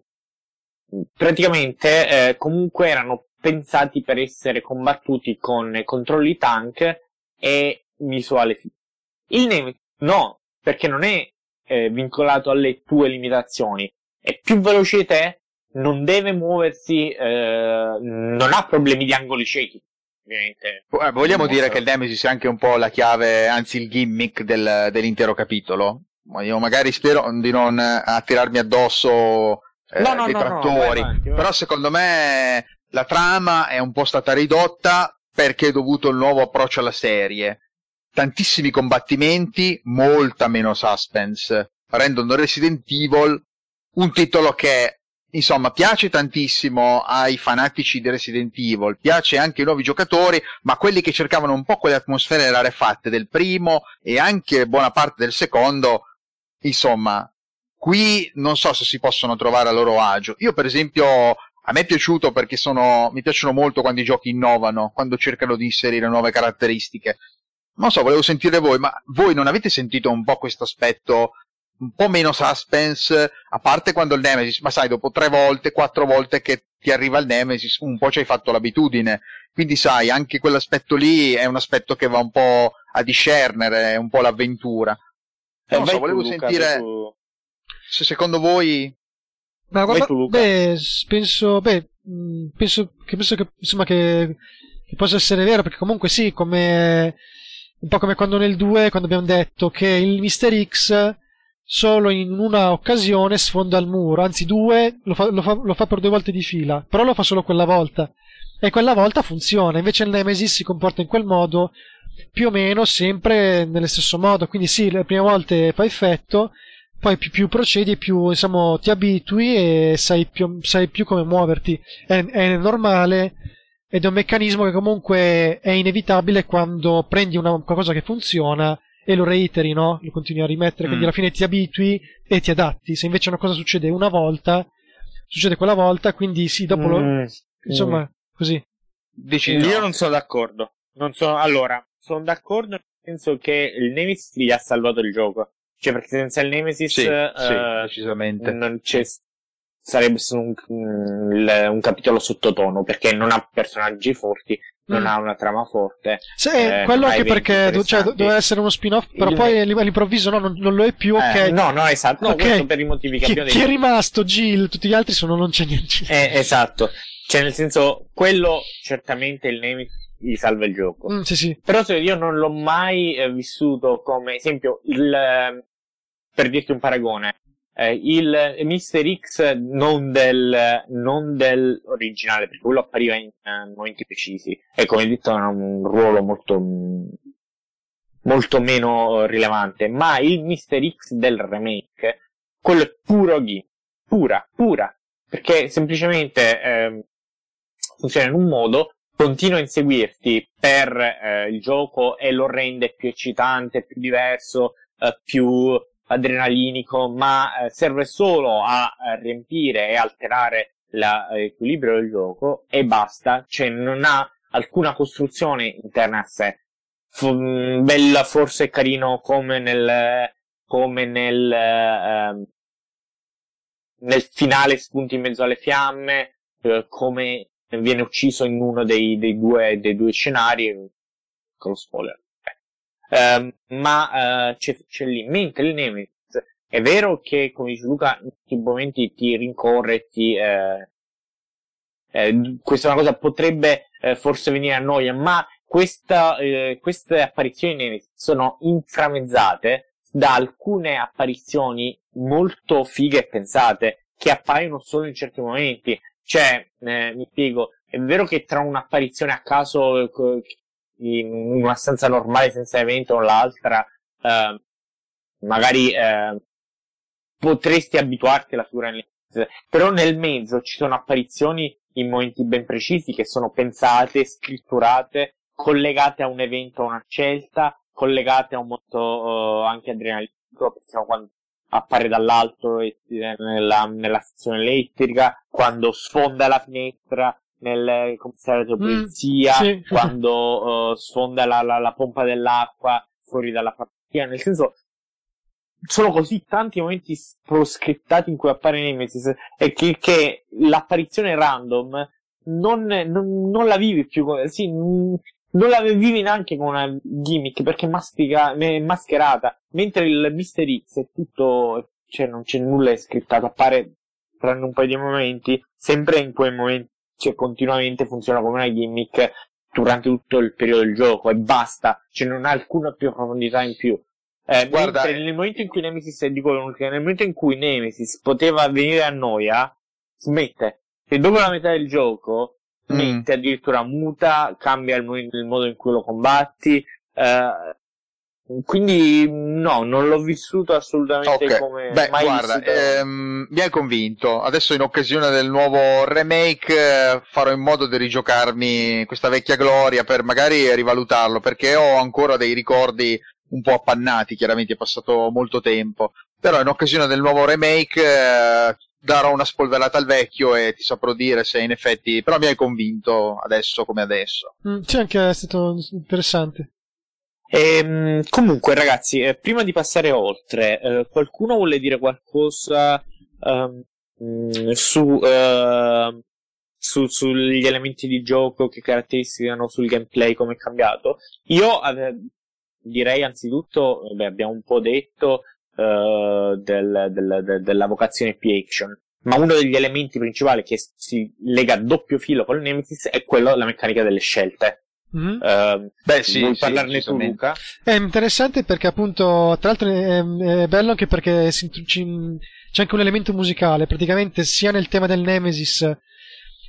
praticamente, eh, comunque erano pensati per essere combattuti con controlli tank e visuale. Il Nemesis, no, perché non è eh, vincolato alle tue limitazioni. È più veloce di te, non deve muoversi, eh, non ha problemi di angoli ciechi. Ovviamente. Eh, vogliamo dire che il Nemesis è anche un po' la chiave, anzi il gimmick del, dell'intero capitolo. Io magari spero di non attirarmi addosso eh, no, no, dei no, trattori, avanti, però secondo me la trama è un po' stata ridotta perché è dovuto il nuovo approccio alla serie. Tantissimi combattimenti, molta meno suspense. Rendono Resident Evil un titolo che, insomma, piace tantissimo ai fanatici di Resident Evil, piace anche ai nuovi giocatori, ma quelli che cercavano un po' quelle atmosfere rarefatte del primo e anche buona parte del secondo, insomma, qui non so se si possono trovare a loro agio. Io, per esempio, a me è piaciuto perché sono, mi piacciono molto quando i giochi innovano, quando cercano di inserire nuove caratteristiche. Non so, volevo sentire voi, ma voi non avete sentito un po' questo aspetto un po' meno suspense, a parte quando il Nemesis, ma sai, dopo tre volte, quattro volte che ti arriva il Nemesis, un po' ci hai fatto l'abitudine. Quindi sai, anche quell'aspetto lì è un aspetto che va un po' a discernere, un po' l'avventura. Eh, non so, volevo tu, Luca, sentire tu. se secondo voi Ma guarda, tu, beh, penso, beh, mh, penso che, penso che, insomma, che, che possa essere vero, perché comunque sì, come, un po' come quando nel 2, quando abbiamo detto che il Mister X solo in una occasione sfonda il muro, anzi due, lo fa, lo fa, lo fa per due volte di fila, però lo fa solo quella volta. E quella volta funziona, invece il Nemesis si comporta in quel modo, più o meno sempre nello stesso modo, quindi sì, le prime volte fa effetto, poi più, più procedi più insomma, ti abitui e sai più, sai più come muoverti. È, è normale ed è un meccanismo che comunque è inevitabile quando prendi una, qualcosa che funziona e lo reiteri, no? Lo continui a rimettere, quindi Mm. alla fine ti abitui e ti adatti. Se invece una cosa succede una volta, succede quella volta, quindi sì, dopo lo, Mm, insomma, così. dici Io no? non sono d'accordo. Non sono... Allora, sono d'accordo nel senso che il Nemesis gli ha salvato il gioco. Cioè, perché senza il Nemesis Sì, eh, sì, decisamente. non c'è sarebbe stato un, un- capitolo sottotono perché non ha personaggi forti, non Mm. ha una trama forte. Se, Eh, quello anche perché do- cioè, doveva essere uno spin-off, però Il- poi all'i- all'improvviso no, non, non lo è più. Ok, Eh, no, no, esatto. No, Ok. questo per i motivi che chi, abbiamo chi è detto. rimasto? Jill, tutti gli altri sono non c'è niente. Eh, esatto. Cioè, nel senso, quello certamente il Nemesis gli salva il gioco. Mm, sì, sì. Però se io non l'ho mai eh, vissuto come esempio il eh, per dirti un paragone eh, il Mister X non del non del originale perché quello appariva in eh, momenti precisi e come detto ha un ruolo molto mm, molto meno rilevante ma il Mister X del remake quello è puro ghi pura pura perché semplicemente ehm, funziona in un modo continua a inseguirti per eh, il gioco e lo rende più eccitante, più diverso, eh, più adrenalinico, ma eh, serve solo a, a riempire e alterare la- eh, l'equilibrio del gioco e basta, cioè non ha alcuna costruzione interna a sé. F- mh, bella, forse carino come nel, come nel, ehm, nel finale spunti in mezzo alle fiamme, eh, come viene ucciso in uno dei, dei due, dei due scenari, con lo spoiler. Ehm, ma eh, c'è, c'è lì, mentre il Nemesis è vero che, come dice Luca, in questi momenti ti rincorre, ti, eh, eh, questa è una cosa potrebbe eh, forse venire a noia, ma questa, eh, queste apparizioni di Nemesis sono inframezzate da alcune apparizioni molto fighe e pensate che appaiono solo in certi momenti. Cioè, eh, mi spiego, è vero che tra un'apparizione a caso in una stanza normale senza evento o l'altra, eh, magari eh, potresti abituarti alla figura nel però nel mezzo ci sono apparizioni in momenti ben precisi che sono pensate, scritturate, collegate a un evento, a una scelta, collegate a un momento eh, anche adrenalinico, pensiamo quando appare dall'alto e- nella, nella stazione elettrica, quando sfonda la finestra nel commissariato di Mm, polizia, sì. quando eh, sfonda la, la, la pompa dell'acqua fuori dalla fattoria, nel senso sono così tanti momenti proscrittati in cui appare Nemesis e che, che l'apparizione random non, non, non la vivi più sì, mm, non la vivi neanche con una gimmick perché è, mastica, è mascherata. Mentre il Mister X è tutto cioè non c'è nulla scrittato appare tranne un paio di momenti sempre in quei momenti cioè continuamente funziona come una gimmick durante tutto il periodo del gioco e basta. Cioè non ha alcuna più profondità in più. Eh, Guarda, mentre nel momento in cui Nemesis dico che nel momento in cui Nemesis poteva venire a noia smette. E dopo la metà del gioco Mm. smette addirittura muta cambia il, il modo in cui lo combatti eh, quindi no, non l'ho vissuto assolutamente Ok, come Beh, mai guarda, ehm, mi hai convinto. Adesso in occasione del nuovo remake eh, farò in modo di rigiocarmi questa vecchia gloria per magari rivalutarlo, perché ho ancora dei ricordi un po' appannati, chiaramente è passato molto tempo. Però in occasione del nuovo remake eh, darò una spolverata al vecchio e ti saprò dire se in effetti... Però mi hai convinto adesso come adesso. Mm, C'è anche è stato interessante. Ehm, comunque, ragazzi, eh, prima di passare oltre, eh, qualcuno vuole dire qualcosa mm, su, ehm, su- sugli elementi di gioco che caratterizzano sul gameplay, come è cambiato? Io eh, direi anzitutto, beh, abbiamo un po' detto eh, del- del- del- della vocazione P-Action. Ma uno degli elementi principali che si lega a doppio filo con il Nemesis è quello della meccanica delle scelte. Mhm. Ehm, Beh, sì, vuoi sì, parlarne tu. Luca? È interessante perché appunto, tra l'altro è, è bello anche perché si c'è anche un elemento musicale, praticamente sia nel tema del Nemesis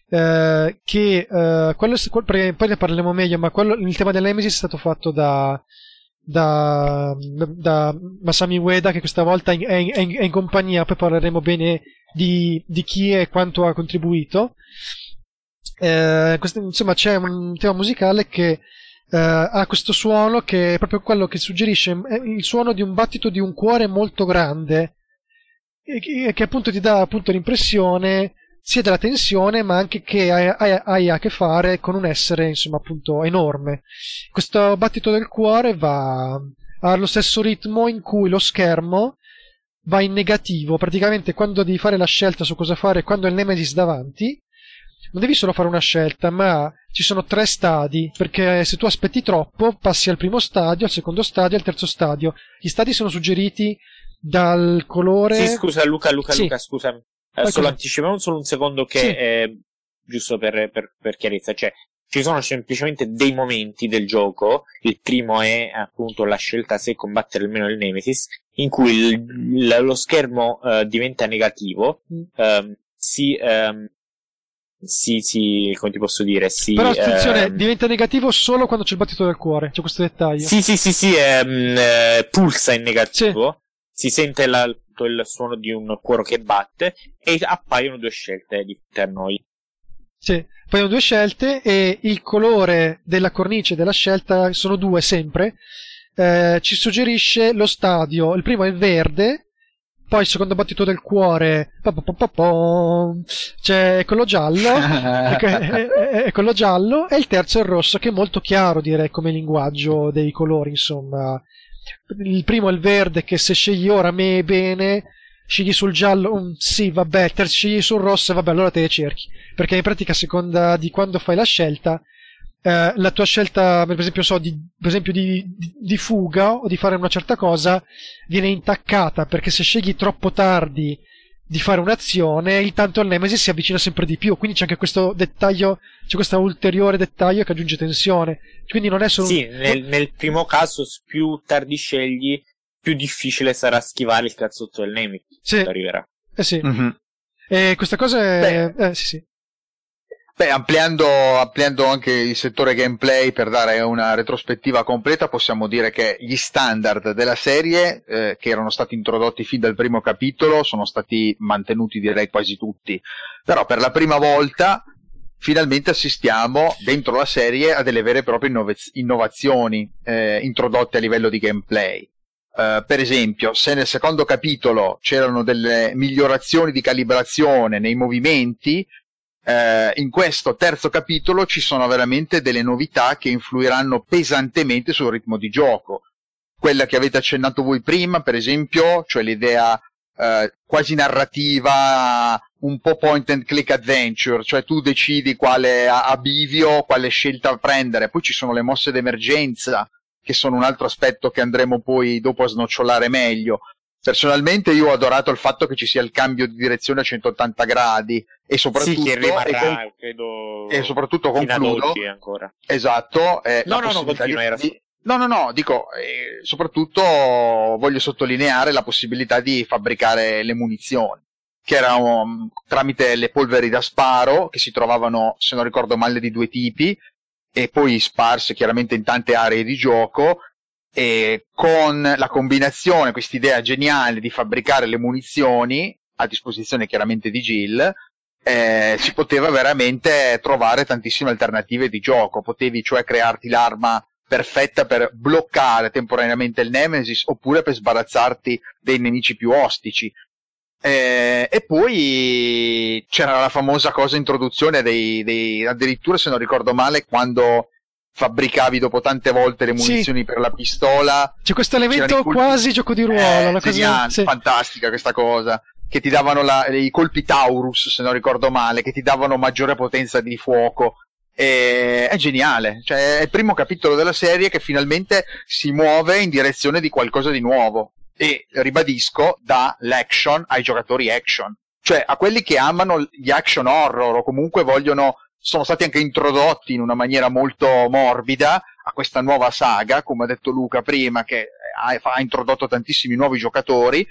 eh, che eh, quello, quel- poi ne parleremo meglio, ma quello, il tema del Nemesis è stato fatto da, da, da Masami Ueda che questa volta è in, è in- è in- compagnia, poi parleremo bene di, di chi e quanto ha contribuito. Eh, questo- insomma, c'è un tema musicale che eh, ha questo suono che è proprio quello che suggerisce il suono di un battito di un cuore molto grande e che appunto ti dà appunto l'impressione sia della tensione ma anche che hai, hai- hai a che fare con un essere insomma appunto enorme questo battito del cuore va ha lo stesso ritmo in cui lo schermo va in negativo praticamente quando devi fare la scelta su cosa fare quando il Nemesis davanti non devi solo fare una scelta, ma ci sono tre stadi, perché se tu aspetti troppo passi al primo stadio, al secondo stadio, al terzo stadio. Gli stadi sono suggeriti dal colore... Sì, scusa, Luca, Luca, Sì. Luca, scusami. Solo cosa? anticipiamo solo un secondo che, Sì. eh, giusto per, per, per chiarezza, cioè, ci sono semplicemente dei momenti del gioco, il primo è appunto la scelta se combattere almeno il Nemesis, in cui il- lo schermo eh, diventa negativo, ehm, si, ehm, si, si, come ti posso dire, si... Però attenzione, ehm, diventa negativo solo quando c'è il battito del cuore, c'è questo dettaglio. Sì, sì, sì, sì, ehm, eh, pulsa in negativo, si sente la- il suono di un cuore che batte e appaiono due scelte di fronte a noi. Sì. Poi hanno due scelte e il colore della cornice della scelta sono due sempre. Eh, ci suggerisce lo stadio. Il primo è il verde, poi il secondo battito del cuore c'è quello giallo, ecco, è, è- è quello giallo e il terzo è il rosso che è molto chiaro direi come linguaggio dei colori insomma. Il primo è il verde che se scegli ora me bene, scegli sul giallo, mm, sì vabbè, terzo scegli sul rosso, vabbè allora te le cerchi. Perché in pratica a seconda di quando fai la scelta eh, la tua scelta per esempio so di, per esempio di, di- di fuga o di fare una certa cosa viene intaccata perché se scegli troppo tardi di fare un'azione intanto il Nemesis si avvicina sempre di più quindi c'è anche questo dettaglio c'è questo ulteriore dettaglio che aggiunge tensione quindi non è solo un- Sì, nel, nel primo caso, più tardi scegli, più difficile sarà schivare il cazzotto del nemico. Sì, arriverà. eh sì. Mhm. E questa cosa è eh, sì, sì. Beh, ampliando, ampliando anche il settore gameplay per dare una retrospettiva completa, possiamo dire che gli standard della serie, eh, che erano stati introdotti fin dal primo capitolo, sono stati mantenuti direi quasi tutti. Però per la prima volta, finalmente assistiamo dentro la serie a delle vere e proprie innov- innovazioni eh, introdotte a livello di gameplay. Eh, per esempio, se nel secondo capitolo c'erano delle migliorazioni di calibrazione nei movimenti, eh, in questo terzo capitolo ci sono veramente delle novità che influiranno pesantemente sul ritmo di gioco. Quella che avete accennato voi prima, per esempio, cioè l'idea eh, quasi narrativa, un po' point and click adventure, cioè tu decidi quale abivio, quale scelta prendere, poi ci sono le mosse d'emergenza, che sono un altro aspetto che andremo poi dopo a snocciolare meglio. Personalmente io ho adorato il fatto che ci sia il cambio di direzione a 180 gradi e soprattutto, Sì, che e rimarrà, con- credo, e soprattutto concludo, ancora. esatto, eh, No, la no, no, possibilità continua, era di- No, no, no, dico, eh, soprattutto voglio sottolineare la possibilità di fabbricare le munizioni, che erano um, tramite le polveri da sparo, che si trovavano, se non ricordo male, di due tipi, e poi sparse chiaramente in tante aree di gioco, e con la combinazione, questa idea geniale di fabbricare le munizioni a disposizione chiaramente di Jill, eh, si poteva veramente trovare tantissime alternative di gioco. Potevi cioè crearti l'arma perfetta per bloccare temporaneamente il Nemesis oppure per sbarazzarti dei nemici più ostici. Eh, e poi c'era la famosa cosa introduzione dei, dei, addirittura se non ricordo male quando fabbricavi dopo tante volte le munizioni sì. per la pistola c'è questo elemento quasi gioco di ruolo eh, una cosa... sì. fantastica questa cosa che ti davano la, i colpi Taurus se non ricordo male che ti davano maggiore potenza di fuoco e, è geniale cioè è il primo capitolo della serie che finalmente si muove in direzione di qualcosa di nuovo e ribadisco dà l'action ai giocatori action cioè a quelli che amano gli action horror o comunque vogliono sono stati anche introdotti in una maniera molto morbida a questa nuova saga, come ha detto Luca prima, che ha, ha, introdotto tantissimi nuovi giocatori,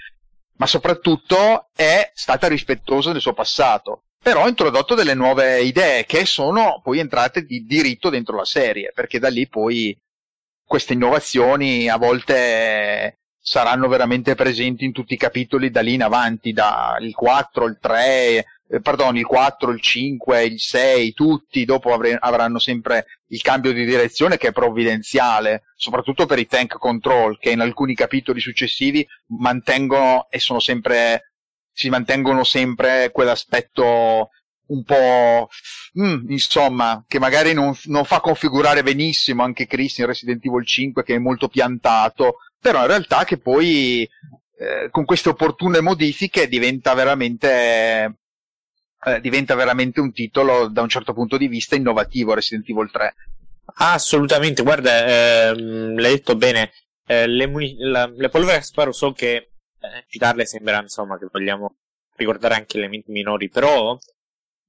ma soprattutto è stata rispettosa del suo passato. Però ha introdotto delle nuove idee che sono poi entrate di diritto dentro la serie, perché da lì poi queste innovazioni a volte saranno veramente presenti in tutti i capitoli da lì in avanti, dal 4, il 3, eh, pardon, il 4, il 5, il 6, tutti dopo avre- avranno sempre il cambio di direzione che è provvidenziale, soprattutto per i tank control che in alcuni capitoli successivi mantengono e sono sempre si mantengono sempre quell'aspetto un po' mm, insomma che magari non, non, fa configurare benissimo anche Chris in Resident Evil 5 che è molto piantato però in realtà che poi eh, con queste opportune modifiche diventa veramente eh, diventa veramente un titolo da un certo punto di vista innovativo Resident Evil 3 assolutamente guarda ehm, l'hai detto bene eh, le, muni- la, le polvere a sparo so che eh, citarle sembra insomma che vogliamo ricordare anche elementi minori però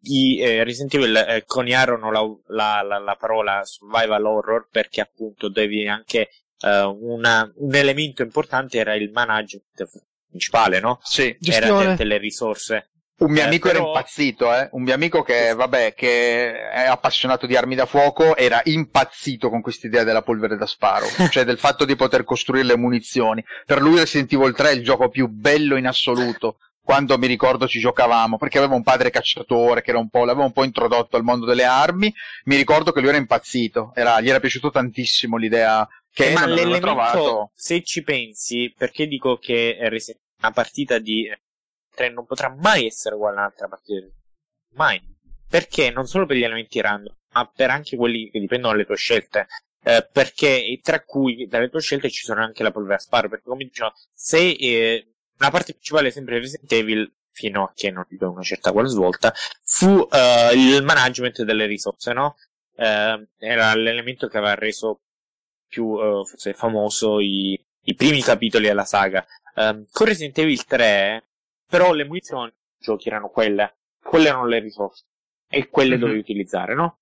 i eh, Resident Evil eh, coniarono la, la, la, la, parola survival horror perché appunto devi anche uh, una, un elemento importante era il management principale, no? Sì, Gestione. era delle risorse. Un mio eh, amico però... era impazzito, eh? Un mio amico che, vabbè, che è appassionato di armi da fuoco, era impazzito con quest'idea della polvere da sparo, cioè del fatto di poter costruire le munizioni. Per lui Resident Evil 3 è il gioco più bello in assoluto quando mi ricordo ci giocavamo, perché aveva un padre cacciatore che era un po', l'aveva un po' introdotto al mondo delle armi, mi ricordo che lui era impazzito, era, gli era piaciuto tantissimo l'idea che eh, ma l'elemento, trovato. se ci pensi, perché dico che una partita di 3 non potrà mai essere uguale a un'altra partita mai. Perché non solo per gli elementi random, ma per anche quelli che dipendono dalle tue scelte. Eh, perché tra cui dalle tue scelte ci sono anche la polvere a sparo. Perché come dicevo, se eh, una parte principale è sempre Resident Evil, fino a che non ebbe una certa quale svolta, fu eh, il management delle risorse, no? Eh, era l'elemento che aveva reso più uh, forse famoso i, i, primi capitoli della saga. Um, con Resident Evil 3, però le munizioni giochi erano quelle, quelle erano le risorse e quelle mm-hmm. dovevi utilizzare, no?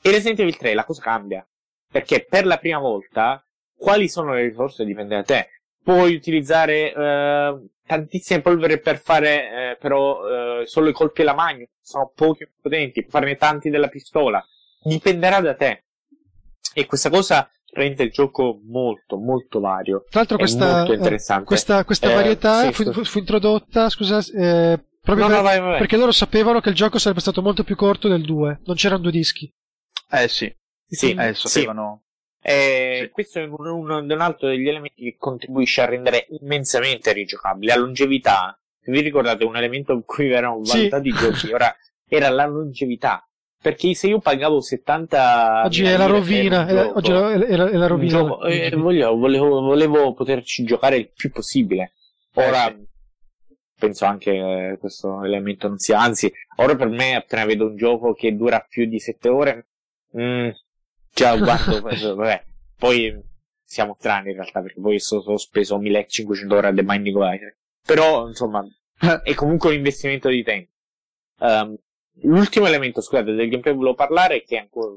E Resident Evil 3 la cosa cambia, perché per la prima volta quali sono le risorse dipende da te. Puoi utilizzare uh, tantissime polvere per fare uh, però solo i colpi alla magno, sono pochi potenti, puoi farne tanti della pistola, dipenderà da te. E questa cosa rende il gioco molto molto vario. Tra l'altro questa, eh, questa, questa eh, varietà sì, fu, fu, fu, introdotta, scusa, eh, proprio no, per, no, vai, vai. perché loro sapevano che il gioco sarebbe stato molto più corto del 2, non c'erano due dischi. Eh sì, sì, eh, sapevano. Eh, sì. Questo è un, un, un, altro degli elementi che contribuisce a rendere immensamente rigiocabile. La longevità, se vi ricordate, un elemento in cui erano valutati sì. i giochi, ora era la longevità. Perché se io pagavo 70 oggi è la rovina, gioco, oggi è la, è la rovina. Gioco, eh, volevo, volevo, volevo, poterci giocare il più possibile. Ora eh, penso anche a questo elemento non sia, anzi, ora per me appena vedo un gioco che dura più di 7 ore, mm, già guardo, vabbè, poi siamo strani in realtà perché poi so, ho speso 1500 ore a The Binding of Isaac. Però, insomma, è comunque un investimento di tempo. Um, L'ultimo elemento, scusate, del gameplay volevo parlare, che ancora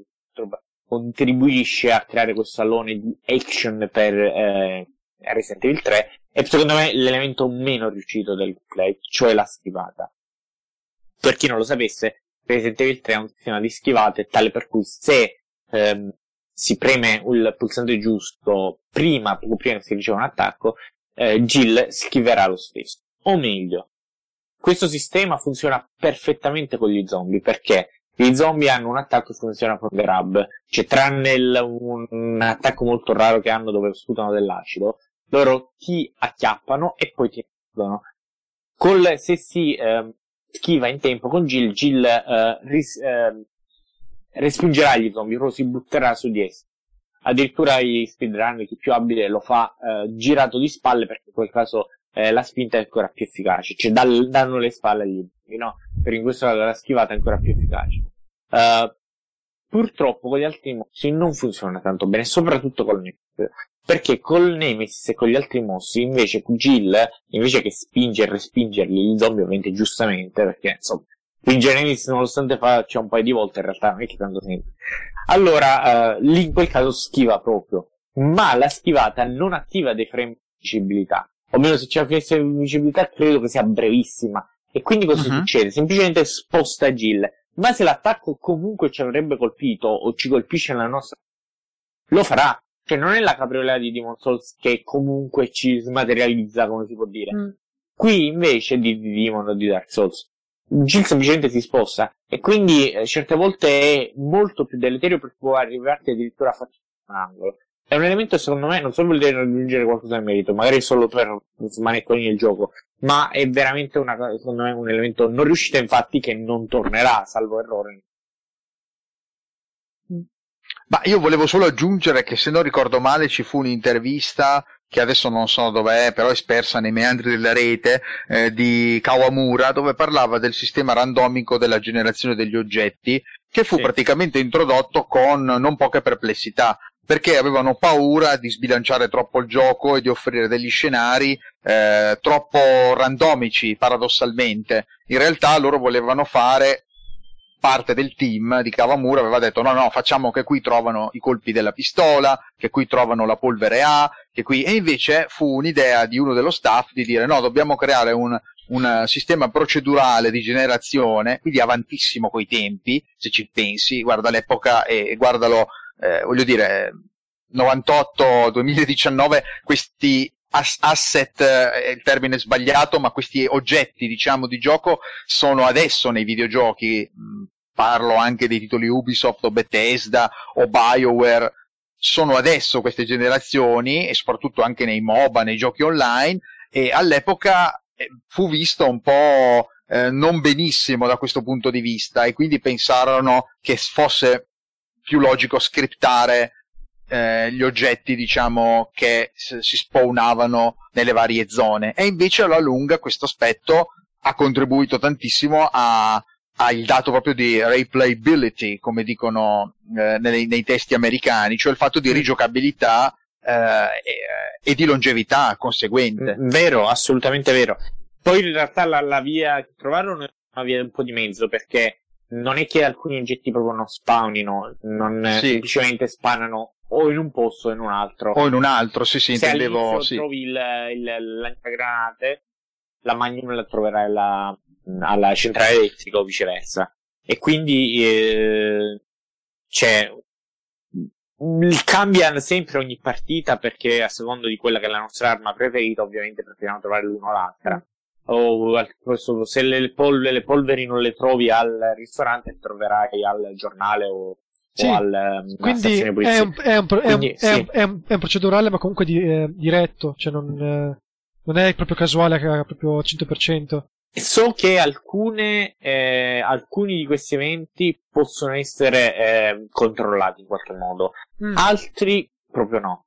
contribuisce a creare questo salone di action per eh, Resident Evil 3, è secondo me l'elemento meno riuscito del gameplay, cioè la schivata. Per chi non lo sapesse, Resident Evil 3 è un sistema di schivate tale per cui se ehm, si preme il pulsante giusto prima, poco prima che si riceva un attacco, eh, Jill schiverà lo stesso. O meglio, questo sistema funziona perfettamente con gli zombie perché i zombie hanno un attacco che funziona con grab, cioè tranne il, un, un, attacco molto raro che hanno dove sputano dell'acido, loro ti acchiappano e poi ti esplodono. Col, se si eh, schiva in tempo con Jill, Jill eh, ris, eh, respingerà gli zombie, proprio si butterà su di essi. Addirittura i speedrunner, chi più abile, lo fa eh, girato di spalle perché in quel caso eh, la spinta è ancora più efficace, cioè dal, danno le spalle agli zombie, no? Per in questo caso la schivata è ancora più efficace. Uh, purtroppo con gli altri mossi non funziona tanto bene, soprattutto col Nemesis. Perché col Nemesis e con gli altri mossi, invece Jill, invece che spingere e respingerli, gli zombie ovviamente giustamente, perché insomma, spingere Nemesis nonostante faccia un paio di volte, in realtà non è che tanto sempre. Allora, uh, lì in quel caso schiva proprio. Ma la schivata non attiva dei frame di visibilità. O meno se c'è la visibilità credo che sia brevissima. E quindi cosa uh-huh. succede? Semplicemente sposta Jill ma se l'attacco comunque ci avrebbe colpito o ci colpisce nella nostra lo farà. Cioè non è la capriola di Demon Souls che comunque ci smaterializza, come si può dire. Mm. Qui invece di, di Demon o di Dark Souls, Jill semplicemente si sposta e quindi eh, certe volte è molto più deleterio perché può arrivarti addirittura a farci un angolo è un elemento secondo me non solo per raggiungere qualcosa di merito, magari solo per smanettoni il gioco, ma è veramente una, secondo me un elemento non riuscito infatti che non tornerà, salvo errore. Ma io volevo solo aggiungere che se non ricordo male ci fu un'intervista che adesso non so dov'è, però è spersa nei meandri della rete, eh, di Kawamura, dove parlava del sistema randomico della generazione degli oggetti, che fu sì. praticamente introdotto con non poche perplessità perché avevano paura di sbilanciare troppo il gioco e di offrire degli scenari eh, troppo randomici, paradossalmente. In realtà loro volevano fare parte del team di Kawamura aveva detto no no facciamo che qui trovano i colpi della pistola che qui trovano la polvere A che qui e invece fu un'idea di uno dello staff di dire no dobbiamo creare un, un sistema procedurale di generazione quindi avantissimo coi tempi se ci pensi guarda l'epoca e guardalo eh, voglio dire, 98-2019, questi asset è il termine sbagliato, ma questi oggetti, diciamo, di gioco sono adesso nei videogiochi. Mm, parlo anche dei titoli Ubisoft o Bethesda o BioWare. Sono adesso queste generazioni e soprattutto anche nei MOBA, nei giochi online e all'epoca eh, fu visto un po' eh, non benissimo da questo punto di vista e quindi pensarono che fosse più logico scriptare eh, gli oggetti, diciamo, che si spawnavano nelle varie zone. E invece alla lunga questo aspetto ha contribuito tantissimo a, al dato proprio di replayability, come dicono eh, nei, nei, testi americani, cioè il fatto di rigiocabilità eh, e, e, di longevità conseguente. Vero, assolutamente vero. Poi in realtà la, la via che trovarono è una via un po' di mezzo, perché non è che alcuni oggetti proprio non spawnino, non sì. semplicemente spanano o in un posto o in un altro. O in un altro, sì, sì, Se intendevo. Se trovi il, il, il lanciagranate, la Magnum la troverai alla, alla centrale elettrica o viceversa. E quindi eh, c'è cambia sempre ogni partita perché a seconda di quella che è la nostra arma preferita, ovviamente preferiamo trovare l'uno o l'altra o se le, polveri, le polveri non le trovi al ristorante, le troverai al giornale o, sì, o al, um, quindi è un, è, un, quindi, è, un, sì. è, un, è, un, è un procedurale ma comunque di, eh, diretto cioè non, eh, non, è proprio casuale proprio 100% so che alcune, eh, alcuni di questi eventi possono essere eh, controllati in qualche modo. Mm. altri proprio no.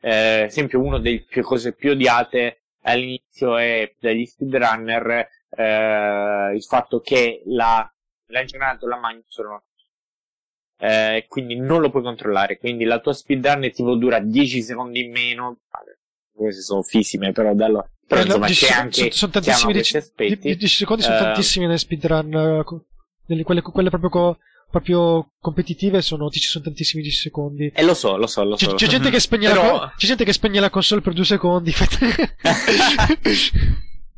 Eh, esempio uno delle cose più odiate all'inizio è dagli speedrunner eh, il fatto che la, l'angionato e la magno sono eh, quindi non lo puoi controllare. Quindi la tua speedrun tipo dura 10 secondi in meno queste sono fisime però da allora però, eh, insomma, no, c'è anche sono, tantissimi 10, 10, secondi sono uh, tantissimi nelle speedrun uh, quelle, quelle proprio co- proprio competitive sono, ci sono tantissimi 10 secondi. E eh, lo so, lo so, lo c'è, so. C'è, gente che spegne Però... la, c'è gente che spegne la console per due secondi.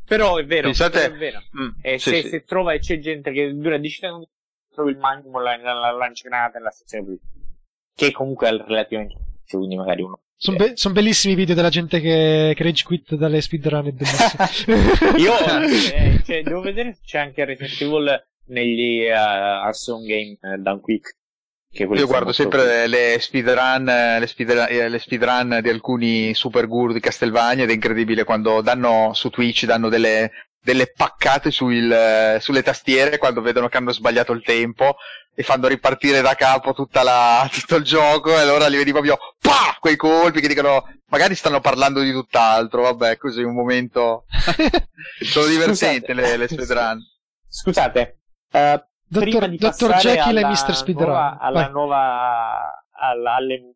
Però è vero, Pensate... è vero. Mm, e sì, se, sì. se trova e c'è gente che dura 10 secondi trovi il magnum la, la, la lancia granata nella stazione politica. che comunque è relativamente quindi magari uno sono, be- son bellissimi i video della gente che, che rage quit dalle speedrun. Io eh, cioè, devo vedere se c'è anche Resident Evil negli uh, Arson Game uh, Done Quick. Io guardo sempre le speedrun, le, speedrun, eh, le speedrun di alcuni super guru di Castelvania ed è incredibile quando danno su Twitch danno delle, delle paccate sul, sulle tastiere quando vedono che hanno sbagliato il tempo e fanno ripartire da capo la, tutto il gioco e allora li vedi proprio pa! quei colpi che dicono magari stanno parlando di tutt'altro vabbè così un momento sono divertenti le, le speedrun scusate uh, Dottor, Dottor Jekyll e Mr. Speedrun nuova, alla Vai. nuova alla, alle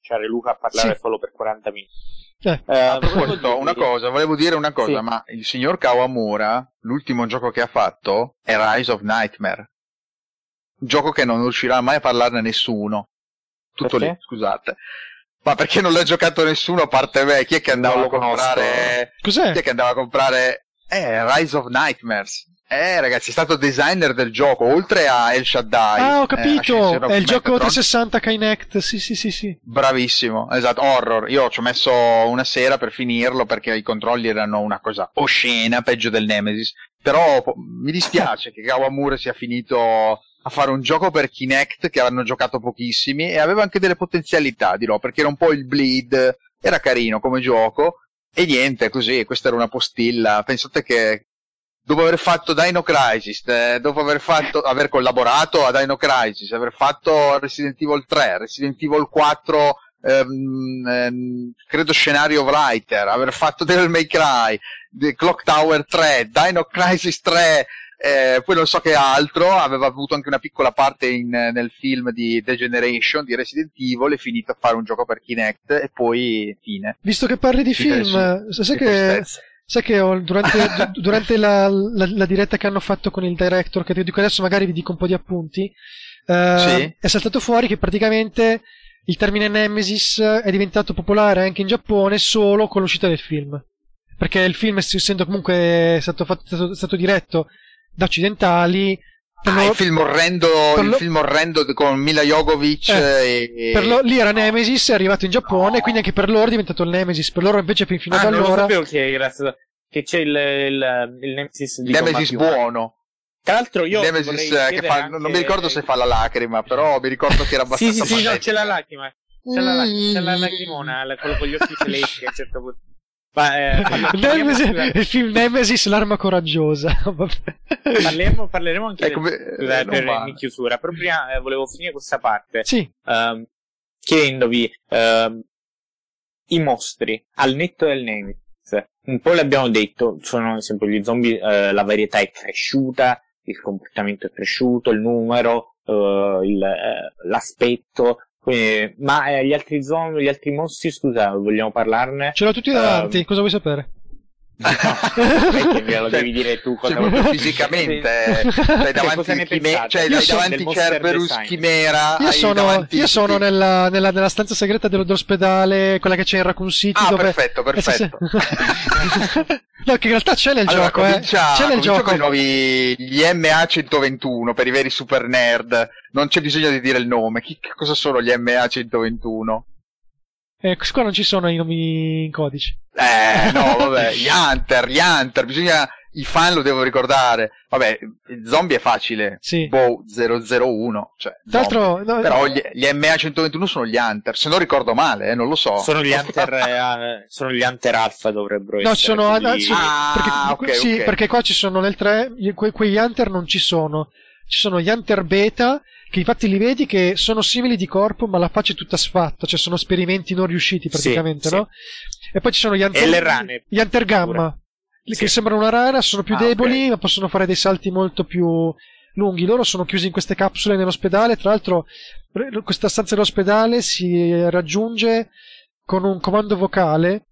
cioè Luca a parlare sì. solo per 40 minuti eh. Eh, a proposito, una cosa, volevo dire una cosa, sì. ma il signor Kawamura, l'ultimo gioco che ha fatto è Rise of Nightmare gioco che non riuscirà mai a parlarne nessuno. Tutto perché? lì, scusate. Ma perché non l'ha giocato nessuno a parte me? Chi è che andava a comprare? Cos'è? Chi è che andava a comprare? Eh, Rise of Nightmares. Eh, ragazzi, è stato designer del gioco, oltre a El Shaddai. Ah, ho capito! Eh, è il gioco 360 Kinect. Sì, sì, sì, sì. Bravissimo, esatto. Horror. Io ci ho messo una sera per finirlo perché i controlli erano una cosa oscena, peggio del Nemesis. Però mi dispiace che Kawamura sia finito a fare un gioco per Kinect che hanno giocato pochissimi e aveva anche delle potenzialità, dirò, perché era un po' il bleed, era carino come gioco e niente, così, questa era una postilla. Pensate che dopo aver fatto Dino Crisis, eh, dopo aver, fatto, aver collaborato a Dino Crisis, aver fatto Resident Evil 3, Resident Evil 4, ehm, ehm, credo scenario writer, aver fatto Devil May Cry, The Clock Tower 3, Dino Crisis 3, eh, poi non so che altro, aveva avuto anche una piccola parte in, nel film di The Generation di Resident Evil, è finito a fare un gioco per Kinect e poi fine. Visto che parli di film, sai che... Sai che ho, durante, durante la, la, la, diretta che hanno fatto con il director, che ti dico adesso magari vi dico un po' di appunti, eh, sì. è saltato fuori che praticamente il termine Nemesis è diventato popolare anche in Giappone solo con l'uscita del film. Perché il film, essendo comunque stato, fatto, stato, stato diretto da occidentali. Ah, lo... il, film orrendo, il lo... film orrendo con Mila Jogovic. Eh, e... per lo... Lì era Nemesis, è arrivato in Giappone, no. quindi anche per loro è diventato il Nemesis. Per loro invece fino ah, ad allora. Non sapevo che, grazie, che c'è il, il, il Nemesis di Nemesis buono. Tra l'altro io Nemesis che fa, anche... non mi ricordo se fa la lacrima, però mi ricordo che era abbastanza Sì, sì, sì, no, c'è la lacrima. C'è, mm. la, c'è la lacrimona, quello con gli occhi celesti a un certo punto. Ma, eh, Nemesis, il film Nemesis, l'arma coraggiosa. parleremo, parleremo anche ecco, del, eh, per in chiusura. Però prima eh, volevo finire questa parte. Sì. Um, chiedendovi um, i mostri al netto del Nemesis. Un po' l'abbiamo detto, sono ad esempio gli zombie, uh, la varietà è cresciuta, il comportamento è cresciuto, il numero, uh, il, uh, l'aspetto, quindi, ma eh, gli altri zombie, gli altri mostri, scusa, vogliamo parlarne? Ce l'ho tutti davanti, um, cosa vuoi sapere? No, perché me lo devi dire tu cioè, cosa fisicamente cioè, davanti, cioè, chime- cioè, io davanti Cerberus Chimera io sono, io sono nella, nella, nella, stanza segreta dell'ospedale quella che c'è in Raccoon City ah dove... perfetto perfetto. No che in realtà c'è nel allora, gioco eh. c'è nel gioco. con i nuovi gli MA121 per i veri super nerd. Non c'è bisogno di dire il nome. Chi, cosa sono gli MA121 eh, qua non ci sono i nomi in codice. Eh, no, vabbè, gli Hunter, gli Hunter, bisogna... I fan lo devo ricordare. Vabbè, zombie è facile. Sì. Boh, 001. Cioè, Tra l'altro, no, Però gli, gli, MA121 sono gli Hunter. Se non ricordo male, eh, non lo so. Sono gli Hunter, eh, sono gli Hunter Alpha dovrebbero no, essere. No, ci sono. Quelli... Ah, perché, okay, sì, okay. perché qua ci sono nel 3. Que, quegli Hunter non ci sono. Ci sono gli Hunter Beta che infatti li vedi che sono simili di corpo, ma la faccia è tutta sfatta, cioè sono esperimenti non riusciti praticamente, sì, no? Sì. E poi ci sono gli Hunter, gli hunter Gamma, sì. che sembrano una rana, sono più ah, deboli, okay. ma possono fare dei salti molto più lunghi. Loro sono chiusi in queste capsule nell'ospedale, tra l'altro questa stanza dell'ospedale si raggiunge con un comando vocale,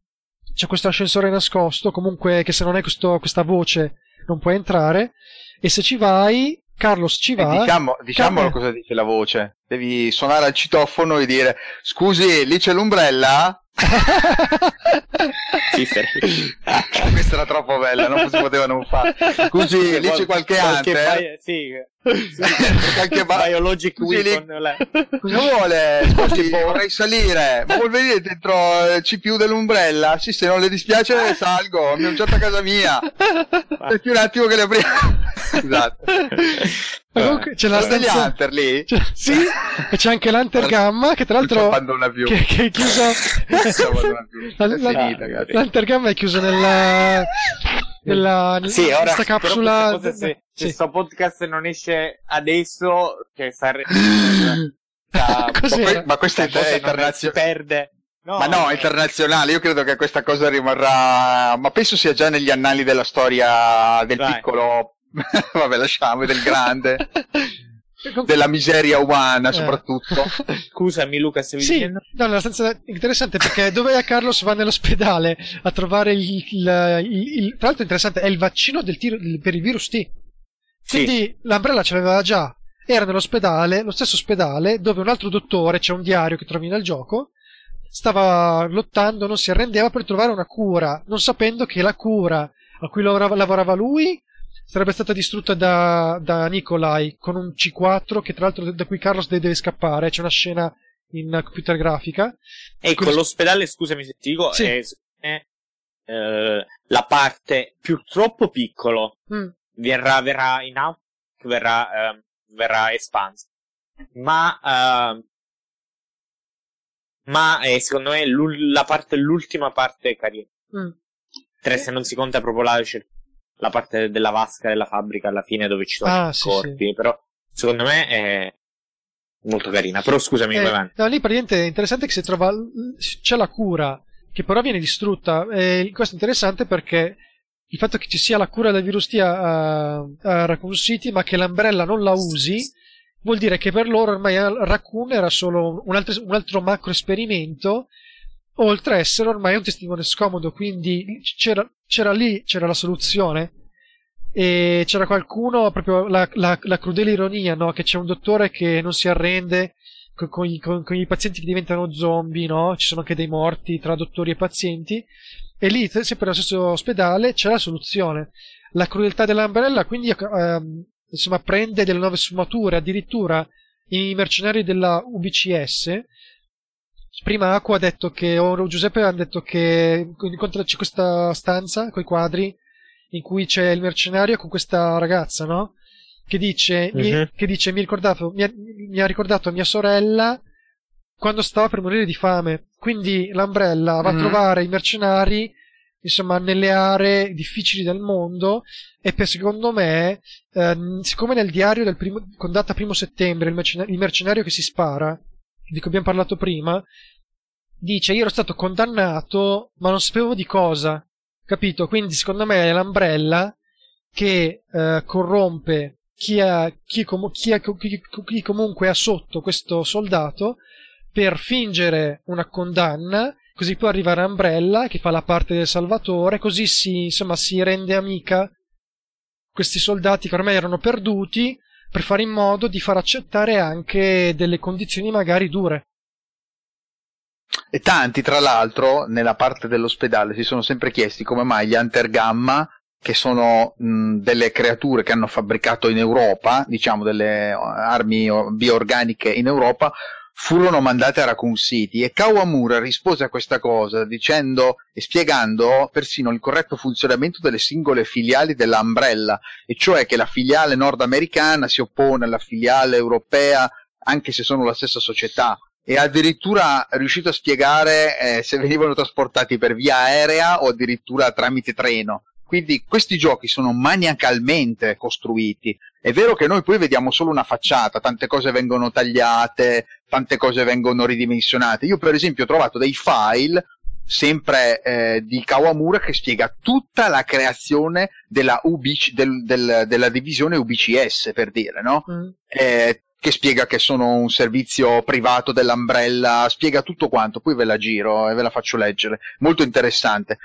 c'è questo ascensore nascosto, comunque che se non hai questo, questa voce non puoi entrare, e se ci vai Carlos ci va. Eh, diciamo, diciamolo Car- cosa dice la voce. Devi suonare al citofono e dire: Scusi, lì c'è l'ombrella? Questa era troppo bella, non si poteva non fare. Così, lì c'è qualche, qualche hunter. Bio, sì. qualche ba- Biologic Weapon. Lì... Cosa vuole? Scusi, vorrei salire. Ma vuol venire dentro il CPU dell'Umbrella? Sì, se non le dispiace salgo, mi ho già a casa mia. Aspetti un attimo che le apriamo. Esatto. comunque c'è la stanza... Hunter lì? C'è... Sì, e c'è anche l'Hunter Gamma che tra l'altro... Non più. Che, che è chiuso... la, la, finita, L'Hunter Gamma è chiuso nella... nella... Sì, ora, questa capsula... Cosa, se, sì. questo podcast non esce adesso, che sarebbe... ma, ma questa è internazionale. perde. No, ma no, internazionale, io credo che questa cosa rimarrà, ma penso sia già negli annali della storia del Vai. piccolo Vabbè, lasciamo del grande. Della miseria umana eh. soprattutto. Scusami Luca se mi sì, no, è abbastanza interessante perché dove Carlos va nell'ospedale a trovare il, il, il, il, tra l'altro interessante è il vaccino del tiro, per il virus T. Quindi sì. l'Umbrella ce l'aveva già. Era nell'ospedale, lo stesso ospedale, dove un altro dottore, c'è un diario che trovi nel gioco, stava lottando, non si arrendeva per trovare una cura, non sapendo che la cura a cui lavorava, lavorava lui sarebbe stata distrutta da, da Nikolai con un C4 che tra l'altro da cui Carlos deve scappare. C'è una scena in computer grafica. Ecco, Quindi... l'ospedale, scusami se ti dico, sì. è, è eh, la parte più troppo piccolo. Mm. Verrà, verrà in out, verrà, eh, verrà espansa. Ma, eh, ma è, secondo me la parte, l'ultima parte carina. Mm. Tre, se non si conta proprio la, la parte della vasca della fabbrica alla fine dove ci sono ah, i sì, corpi, sì. però secondo me è molto carina. Però scusami, eh, avanti. No, lì praticamente è interessante che si trova c'è la cura che però viene distrutta e questo è interessante perché il fatto che ci sia la cura del virus T a, a Raccoon City ma che l'Umbrella non la usi vuol dire che per loro ormai Raccoon era solo un altro, un altro macro esperimento oltre a essere ormai un testimone scomodo, quindi c'era, c'era lì, c'era la soluzione. E c'era qualcuno, proprio la, la, la crudele ironia, no? Che c'è un dottore che non si arrende con, con, con, con, i, pazienti che diventano zombie, no? Ci sono anche dei morti tra dottori e pazienti. E lì, sempre nello stesso ospedale, c'è la soluzione. La crudeltà dell'Umbrella, quindi, ehm, insomma, prende delle nuove sfumature. Addirittura i mercenari della UBCS prima Acqua ha detto che, o Giuseppe ha detto che c'è questa stanza con i quadri in cui c'è il mercenario con questa ragazza, no? Che dice, uh-huh. mi, mhm. che dice, mi, ricordato, mi, ha, mi ha ricordato mia sorella quando stava per morire di fame. Quindi l'Umbrella va uh-huh. a mhm. trovare i mercenari insomma nelle aree difficili del mondo e per secondo me eh, siccome nel diario del primo, con data primo settembre il mercenario, il mercenario che si spara di cui abbiamo parlato prima, dice io ero stato condannato ma non sapevo di cosa, capito? Quindi secondo me è l'Umbrella che eh, corrompe chi, ha, chi, com- chi, ha, chi, comunque ha sotto questo soldato per fingere una condanna così poi arriva Umbrella che fa la parte del salvatore così si, insomma, si rende amica questi soldati che ormai erano perduti per fare in modo di far accettare anche delle condizioni magari dure. E tanti, tra l'altro, nella parte dell'ospedale si sono sempre chiesti come mai gli Hunter Gamma, che sono mh, delle creature che hanno fabbricato in Europa, diciamo delle armi bioorganiche in Europa, furono mandate a Raccoon City e Kawamura rispose a questa cosa dicendo e spiegando persino il corretto funzionamento delle singole filiali della Umbrella, e cioè che la filiale nordamericana si oppone alla filiale europea anche se sono la stessa società e addirittura riuscito a spiegare eh, se venivano trasportati per via aerea o addirittura tramite treno. Quindi questi giochi sono maniacalmente costruiti. È vero che noi poi vediamo solo una facciata, tante cose vengono tagliate, tante cose vengono ridimensionate. Io per esempio ho trovato dei file sempre eh, di Kawamura che spiega tutta la creazione della, UBC, del, del, della divisione UBCS per dire, no? Mm. Eh, che spiega che sono un servizio privato dell'Umbrella, spiega tutto quanto, poi ve la giro e ve la faccio leggere. Molto interessante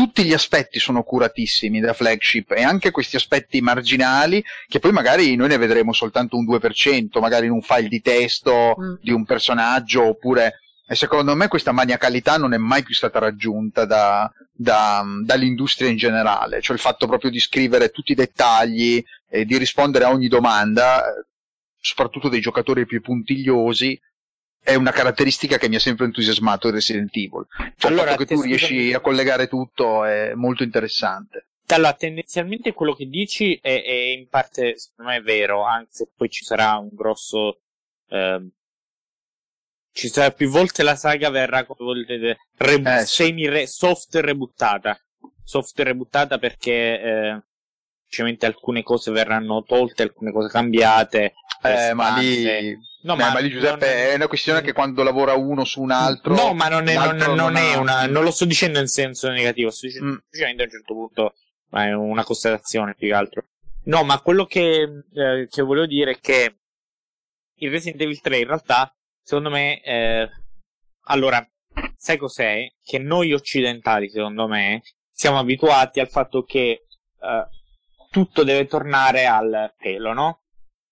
tutti gli aspetti sono curatissimi da flagship e anche questi aspetti marginali che poi magari noi ne vedremo soltanto un 2%, magari in un file di testo mm. di un personaggio oppure E secondo me questa maniacalità non è mai più stata raggiunta da, da, dall'industria in generale, cioè il fatto proprio di scrivere tutti i dettagli e di rispondere a ogni domanda, soprattutto dei giocatori più puntigliosi, è una caratteristica che mi ha sempre entusiasmato in Resident Evil. Cioè allora, il fatto che tu riesci a collegare tutto è molto interessante. Allora, tendenzialmente quello che dici è, è in parte, secondo me, è vero, anche se poi ci sarà un grosso eh, ci sarà più volte la saga verrà come volete re- eh, semi re- soft rebuttata soft rebuttata perché eh, semplicemente alcune cose verranno tolte alcune cose cambiate eh, ma lì No, ma, ma, lì Giuseppe è... è una questione che quando lavora uno su un altro. No, ma non è, non, non non è una. Non lo sto dicendo in senso negativo, sto dicendo mm. semplicemente a un certo punto ma è una constatazione più che altro. No, ma quello che, eh, che volevo dire è che il Resident Evil 3 in realtà secondo me, eh, allora, sai cos'è? Che noi occidentali, secondo me, siamo abituati al fatto che eh, tutto deve tornare al pelo, no?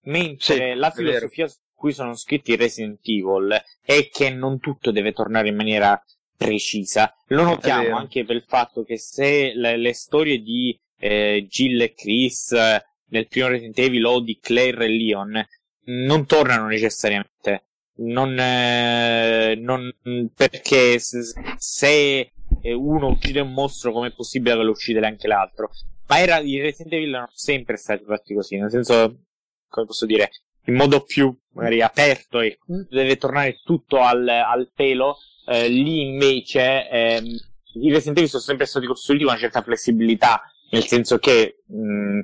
Mentre sì, la filosofia cui sono scritti Resident Evil è che non tutto deve tornare in maniera precisa. Lo notiamo anche per il fatto che se le, le storie di eh, Jill e Chris eh, nel primo Resident Evil o di Claire e Leon non tornano necessariamente. Non, eh, non perché se uno uccide un mostro com'è possibile che lo uccide anche l'altro? Ma era i Resident Evil erano sempre stati fatti così nel senso come posso dire in modo più magari aperto e mm. deve tornare tutto al, al pelo eh, lì invece ehm, i Resident Evil sono sempre stati costruiti con una certa flessibilità nel senso che mh,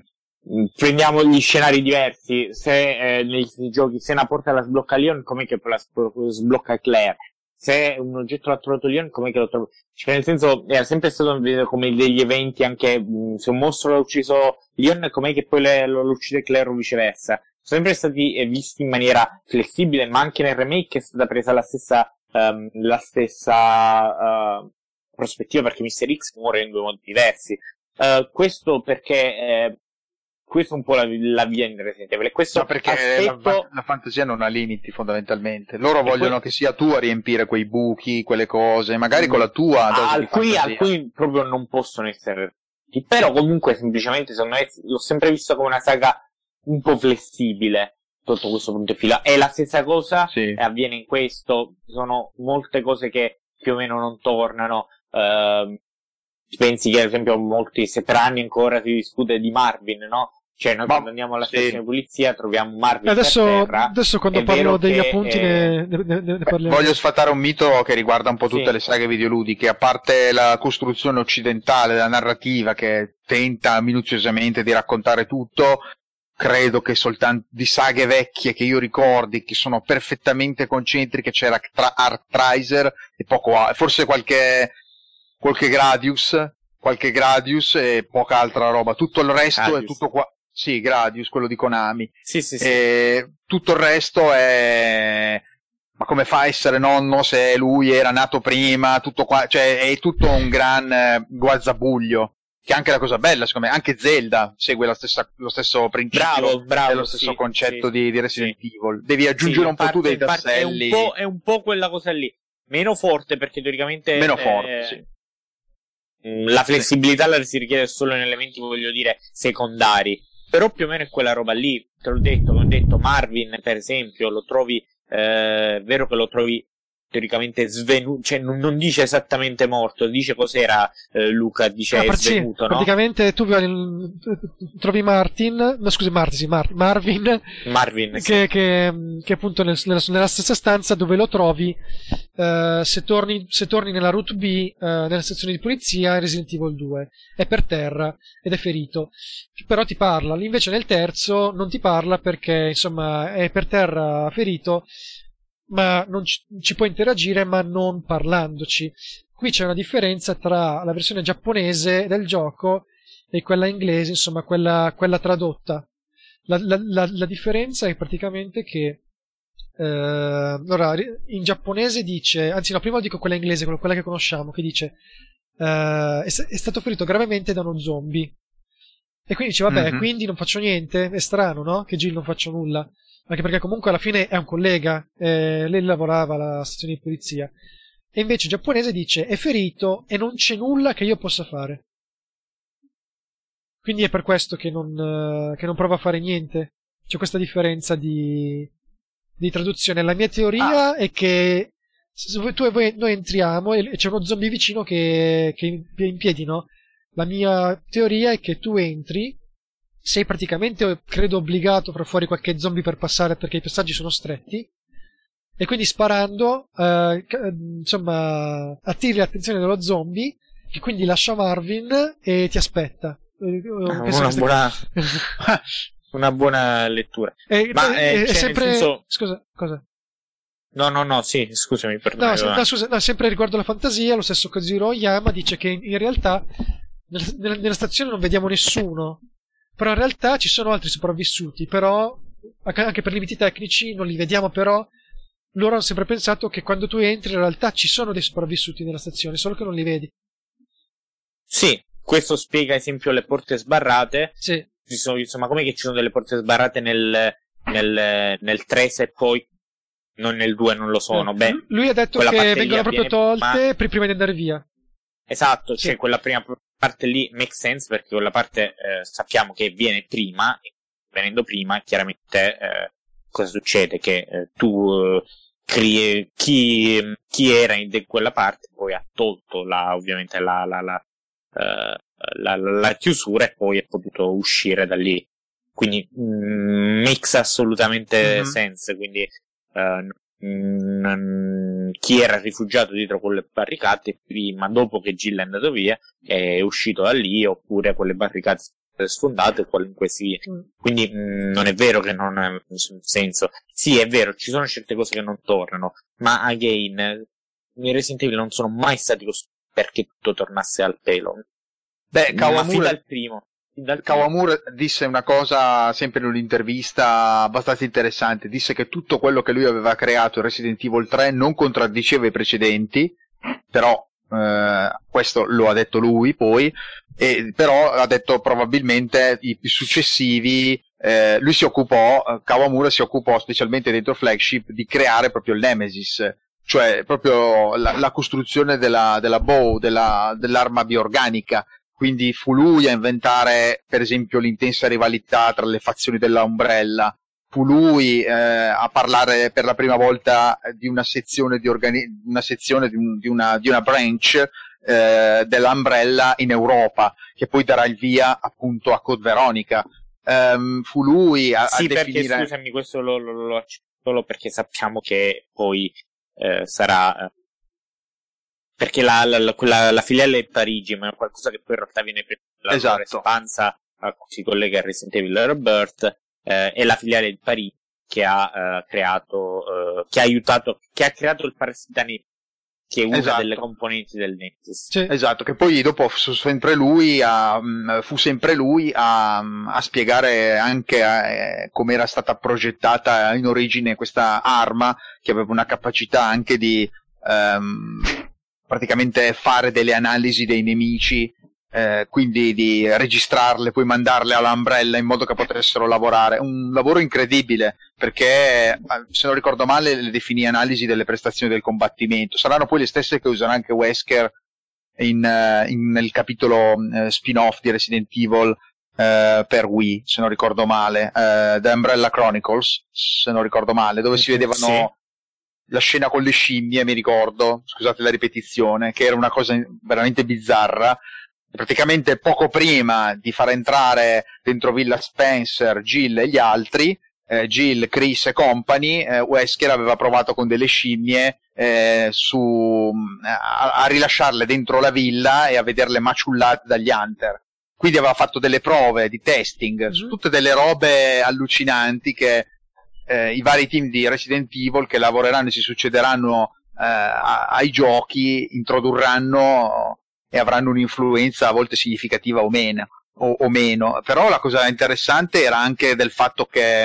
Mm, prendiamo gli scenari diversi, se eh, nei giochi se una porta la sblocca Leon, com'è che la sblocca Claire? Se un oggetto l'ha trovato Leon, com'è che lo trova? Cioè, nel senso, era sempre stato come degli eventi anche, mh, mm, se un mostro l'ha ucciso Leon, com'è che poi le, lo, lo uccide Claire o viceversa? Sono sempre stati eh, visti in maniera flessibile, ma anche nel remake è stata presa la stessa, um, la stessa, uh, prospettiva perché Mr. X muore in due modi diversi. Uh, questo perché eh, questo è un po' la, la via in Resident Evil. Questo no, perché aspetto... la, la, fantasia non ha limiti fondamentalmente. Loro e vogliono poi... che sia tu a riempire quei buchi, quelle cose, magari mm. con la tua dose alcuni, alcuni proprio non possono essere. Però comunque semplicemente secondo me l'ho sempre visto come una saga un po' flessibile sotto questo punto di fila. È la stessa cosa sì. avviene in questo. Sono molte cose che più o meno non tornano. Uh, pensi che ad esempio molti, se per anni ancora si discute di Marvin, no? Cioè, noi Ma, quando andiamo alla stazione di polizia troviamo Marvin adesso, per terra. Adesso quando parlo degli che, appunti eh, ne, ne, ne, parliamo. Voglio sfatare un mito che riguarda un po' tutte sì. le saghe videoludiche, a parte la costruzione occidentale, la narrativa che tenta minuziosamente di raccontare tutto, credo che soltanto di saghe vecchie che io ricordi, che sono perfettamente concentriche, c'era Art Triser e poco altro, forse qualche, qualche Gradius, qualche Gradius e poca altra roba. Tutto il resto Gradius. è tutto qua. Sì, Gradius, quello di Konami. Sì, sì, sì. E tutto il resto è... Ma come fa a essere nonno se lui era nato prima? Tutto qua, cioè è tutto un gran eh, guazzabuglio. Che è anche la cosa bella, secondo me. Anche Zelda segue stessa, lo stesso principio. Bravo, bravo. lo stesso sì, concetto sì, di, di, Resident sì. Evil. Devi aggiungere un po' tu dei tasselli. È un, è un, po', quella cosa lì. Meno forte perché teoricamente. Meno forte, eh, sì la flessibilità la si richiede solo in elementi, voglio dire, secondari. Però più o meno è quella roba lì. Te l'ho detto, come ho detto, Marvin, per esempio, lo trovi, eh, vero che lo trovi teoricamente svenuto, cioè non, non, dice esattamente morto, dice cos'era eh, Luca, dice no, è svenuto, sì, no? Praticamente tu trovi Martin, no scusi Martin, sì, Mar- Marvin, Marvin che, sì. che, che, appunto nel, nella, nella, stessa stanza dove lo trovi, eh, se, torni, se torni nella route B, eh, nella sezione di polizia, Resident Evil 2, è per terra ed è ferito, però ti parla, invece nel terzo non ti parla perché insomma è per terra ferito, ma non ci, ci può interagire ma non parlandoci. Qui c'è una differenza tra la versione giapponese del gioco e quella inglese, insomma quella, quella tradotta. La, la, la, la, differenza è praticamente che eh, allora, in giapponese dice, anzi no, prima dico quella inglese, quella che conosciamo, che dice eh, è, è, stato ferito gravemente da uno zombie. E quindi dice, vabbè, mm-hmm. quindi non faccio niente, è strano, no? Che Jill non faccia nulla. Anche perché comunque alla fine è un collega, eh, lei lavorava alla stazione di polizia. E invece il giapponese dice è ferito e non c'è nulla che io possa fare. Quindi è per questo che non, uh, che non prova a fare niente. C'è questa differenza di, di traduzione. La mia teoria ah. è che tu e voi, noi entriamo e c'è uno zombie vicino che, che è in piedi, no? La mia teoria è che tu entri, sei praticamente, credo, obbligato a far fuori qualche zombie per passare perché i passaggi sono stretti, e quindi sparando, eh, insomma, attiri l'attenzione dello zombie, che quindi lascia Marvin e ti aspetta. Eh, ah, una, buona... una buona lettura. E, Ma è, è cioè, sempre... Senso... Scusa, cosa? No, no, no, sì, scusami, perdone. No, se, no, scusa, no, sempre riguardo la fantasia, lo stesso Koziro Oyama dice che in realtà nella, nella, stazione non vediamo nessuno, però in realtà ci sono altri sopravvissuti, però anche per limiti tecnici non li vediamo, però loro hanno sempre pensato che quando tu entri in realtà ci sono dei sopravvissuti nella stazione, solo che non li vedi. Sì, questo spiega ad esempio le porte sbarrate. Sì. Ci sono, insomma, come che ci sono delle porte sbarrate nel, nel, nel 3 se poi non nel 2 non lo sono. Eh, Beh, lui ha detto che vengono proprio tolte prima, prima di andare via. Esatto, sì. cioè quella prima parte lì make sense perché quella parte eh, sappiamo che viene prima, e venendo prima chiaramente eh, cosa succede? Che eh, tu cri- chi, chi, era in quella parte poi ha tolto la, ovviamente la, la, la, uh, la, chiusura e poi è potuto uscire da lì. Quindi mm, makes assolutamente mm-hmm. sense, quindi uh, n- chi era rifugiato dietro quelle barricate prima, dopo che Jill è andato via, è uscito da lì, oppure quelle barricate sfondate qualunque sia. Mm. Quindi mh, mm, non è vero che non ha senso. Sì, è vero, ci sono certe cose che non tornano, ma again, i Resident Evil non sono mai stati così perché tutto tornasse al pelo. Beh, Kawamura, dal primo. Dal Kawamura disse una cosa sempre in un'intervista abbastanza interessante, disse che tutto quello che lui aveva creato in Resident Evil 3 non contraddiceva i precedenti, però eh, questo lo ha detto lui poi, e, però ha detto probabilmente i, successivi eh, lui si occupò, Kawamura si occupò specialmente dentro Flagship di creare proprio il Nemesis, cioè proprio la, la costruzione della, della bow, della, dell'arma bioorganica. Quindi fu lui a inventare, per esempio, l'intensa rivalità tra le fazioni della Umbrella, fu lui eh, a parlare per la prima volta di una sezione di, organi- una, sezione di, un, di, una, di una branch eh, dell'Umbrella in Europa, che poi darà il via appunto a Code Veronica. Um, fu lui a, sì, a perché, definire... scusami, questo lo, lo, lo solo perché sappiamo che poi eh, sarà... Eh, perché la, la, quella, la filiale è Parigi, ma è qualcosa che poi in realtà viene prima della esatto. espansa a cui si collega a Resident Evil Rebirth eh, è la filiale di Parigi che ha eh, creato, eh, che ha aiutato, che ha creato il parassitane che è una esatto. delle componenti del Nexus. Sì. Esatto, che poi dopo fu sempre lui a, mm, fu sempre lui a, mm, a spiegare anche eh, come era stata progettata in origine questa arma che aveva una capacità anche di ehm, praticamente fare delle analisi dei nemici eh, quindi di registrarle, poi mandarle all'Umbrella in modo che potessero lavorare. Un lavoro incredibile, perché eh, se non ricordo male le definì analisi delle prestazioni del combattimento. Saranno poi le stesse che userà anche Wesker in, uh, in, nel capitolo uh, spin-off di Resident Evil uh, per Wii, se non ricordo male, The Umbrella Chronicles, se non ricordo male, dove si vedevano... La scena con le scimmie, mi ricordo, scusate la ripetizione, che era una cosa veramente bizzarra, praticamente poco prima di far entrare dentro Villa Spencer Jill e gli altri, eh, Jill, Chris e company, eh, Wesker aveva provato con delle scimmie eh, su, a, a, rilasciarle dentro la villa e a vederle maciullate dagli hunter. Quindi aveva fatto delle prove di testing mm-hmm. su tutte delle robe allucinanti che eh, i vari team di Resident Evil che lavoreranno e si succederanno eh, ai giochi introdurranno e avranno un'influenza a volte significativa o meno, o, o meno. Però la cosa interessante era anche del fatto che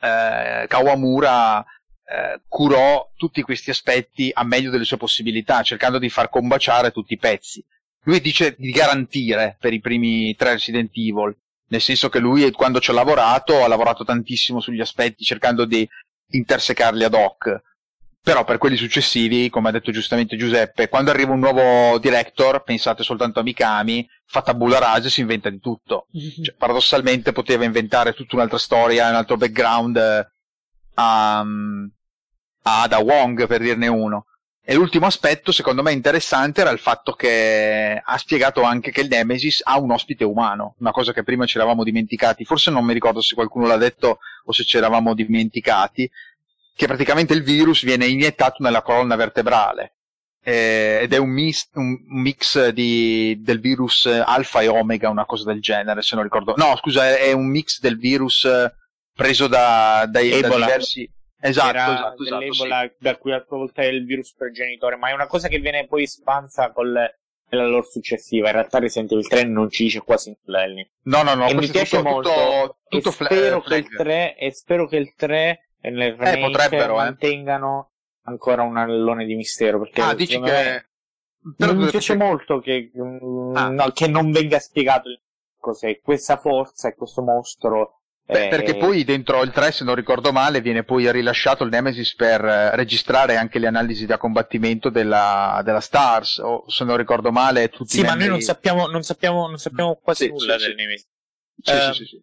eh, Kawamura eh, curò tutti questi aspetti a meglio delle sue possibilità, cercando di far combaciare tutti i pezzi. Lui dice di garantire per i primi tre Resident Evil, nel senso che lui quando ci ha lavorato ha lavorato tantissimo sugli aspetti cercando di intersecarli ad hoc però per quelli successivi, come ha detto giustamente Giuseppe, quando arriva un nuovo director, pensate soltanto a Mikami, fa tabula rasa e si inventa di tutto. Mm-hmm. Cioè, paradossalmente poteva inventare tutta un'altra storia, un altro background eh, a, a Da Wong, per dirne uno. E l'ultimo aspetto, secondo me interessante, era il fatto che ha spiegato anche che il Nemesis ha un ospite umano, una cosa che prima ci eravamo dimenticati. Forse non mi ricordo se qualcuno l'ha detto o se ci eravamo dimenticati, che praticamente il virus viene iniettato nella colonna vertebrale eh, ed è un mix, un mix di, del virus alfa e omega, una cosa del genere, se non ricordo. No, scusa, è un mix del virus preso da, dai, da diversi... Esatto, Era esatto, esatto dell'Ebola sì. da cui a sua volta è il virus progenitore, ma è una cosa che viene poi espansa con nella lore successiva. In realtà Resident Evil 3 non ci dice quasi nulla. No, no, no, e mi piace tutto, molto. Tutto, tutto e, spero che il 3, e spero che il 3 e nel remake eh, mantengano eh. ancora un allone di mistero. Perché ah, dici che... Però mi piace molto che, ah. no, che non venga spiegato cos'è questa forza e questo mostro. Beh, perché poi dentro il 3, se non ricordo male, viene poi rilasciato il Nemesis per eh, registrare anche le analisi da combattimento della, della Stars, o se non ricordo male, tutti Sì, ma noi non sappiamo, non sappiamo, non sappiamo quasi sì, nulla sì, del sì. Nemesis. Sì, uh, sì, sì,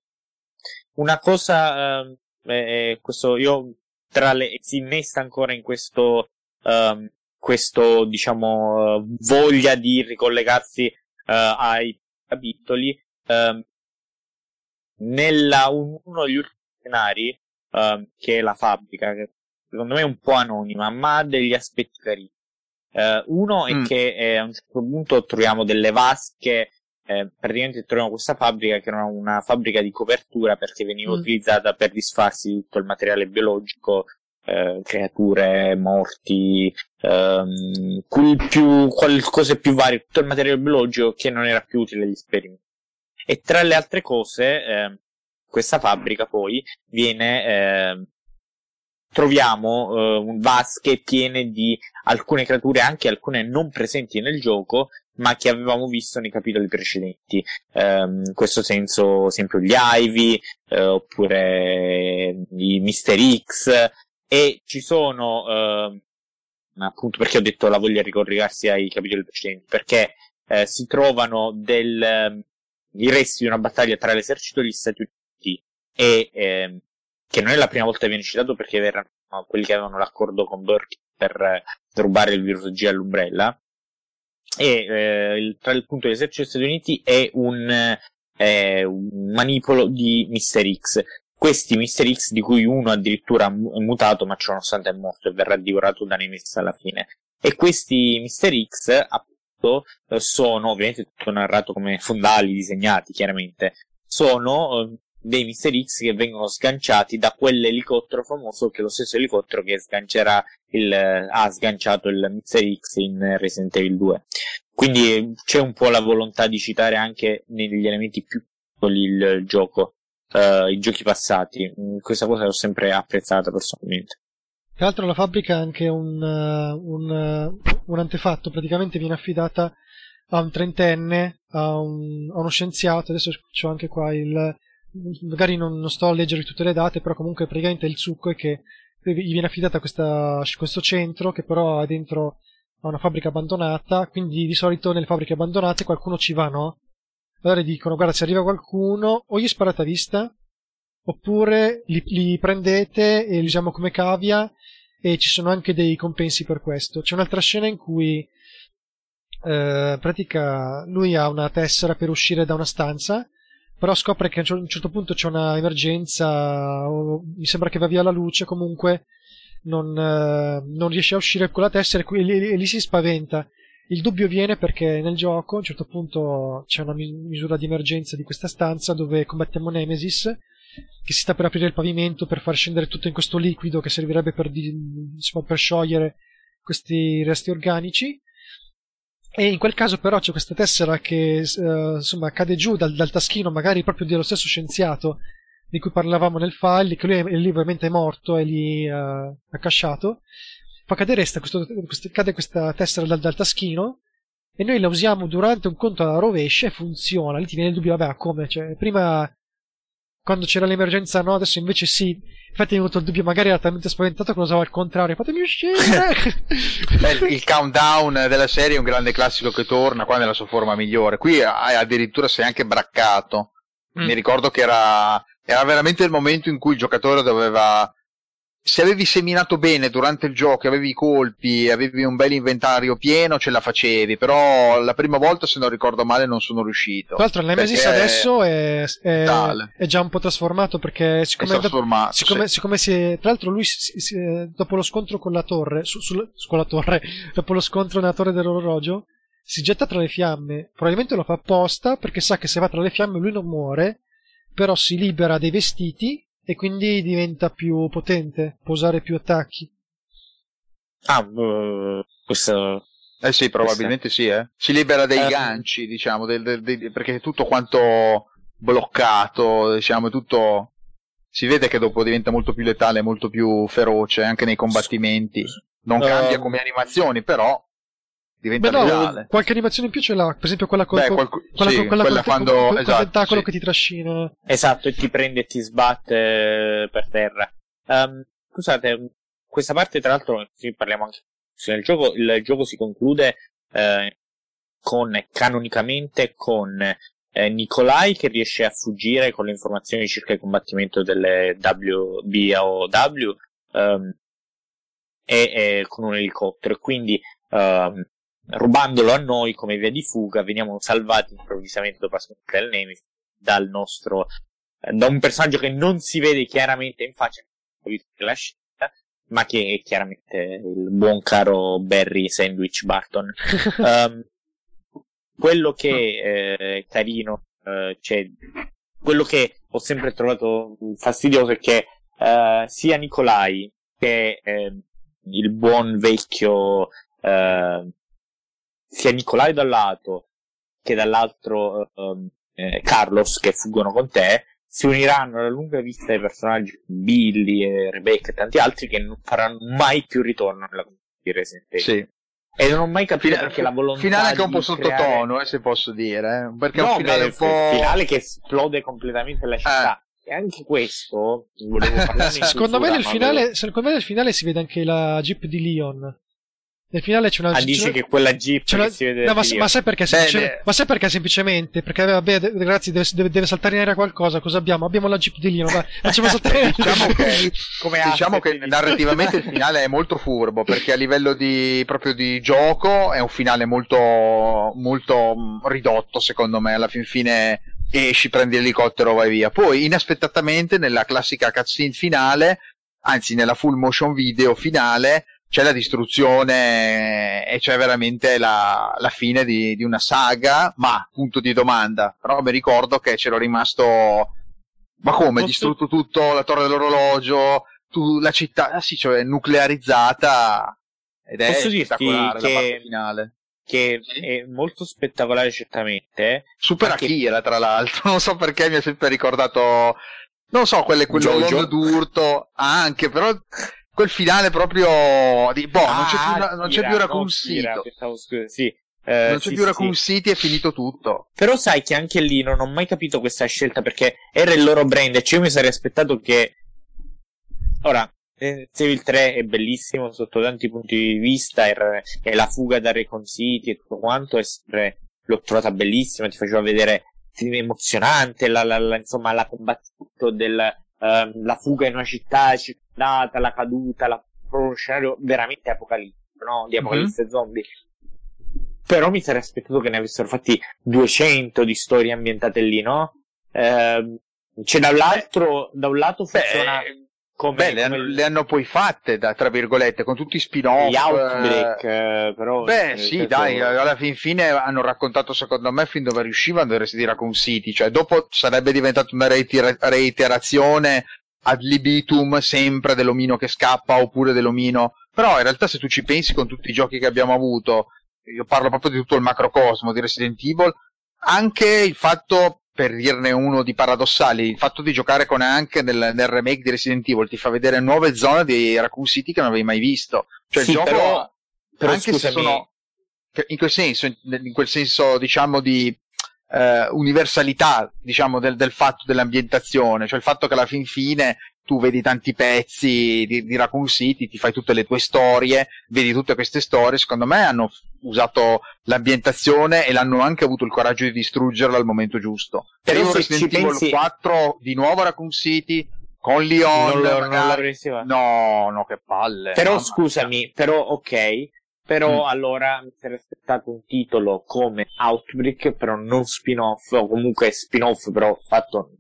Una cosa uh, eh, questo, io tra le, si innesta ancora in questo, um, questo diciamo, voglia di ricollegarsi uh, ai capitoli. Um, nella uno degli ultimi scenari, um, che è la fabbrica, che secondo me è un po' anonima, ma ha degli aspetti carini. Uh, uno è mm. che eh, a un certo punto troviamo delle vasche eh, praticamente troviamo questa fabbrica che era una fabbrica di copertura perché veniva mm. utilizzata per disfarsi di tutto il materiale biologico, eh, creature, morti, ehm, più, cose più varie, tutto il materiale biologico che non era più utile agli esperimenti. E tra le altre cose, eh, questa fabbrica poi viene, eh, troviamo eh, vasche piene di alcune creature, anche alcune non presenti nel gioco, ma che avevamo visto nei capitoli precedenti. Um, in questo senso, esempio, gli Ivy, eh, oppure i Mister X, e ci sono, eh, appunto perché ho detto la voglia di ricollegarsi ai capitoli precedenti, perché eh, si trovano del, i resti di una battaglia tra l'esercito degli Stati Uniti e, ehm, che non è la prima volta che viene citato perché erano quelli che avevano l'accordo con Burke per eh, rubare il virus G all'Umbrella, e eh, il, tra il punto dell'esercito degli Stati Uniti è un, eh, un manipolo di Mr. X. Questi Mr. X, di cui uno addirittura è mutato, ma ciononostante è morto e verrà divorato da Nemesis alla fine. E questi Mr. X, appunto, sono, ovviamente tutto narrato come fondali disegnati, chiaramente, sono eh, dei Mr. X che vengono sganciati da quell'elicottero famoso che è lo stesso elicottero che sgancerà il, ha sganciato il Mr. X in Resident Evil 2. Quindi c'è un po' la volontà di citare anche negli elementi più piccoli il, gioco, uh, i giochi passati. Questa cosa l'ho sempre apprezzata personalmente. Tra l'altro la fabbrica ha anche un, uh, un, uh, un antefatto, praticamente viene affidata a un trentenne, a, un, a uno scienziato, adesso c'ho anche qua il, magari non, non, sto a leggere tutte le date, però comunque praticamente il succo è che gli viene affidata questa, questo centro che però ha dentro a una fabbrica abbandonata, quindi di solito nelle fabbriche abbandonate qualcuno ci va, no? Allora dicono, guarda, se arriva qualcuno, o gli sparate a vista, oppure li, li prendete e li usiamo come cavia, e ci sono anche dei compensi per questo. C'è un'altra scena in cui, eh, pratica, lui ha una tessera per uscire da una stanza, però scopre che a un certo punto c'è una emergenza, o mi sembra che va via la luce, comunque non, eh, non riesce a uscire con la tessera e lì, lì, si spaventa. Il dubbio viene perché nel gioco a un certo punto c'è una misura di emergenza di questa stanza dove combattiamo Nemesis che si sta per aprire il pavimento per far scendere tutto in questo liquido che servirebbe per, insomma, per sciogliere questi resti organici e in quel caso però c'è questa tessera che uh, insomma cade giù dal, dal, taschino magari proprio dello stesso scienziato di cui parlavamo nel file, che lui, è, lui ovviamente è morto e lì uh, accasciato. Fa cadere questa, questo, questo, cade questa tessera dal, dal, taschino e noi la usiamo durante un conto alla rovescia e funziona. Lì ti viene il dubbio, vabbè, come? Cioè, prima quando c'era l'emergenza no, adesso invece sì. Infatti è venuto il dubbio, magari era talmente spaventato che lo usava al contrario. Fatemi uscire! Beh, il countdown della serie è un grande classico che torna qua nella sua forma migliore. Qui addirittura sei anche braccato. Mm. Mi ricordo che era, era veramente il momento in cui il giocatore doveva se avevi seminato bene durante il gioco, avevi i colpi, avevi un bel inventario pieno, ce la facevi, però la prima volta, se non ricordo male, non sono riuscito. Tra l'altro, Nemesis adesso è, è, è, già un po' trasformato perché siccome, trasformato, siccome, sì. siccome si tra l'altro lui si, si, dopo lo scontro con la torre, su, su, con la torre, dopo lo scontro nella torre dell'orologio, si getta tra le fiamme. Probabilmente lo fa apposta perché sa che se va tra le fiamme lui non muore, però si libera dei vestiti e quindi diventa più potente, può usare più attacchi. Ah, uh, questo... Eh sì, probabilmente sì, eh. Si libera dei um... ganci, diciamo, del, del, del, perché è tutto quanto bloccato, diciamo, tutto... Si vede che dopo diventa molto più letale, molto più feroce anche nei combattimenti. Non cambia uh... come animazioni, però diventa Beh, no, reale. Qualche animazione in più ce l'ha, per esempio quella Beh, qualco, quella, sì, quella, quella quando, col, col esatto, tentacolo sì. che ti trascina. Esatto, e ti prende e ti sbatte per terra. Um, scusate, questa parte tra l'altro, sì, parliamo anche nel gioco, il gioco si conclude eh, con, canonicamente, con eh, Nikolai che riesce a fuggire con le informazioni circa il combattimento delle WBOW um, e, e con un elicottero, quindi um, rubandolo a noi come via di fuga, veniamo salvati improvvisamente dopo la sconfitta del Nemesis dal nostro, eh, da un personaggio che non si vede chiaramente in faccia, la scelta, ma che è chiaramente il buon caro Barry Sandwich Barton. um, quello che eh, è carino, eh, cioè, quello che ho sempre trovato fastidioso è che eh, sia Nicolai che eh, il buon vecchio eh, sia Nicolai da un lato che dall'altro uh, eh, Carlos che fuggono con te si uniranno alla lunga vista dei personaggi Billy e Rebecca e tanti altri che non faranno mai più ritorno nella di Resident Evil. Sì. E non ho mai capito Fina- anche la volontà finale che è un po' creare... sottotono, eh, se posso dire, eh, perché no, è un finale beh, un po' finale che esplode completamente la città. Eh. E anche questo volevo parlare secondo, me nel finale, avevo... secondo me nel finale si vede anche la Jeep di Leon. Nel finale c'è una Ah, dici che quella Jeep c'è una... che si vede no, ma, ma sai perché? Beh, Semplice... beh. Ma sai perché semplicemente? Perché vabbè, ragazzi, deve, deve, deve saltare in aria qualcosa. Cosa abbiamo? Abbiamo la Jeep di Lino. Va, facciamo saltare in aria. diciamo che, Come diciamo che narrativamente il finale è molto furbo perché a livello di proprio di gioco è un finale molto molto mh, ridotto secondo me alla fin fine esci prendi l'elicottero vai via poi inaspettatamente nella classica cutscene finale anzi nella full motion video finale c'è la distruzione e c'è veramente la, la fine di, di una saga ma punto di domanda però mi ricordo che c'ero rimasto ma come? Distrutto tutto, la torre dell'orologio, tu, la città, ah sì, cioè nuclearizzata. Ed è Posso spettacolare la che- parte finale. che è molto spettacolare certamente. Super Anche- Akira, tra l'altro. Non so perché mi ha sempre ricordato. Non so, quelle quello Jojo? d'urto. Anche, però quel finale proprio di boh, non c'è più, Ah, una- non c'è più Raccoon City. Scusa, sì. Eh, Non c'è sì, più Raccoon sì. City, è finito tutto. Però sai che anche lì non ho mai capito questa scelta perché era il loro brand e cioè io mi sarei aspettato che... Ora, Resident Evil 3 è bellissimo sotto tanti punti di vista, è, la fuga da Recon City e tutto quanto, è sempre, l'ho trovata bellissima, ti faceva vedere emozionante, la, la, la- insomma la combattimento del, ehm, la fuga in una città circondata, la caduta, la, uno scenario veramente apocalittico, no? Di apocalisse zombie. Però mi sarei aspettato che ne avessero fatti 200 di storie ambientate lì, no? Ehm, c'è da un lato, da un lato funziona come, Beh, le, hanno, le hanno poi fatte, da, tra virgolette, con tutti i spin-off. gli Outbreak, eh, eh, però... Beh, nel sì, senso- dai, alla fin fine hanno raccontato secondo me fin dove riuscivano il Resident Raccoon City, cioè dopo sarebbe diventata una reiter- reiterazione ad libitum sempre dell'omino che scappa oppure dell'omino, però in realtà se tu ci pensi con tutti i giochi che abbiamo avuto, io parlo proprio di tutto il macrocosmo di Resident Evil, anche il fatto, per dirne uno di paradossali, il fatto di giocare con anche nel, nel remake di Resident Evil ti fa vedere nuove zone di Raccoon City che non avevi mai visto. Cioè Sì, il gioco, però- però anche se scusami- sono che- in quel senso, in in quel senso diciamo di eh, universalità, diciamo, del, del, fatto dell'ambientazione, cioè il fatto che alla fin fine tu vedi tanti pezzi di, di Raccoon City, ti fai tutte le tue storie, vedi tutte queste storie, secondo me hanno usato l'ambientazione e l'hanno anche avuto il coraggio di distruggerla al momento giusto. Per io Resident Evil pensi... 4 di nuovo Raccoon City con Leon non, magari... non no, no, che palle. Però scusami, però ok, però mm. allora mi sarei aspettato un titolo come Outbreak, però non spin-off, o comunque spin-off, però fatto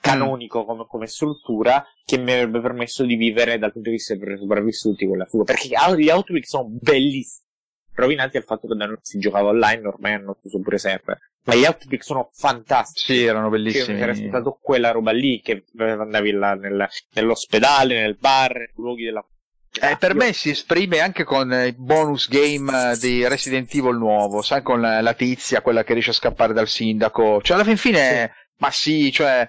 canonico come, come, struttura, che mi avrebbe permesso di vivere dal punto di vista dei sopravvissuti con la fuga. Perché gli Outbreak sono bellissimi. Rovinati al fatto che da noi si giocava online, ormai hanno chiuso pure server. Ma gli Outbreak sono fantastici. Sì, erano bellissimi. Io mi aspettato quella roba lì, che andavi là nel, nell'ospedale, nel bar, nei luoghi della eh, per me si esprime anche con i bonus game di Resident Evil nuovo, sai, con la tizia, quella che riesce a scappare dal sindaco. Cioè, alla fin fine, sì. ma sì, cioè,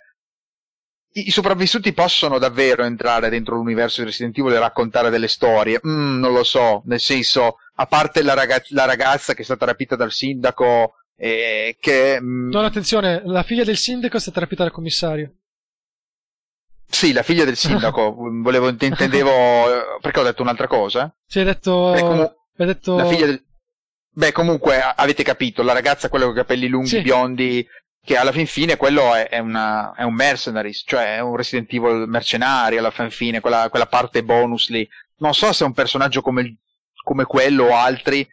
i sopravvissuti possono davvero entrare dentro l'universo di Resident Evil e raccontare delle storie? Mm, non lo so, nel senso, a parte la, ragaz- la ragazza che è stata rapita dal sindaco, e che... Mm... No, attenzione, la figlia del sindaco è stata rapita dal commissario. Sì, la figlia del sindaco, volevo, intendevo, perché ho detto un'altra cosa? Sì, hai detto, Beh, comu- hai detto... La figlia del... Beh, comunque, avete capito, la ragazza, quella con i capelli lunghi, sì. biondi, che alla fin fine quello è, è, una, è un mercenaries, cioè è un Resident Evil mercenario alla fin fine, quella, quella parte bonus lì. Non so se un personaggio come, come quello o altri,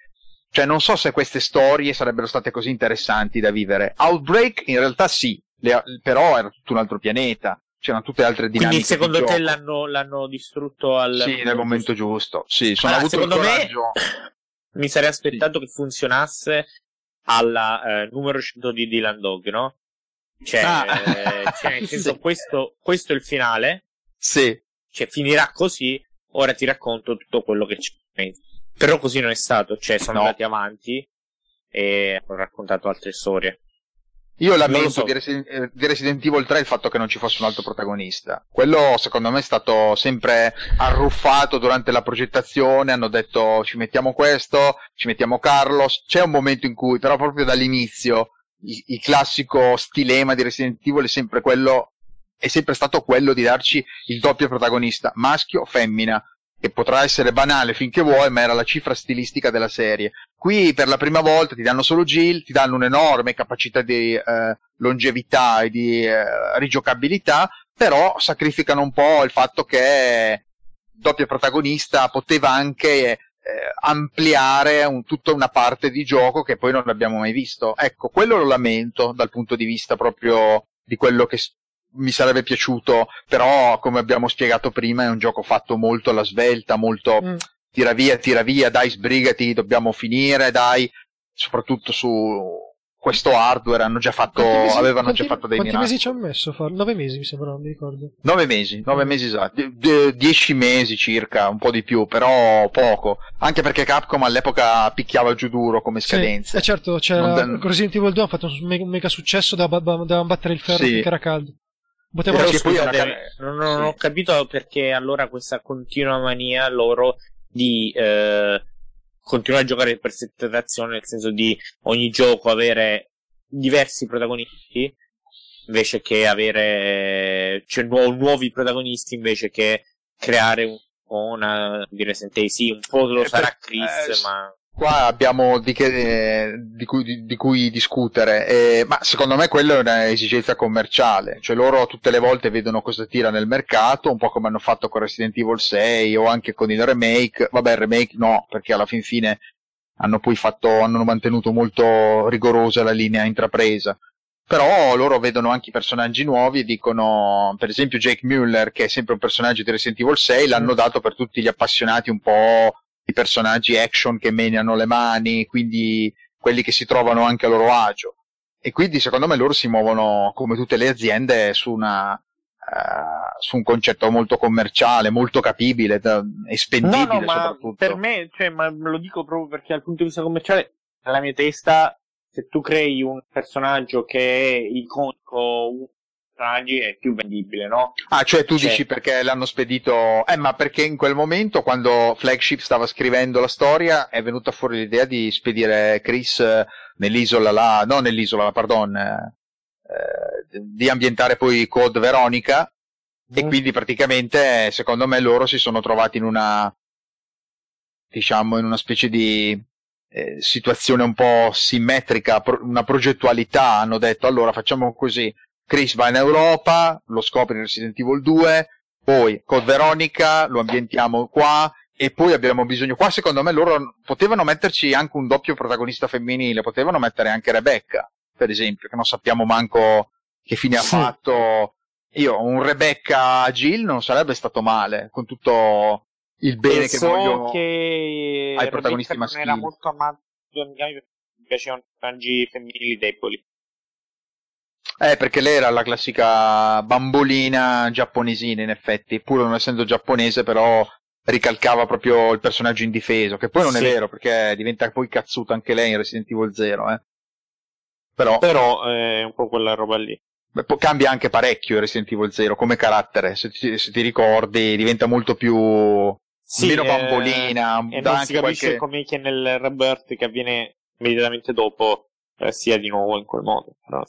cioè non so se queste storie sarebbero state così interessanti da vivere. Outbreak in realtà sì, le, però era tutto un altro pianeta c'erano tutte altre dinamiche. Quindi secondo te l'hanno, l'hanno, distrutto al Sì, nel momento giusto. Sì, sono allora, avuto secondo me mi sarei aspettato sì. che funzionasse alla eh, numero 100 di Dylan Dog, no? Cioè, ah. eh, cioè nel senso, sì. questo, questo è il finale. Sì. Cioè, finirà così, ora ti racconto tutto quello che c'è. Però così non è stato, cioè sono no. andati avanti e hanno raccontato altre storie. Io lamento so. di, Resident, eh, di, Resident Evil 3 il fatto che non ci fosse un altro protagonista. Quello secondo me è stato sempre arruffato durante la progettazione, hanno detto ci mettiamo questo, ci mettiamo Carlos. C'è un momento in cui però proprio dall'inizio il, il classico stilema di Resident Evil è sempre quello è sempre stato quello di darci il doppio protagonista, maschio o femmina che potrà essere banale finché vuoi, ma era la cifra stilistica della serie. Qui per la prima volta ti danno solo Jill, ti danno un'enorme capacità di eh, longevità e di eh, rigiocabilità, però sacrificano un po' il fatto che doppia protagonista poteva anche eh, ampliare un, tutta una parte di gioco che poi non abbiamo mai visto. Ecco, quello lo lamento dal punto di vista proprio di quello che mi sarebbe piaciuto, però come abbiamo spiegato prima è un gioco fatto molto alla svelta, molto mm. tira via, tira via, dai sbrigati, dobbiamo finire, dai, soprattutto su questo hardware hanno già fatto, mesi, avevano quanti, già fatto dei quanti miracoli. mesi ci hanno messo? Far? Nove mesi mi sembra, non mi ricordo. Nove mesi, nove mesi esatti, D- dieci mesi circa, un po' di più, però poco. Anche perché Capcom all'epoca picchiava giù duro come scadenze. Sì, eh certo, c'era non... Resident Evil 2 ha fatto un mega, un mega successo da, da, da battere il ferro sì. finché era caldo. Potevo Però scusate, non, non ho capito perché allora questa continua mania loro di eh, continuare a giocare per settazione, nel senso di ogni gioco avere diversi protagonisti invece che avere cioè nuovi, nuovi protagonisti invece che creare un, una di Resident Evil sì un po' lo eh, sarà Chris eh, ma qua abbiamo di, che, di, cui, di, di cui, discutere, eh, ma secondo me quello è un'esigenza commerciale, cioè loro tutte le volte vedono cosa tira nel mercato, un po' come hanno fatto con Resident Evil 6 o anche con il remake, vabbè il remake no, perché alla fin fine hanno poi fatto, hanno mantenuto molto rigorosa la linea intrapresa. Però loro vedono anche i personaggi nuovi e dicono, per esempio Jake Mueller, che è sempre un personaggio di Resident Evil 6, l'hanno dato per tutti gli appassionati un po' i personaggi action che meniano le mani, quindi quelli che si trovano anche a loro agio. E quindi secondo me loro si muovono, come tutte le aziende, su, una, uh, su un concetto molto commerciale, molto capibile da, e spendibile no, no, soprattutto. Per me, cioè, ma lo dico proprio perché dal punto di vista commerciale, nella mia testa, se tu crei un personaggio che è iconico, personaggi è più vendibile, no? Ah, cioè tu Cioè- dici perché l'hanno spedito... Eh, ma perché in quel momento, quando Flagship stava scrivendo la storia, è venuta fuori l'idea di spedire Chris eh, nell'isola là... No, nell'isola, pardon. eh, eh, di ambientare poi Code Veronica. E Mm. quindi praticamente, secondo me, loro si sono trovati in una... diciamo, in una specie di... eh, situazione un po' simmetrica, pro- una progettualità, hanno detto allora facciamo così, Chris va in Europa, lo scopre in Resident Evil 2, poi Code Veronica lo ambientiamo qua e poi abbiamo bisogno qua secondo me loro potevano metterci anche un doppio protagonista femminile, potevano mettere anche Rebecca, per esempio, che non sappiamo manco che fine ha Sì. fatto. Io un Rebecca Jill non sarebbe stato male, con tutto il bene che so voglio che ai protagonisti Rebecca non era maschili. molto amato mi piacevano i personaggi femminili deboli. Eh, perché lei era la classica bambolina giapponesina, in effetti, pur non essendo giapponese, però ricalcava proprio il personaggio indifeso, che poi non è Sì. vero, perché diventa poi cazzuta anche lei in Resident Evil 0, eh. Però Però è un po' quella roba lì. beh, cambia anche parecchio Resident Evil 0 come carattere, se ti, se ti ricordi, diventa molto più meno eh, bambolina, E dà non si capisce qualche... come che nel rebirth che avviene immediatamente dopo eh, sia di nuovo in quel modo. Però,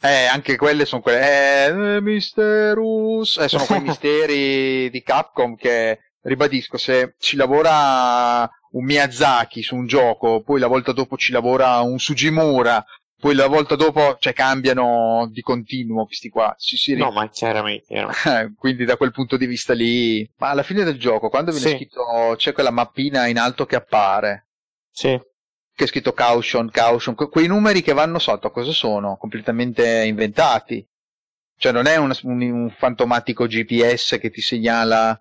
Eh, anche quelle sono quelle. Eh, Mysterus. Eh, sono quei misteri di Capcom che, ribadisco, se ci lavora un Miyazaki su un gioco, poi la volta dopo ci lavora un Sugimura, poi la volta dopo, cioè, cambiano di continuo questi qua. Ci si no, ma chiaramente. chiaramente. eh, quindi da quel punto di vista lì. Ma alla fine del gioco, quando viene Sì. scritto, c'è quella mappina in alto che appare Sì. Che è scritto caution, caution, que- quei numeri che vanno sotto cosa sono? Completamente inventati. Cioè non è un, un- un fantomatico GPS che ti segnala...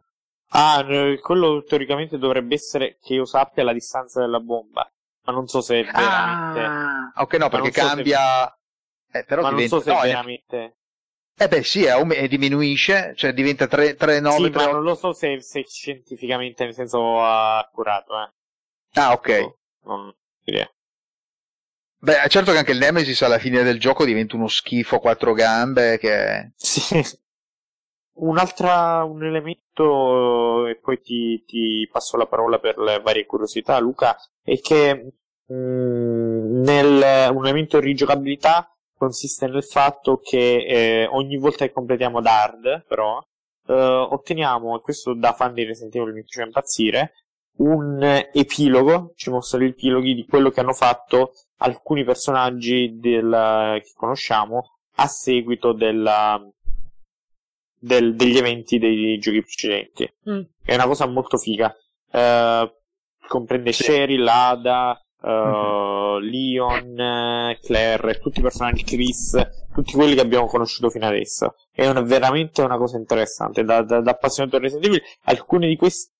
Ah, quello teoricamente dovrebbe essere che io sappia la distanza della bomba. Ma non so se è veramente. Ah, ok, no, perché non so se- cambia... Eh, però ma non diventa... so se no, è veramente. eh beh sì, è e diminuisce, cioè diventa 3, 3 9, sì, 3, ma non lo so se, se è scientificamente, nel senso accurato, eh. Ah, ok. Non ho idea. Beh, certo che anche il Nemesis alla fine del gioco diventa uno schifo a quattro gambe che... Sì. Un'altra, un elemento, e poi ti, ti passo la parola per le varie curiosità, Luca, è che mm, nel, un elemento di rigiocabilità consiste nel fatto che eh, ogni volta che completiamo Dard, però, eh, otteniamo, e questo da fan di Resident Evil mi faceva impazzire, un epilogo, ci mostra gli epiloghi di quello che hanno fatto alcuni personaggi del, che conosciamo a seguito della, del- degli eventi dei giochi precedenti. Mm. È una cosa molto figa. Eh, comprende Sì. Cheryl, Ada, eh, Mhm. Leon, Claire, tutti i personaggi Chris, tutti quelli che abbiamo conosciuto fino adesso. È una- veramente una cosa interessante. Da, da, da appassionato di Resident Evil, alcuni di questi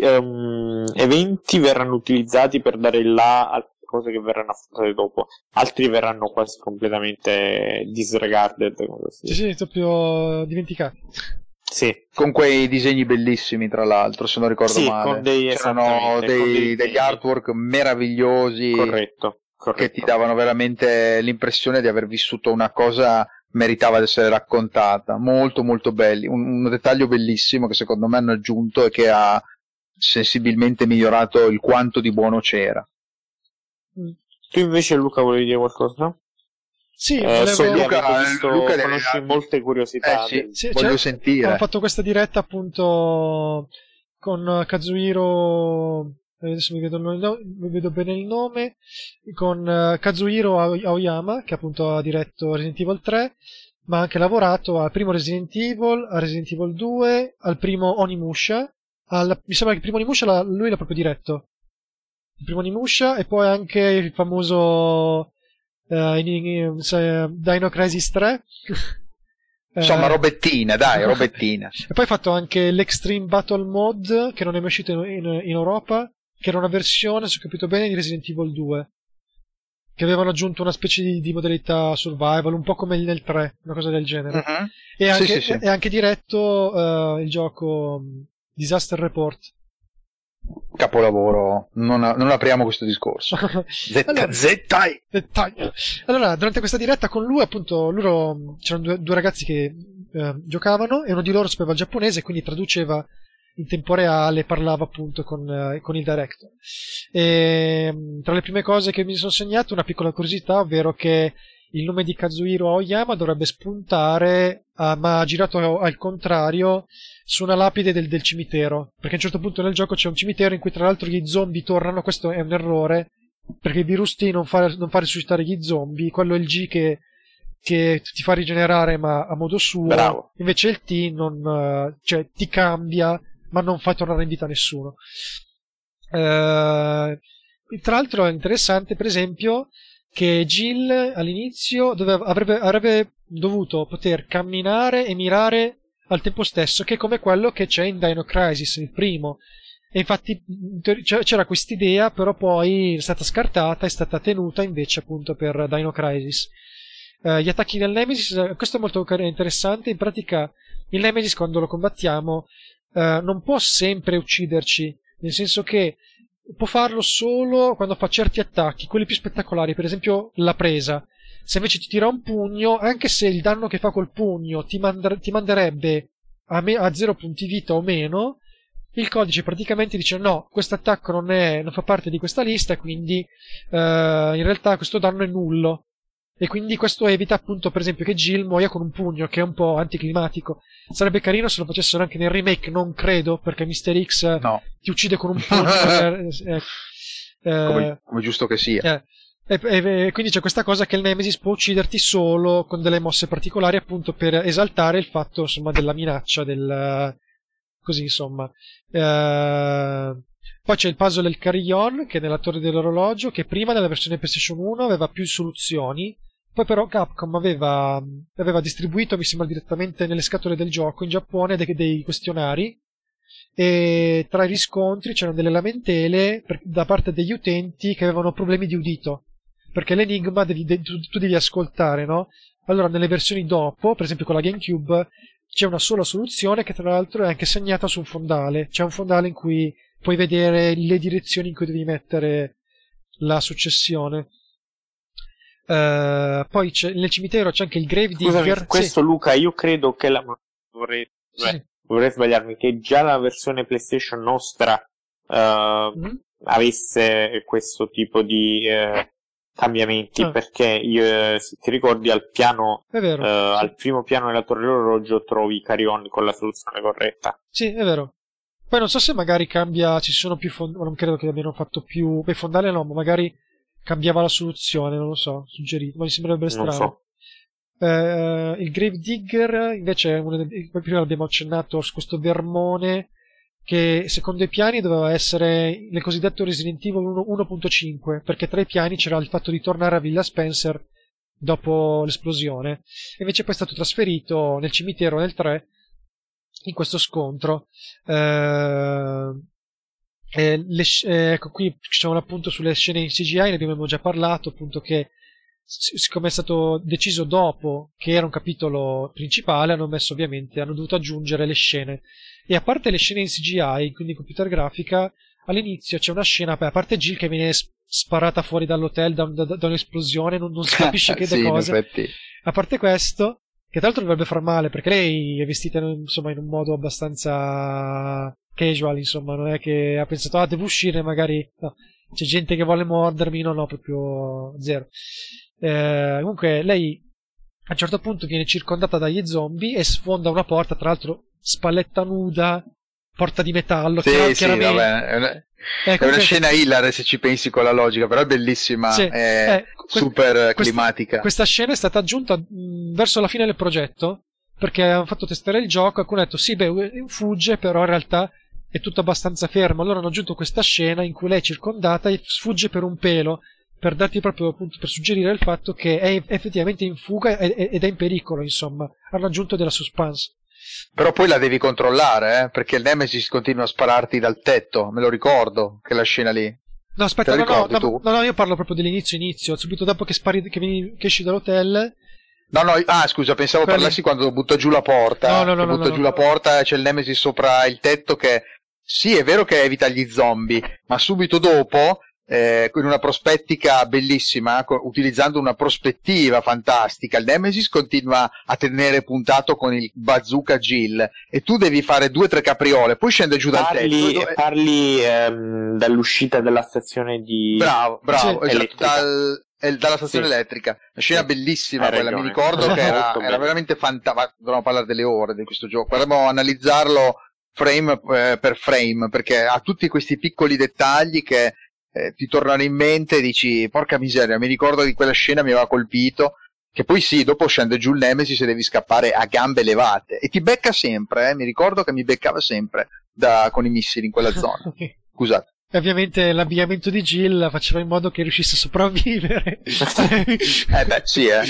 ehm, eventi verranno utilizzati per dare il là a cose che verranno affrontate dopo. Altri verranno quasi completamente disregarded. come si Sì, sì, proprio dimenticati. Sì. Con quei disegni bellissimi, tra l'altro, se non ricordo Sì, male. con dei- C'erano dei- con dei degli artwork meravigliosi. Corretto. corretto. che ti davano veramente l'impressione di aver vissuto una cosa meritava di essere raccontata. Molto molto belli. Un, un dettaglio bellissimo che secondo me hanno aggiunto e che ha sensibilmente migliorato il quanto di buono c'era. Tu invece, Luca, volevi dire qualcosa? Sì, Eh, volevo... so Luca- avete visto, Luca deve- molte curiosità. Eh sì, Sì, voglio cioè, sentire. Ho fatto questa diretta appunto con Kazuhiro. eh, Adesso mi vedo, il nome- mi vedo bene il nome. Con eh, Kazuhiro Ao- Aoyama, che appunto ha diretto Resident Evil 3, ma ha anche lavorato al primo Resident Evil, a Resident Evil 2, al primo Onimusha. Al- mi sembra che il primo Onimusha l'ha- lui l'ha proprio diretto. Il primo Onimusha e poi anche il famoso eh, in- in- se- Dino Crisis 3. Insomma, Eh, robettina, dai, robettina. e poi ha fatto anche l'Extreme Battle Mod, che non è mai uscito in, in- Europa, che era una versione, se ho capito bene, di Resident Evil 2. Che avevano aggiunto una specie di, di modalità survival, un po' come nel 3, una cosa del genere. Mhm. E anche, sì, sì. e anche diretto eh, il gioco Disaster Report. capolavoro. Non, non apriamo questo discorso. Zeta, Allora- Zettai! Allora, durante questa diretta con lui, appunto, loro c'erano due, due ragazzi che eh, giocavano e uno di loro sapeva il giapponese, quindi traduceva in tempo reale, parlava appunto con, eh, con il director. E, mh, tra le prime cose che mi sono segnato, una piccola curiosità, ovvero che il nome di Kazuhiro Aoyama dovrebbe spuntare, a- ma girato al contrario, su una lapide del, del cimitero. Perché a un certo punto nel gioco c'è un cimitero in cui tra l'altro gli zombie tornano, questo è un errore, perché il virus T non fa, non fa risuscitare gli zombie, quello è il G che, che ti fa rigenerare ma a modo suo, Bravo. invece il T non, eh, cioè, ti cambia ma non fa tornare in vita nessuno. Eh, tra l'altro è interessante per esempio che Jill all'inizio doveva- avrebbe, avrebbe dovuto poter camminare e mirare al tempo stesso, che è come quello che c'è in Dino Crisis, il primo. E infatti c'era quest'idea, però poi è stata scartata, è stata tenuta invece appunto per Dino Crisis. Eh, gli attacchi del Nemesis, eh, questo è molto interessante, in pratica il Nemesis quando lo combattiamo eh, non può sempre ucciderci, nel senso che può farlo solo quando fa certi attacchi, quelli più spettacolari, per esempio la presa. Se invece ti tira un pugno, anche se il danno che fa col pugno ti, mandar- ti manderebbe a, me- a zero punti vita o meno, il codice praticamente dice no, questo attacco non, non fa parte di questa lista, quindi eh, in realtà questo danno è nullo. E quindi questo evita appunto per esempio che Jill muoia con un pugno, che è un po' anticlimatico. Sarebbe carino se lo facessero anche nel remake, non credo, perché Mr. X eh, No, ti uccide con un pugno. eh, eh, eh, come, come giusto che sia. eh, e, e- e quindi c'è questa cosa che il Nemesis può ucciderti solo con delle mosse particolari, appunto per esaltare il fatto insomma della minaccia del così insomma. Eh, poi c'è il puzzle del carillon che è nella torre dell'orologio, che prima nella versione PlayStation 1 aveva più soluzioni. Poi però Capcom aveva, aveva distribuito, mi sembra, direttamente nelle scatole del gioco in Giappone dei, dei questionari e tra i riscontri c'erano delle lamentele per- da parte degli utenti che avevano problemi di udito. Perché l'enigma devi, de- tu, tu devi ascoltare, no? Allora, nelle versioni dopo, per esempio con la GameCube, c'è una sola soluzione che tra l'altro è anche segnata su un fondale. C'è un fondale in cui puoi vedere le direzioni in cui devi mettere la successione. Eh, poi nel cimitero c'è anche il Grave Scusami, Digger. questo Luca, io credo che la... Vorrei, Sì, sì. vorrei sbagliarmi, che già la versione PlayStation nostra eh, Mhm. avesse questo tipo di eh, cambiamenti, Ah. perché io, se ti ricordi al piano, vero. eh, al primo piano della torre dell'orologio trovi Carion con la soluzione corretta. Sì, è vero. Poi non so se magari cambia, ci sono più fondali, non credo che abbiano fatto più, beh, fondale no, ma magari cambiava la soluzione, non lo so, suggerito, ma mi sembrerebbe Non strano. so. Eh, il Grave Digger invece è uno dei, poi prima l'abbiamo accennato su questo vermone che secondo i piani doveva essere il cosiddetto Resident Evil 1 1.5 perché tra i piani c'era il fatto di tornare a Villa Spencer dopo l'esplosione e invece poi è stato trasferito nel cimitero nel 3 in questo scontro eh, eh, le eh, ecco qui c'è un appunto sulle scene in CGI ne abbiamo già parlato appunto che sic- siccome è stato deciso dopo che era un capitolo principale hanno messo ovviamente hanno dovuto aggiungere le scene. E a parte le scene in CGI quindi computer grafica all'inizio c'è una scena beh, a parte Jill che viene sparata fuori dall'hotel da, da- da un'esplosione non, non si capisce che sì, in cosa. a parte questo, che tra l'altro dovrebbe far male perché lei è vestita in, insomma, in un modo abbastanza casual, insomma, non è che ha pensato, ah, devo uscire, magari. No. C'è gente che vuole mordermi, no, no, proprio zero. Eh, comunque, lei a un certo punto viene circondata dagli zombie e sfonda una porta, tra l'altro spalletta nuda, porta di metallo, Sì, chiar- sì, chiaramente. vabbè, è una, Eh, è una scena hilar se ci pensi con la logica, però è bellissima, Sì, è eh, super climatica. Questa scena è stata aggiunta mh, verso la fine del progetto perché hanno fatto testare il gioco. Qualcuno ha detto: Sì, beh, fugge, però in realtà è tutto abbastanza fermo. Allora hanno aggiunto questa scena in cui lei è circondata e sfugge per un pelo per darti proprio appunto per suggerire il fatto che è effettivamente in fuga ed ed è in pericolo. Insomma, hanno aggiunto della suspense. Però poi la devi controllare, eh, perché il Nemesis continua a spararti dal tetto, me lo ricordo, che la scena lì. No, aspetta, no, no, no, no, io parlo proprio dell'inizio inizio, subito dopo che spari che, vieni- che esci dall'hotel. No, no, ah, scusa, pensavo Quelli- parlassi quando butto giù la porta. No, no, no, Che no, giù no. la porta c'è il Nemesis sopra il tetto che Sì, è vero che evita gli zombie, ma subito dopo eh, in una prospettica bellissima, co- utilizzando una prospettiva fantastica. Il Nemesis continua a tenere puntato con il bazooka Jill e tu devi fare due o tre capriole, poi scende giù dal Parli, tetto. dove- parli ehm, dall'uscita della stazione di... Bravo, bravo, Sì. esatto, dal- eh, dalla stazione Sì. elettrica. Una scena Sì. bellissima Hai quella, mi ricordo che era, era veramente fantastica. Dovremmo parlare delle ore di questo gioco, dovremmo analizzarlo frame eh, per frame, perché ha tutti questi piccoli dettagli che eh, ti tornano in mente e dici, porca miseria, mi ricordo di quella scena mi aveva colpito. Che poi sì, dopo scende giù il Nemesis e devi scappare a gambe levate. E ti becca sempre, eh, mi ricordo che mi beccava sempre da- con i missili in quella zona. E Scusate. ovviamente l'abbigliamento di Jill faceva in modo che riuscisse a sopravvivere. Eh beh, sì, eh.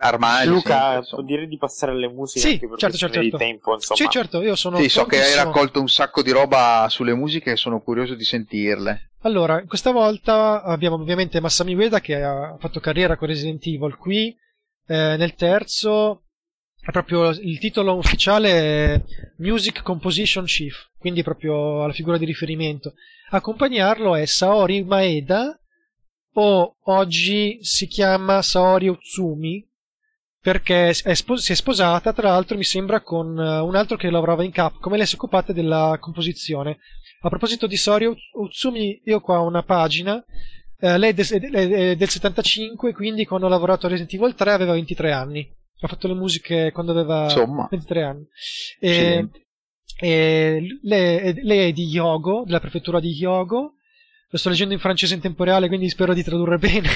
Armani. Luca, sempre, può dire di passare alle musiche Sì, certo, certo, di tempo, insomma. sì, certo, io sono Sì, so che hai raccolto un sacco di roba sulle musiche e sono curioso di sentirle. Allora, questa volta abbiamo ovviamente Masami Ueda che ha fatto carriera con Resident Evil. Qui, eh, nel terzo, proprio il titolo ufficiale è Music Composition Chief, quindi proprio la figura di riferimento. Accompagnarlo è Saori Maeda, o oggi si chiama Saori Otsumi, perché è spo- si è sposata, tra l'altro mi sembra, con eh, un altro che lavorava in Capcom e lei si è occupata della composizione. A proposito di Sori Utsumi, io qua ho una pagina. eh, lei è del, del 75, quindi quando ha lavorato a Resident Evil 3 aveva 23 anni. Ha fatto le musiche quando aveva Insomma. 23 anni. E, e lei, lei è di Hyogo, della prefettura di Hyogo. Lo sto leggendo in francese in tempo reale, quindi spero di tradurre bene.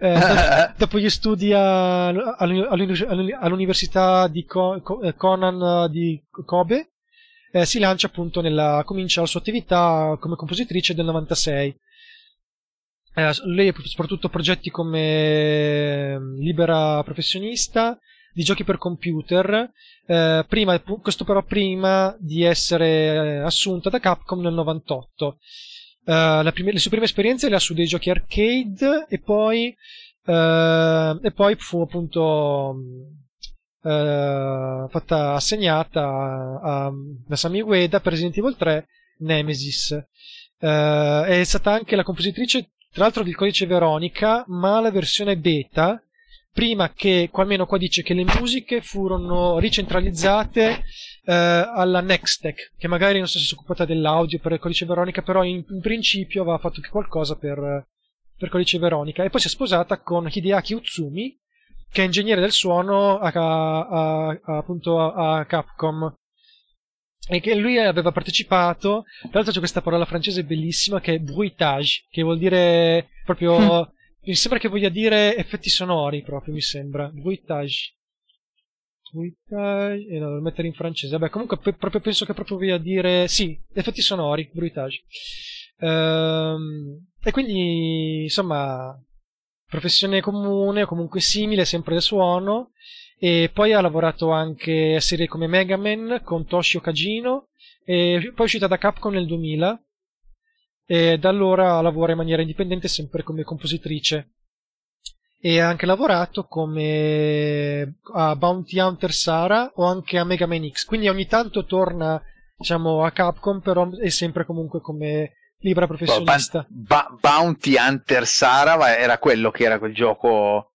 Eh, do- dopo gli studi a- all'uni- all'uni- all'università di eh, Conan eh, di Kobe, eh, si lancia appunto nella, comincia la sua attività come compositrice del 96. Eh, lei ha soprattutto progetti come eh, libera professionista di giochi per computer, eh, prima, questo però prima di essere eh, assunta da Capcom nel 98. Eh, la prime- le sue prime esperienze le ha su dei giochi arcade e poi, eh, e poi fu appunto mh, eh, fatta assegnata a, a Masami Ueda per Resident Evil 3 Nemesis. Eh, è stata anche la compositrice, tra l'altro, del codice Veronica, ma la versione beta, prima che, almeno qua dice che le musiche furono ricentralizzate eh, alla Nextech, che magari non so se si è occupata dell'audio per il codice Veronica, però in, in principio aveva fatto qualcosa per, per codice Veronica. E poi si è sposata con Hideaki Utsumi, che è ingegnere del suono a, a- a- appunto a, Capcom. E che lui aveva partecipato, tra l'altro c'è questa parola francese bellissima che è bruitage, che vuol dire proprio, mi sembra che voglia dire effetti sonori proprio, mi sembra, bruitage. Bruitage, e no, devo mettere in francese, vabbè comunque pe- proprio penso che proprio voglia dire, sì, effetti sonori, bruitage. Ehm, e quindi, insomma, professione comune o comunque simile, sempre del suono. E poi ha lavorato anche a serie come Mega Man con Toshio Kajino. E poi è uscita da Capcom nel 2000. E da allora lavora in maniera indipendente, sempre come compositrice. E ha anche lavorato come a Bounty Hunter Sara o anche a Mega Man X. Quindi ogni tanto torna, diciamo, a Capcom, però è sempre comunque come libera professionista. Ba- Bounty Hunter Sarah era quello che era quel gioco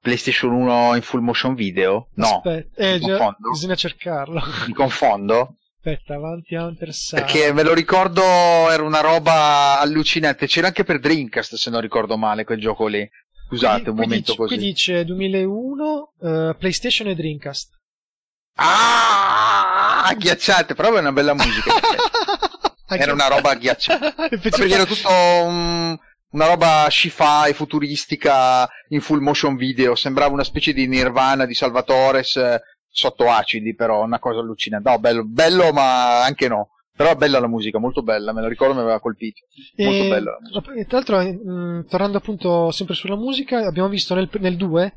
PlayStation 1 in full motion video? No, Aspetta, eh, già, bisogna cercarlo. mi confondo? Aspetta, avanti Hunter Sara. Perché me lo ricordo, era una roba allucinante. C'era anche per Dreamcast, se non ricordo male, quel gioco lì. Scusate, Qui- un qui momento dice, così. Qui dice 2001, eh, PlayStation e Dreamcast. Ah, agghiacciante, però è una bella musica. Era una roba agghiacciante. Perché era tutto un- una roba sci-fi futuristica in full motion video. Sembrava una specie di Nirvana di Salvatores eh, sotto acidi, però una cosa allucinante. No, bello, bello, ma anche no. Però bella la musica, molto bella, me la ricordo, mi aveva colpito. Molto E- bella. e Tra l'altro, mh, tornando appunto sempre sulla musica, abbiamo visto nel, nel 2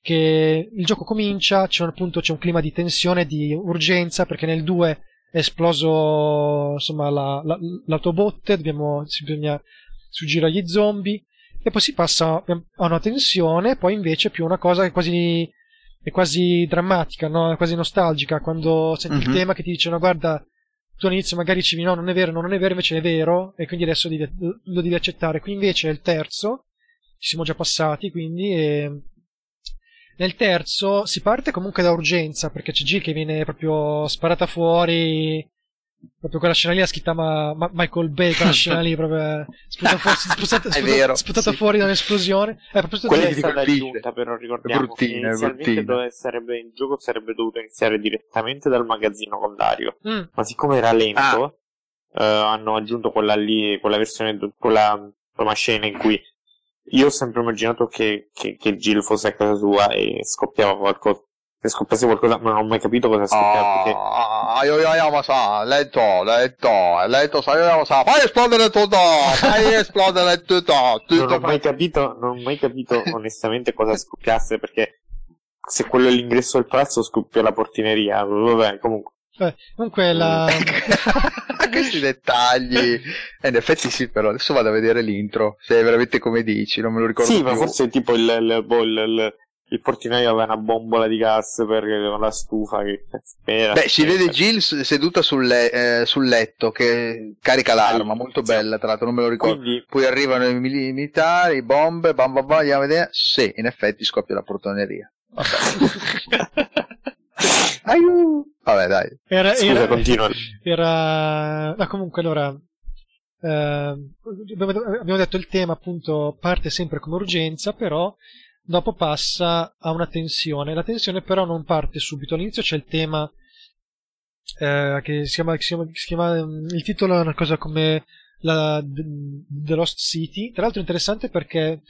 che il gioco comincia, c'è un, appunto c'è un clima di tensione, di urgenza, perché nel 2 è esploso insomma la, la, l'autobot, dobbiamo, si bisogna sfuggire agli zombie, e poi si passa a una tensione, poi invece più una cosa che è quasi, è quasi drammatica, no? è quasi nostalgica, quando senti Mhm. il tema che ti dice no guarda tu all'inizio magari dicevi no, non è vero, non è vero, invece è vero, e quindi adesso lo devi accettare. Qui invece è il terzo, ci siamo già passati, quindi e nel terzo si parte comunque da urgenza, perché c'è G che viene proprio sparata fuori proprio quella scena lì ha scritta ma, ma, Michael Bay quella scena lì proprio sputata, fuori, sputata, sputata, sputata sì. fuori da un'esplosione eh, quella è stata aggiunta però ricordiamo bruttine, inizialmente dove sarebbe, il gioco sarebbe dovuto iniziare direttamente dal magazzino con Dario mm. ma siccome era lento ah. eh, hanno aggiunto quella lì quella versione quella, quella scena in cui io ho sempre immaginato che, che, che Jill fosse a casa sua e scoppiava qualcosa se scoppiasse qualcosa, ma non ho mai capito cosa è scoppiato. Ah, perché... Ah, io, io, io, ma sa, letto, letto, letto, sai, io, sa, fai esplodere tutto, fai esplodere tutto, tutto. Non ho mai capito, non ho mai capito onestamente cosa scoppiasse, perché se quello è l'ingresso del palazzo scoppia la portineria, vabbè, comunque. Beh, comunque la... Questi dettagli. Eh, in effetti sì, però adesso vado a vedere l'intro, se è veramente come dici, non me lo ricordo Sì, più. ma forse tipo il, il, il, il il portinaio aveva una bombola di gas per la stufa che spera. Beh, si vede Jill seduta sul, le- eh, sul, letto che carica l'arma, molto bella, tra l'altro non me lo ricordo. Quindi... Poi arrivano i militari, bombe, bam bam bam, andiamo a vedere. Sì, in effetti scoppia la portoneria. Vabbè. Aiuto! Vabbè, dai. Era, Scusa, era, continua. Era... Ma comunque, allora... Eh, abbiamo detto il tema appunto parte sempre come urgenza, però dopo passa a una tensione. La tensione però non parte subito. All'inizio c'è il tema eh, che si chiama, si chiama, si chiama, mm, il titolo è una cosa come la, The Lost City. Tra l'altro è interessante perché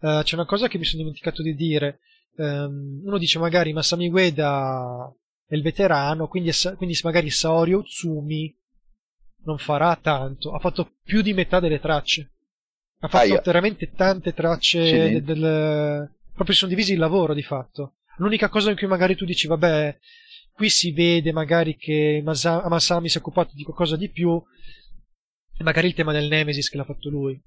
eh, c'è una cosa che mi sono dimenticato di dire. Um, uno dice magari Masami Ueda è il veterano, quindi, quindi magari Saori Utsumi non farà tanto. Ha fatto più di metà delle tracce. Ha fatto ah, veramente tante tracce del, del, proprio sono divisi il lavoro di fatto. L'unica cosa in cui magari tu dici, vabbè, qui si vede magari che Masa- Masami si è occupato di qualcosa di più, magari il tema del Nemesis che l'ha fatto lui.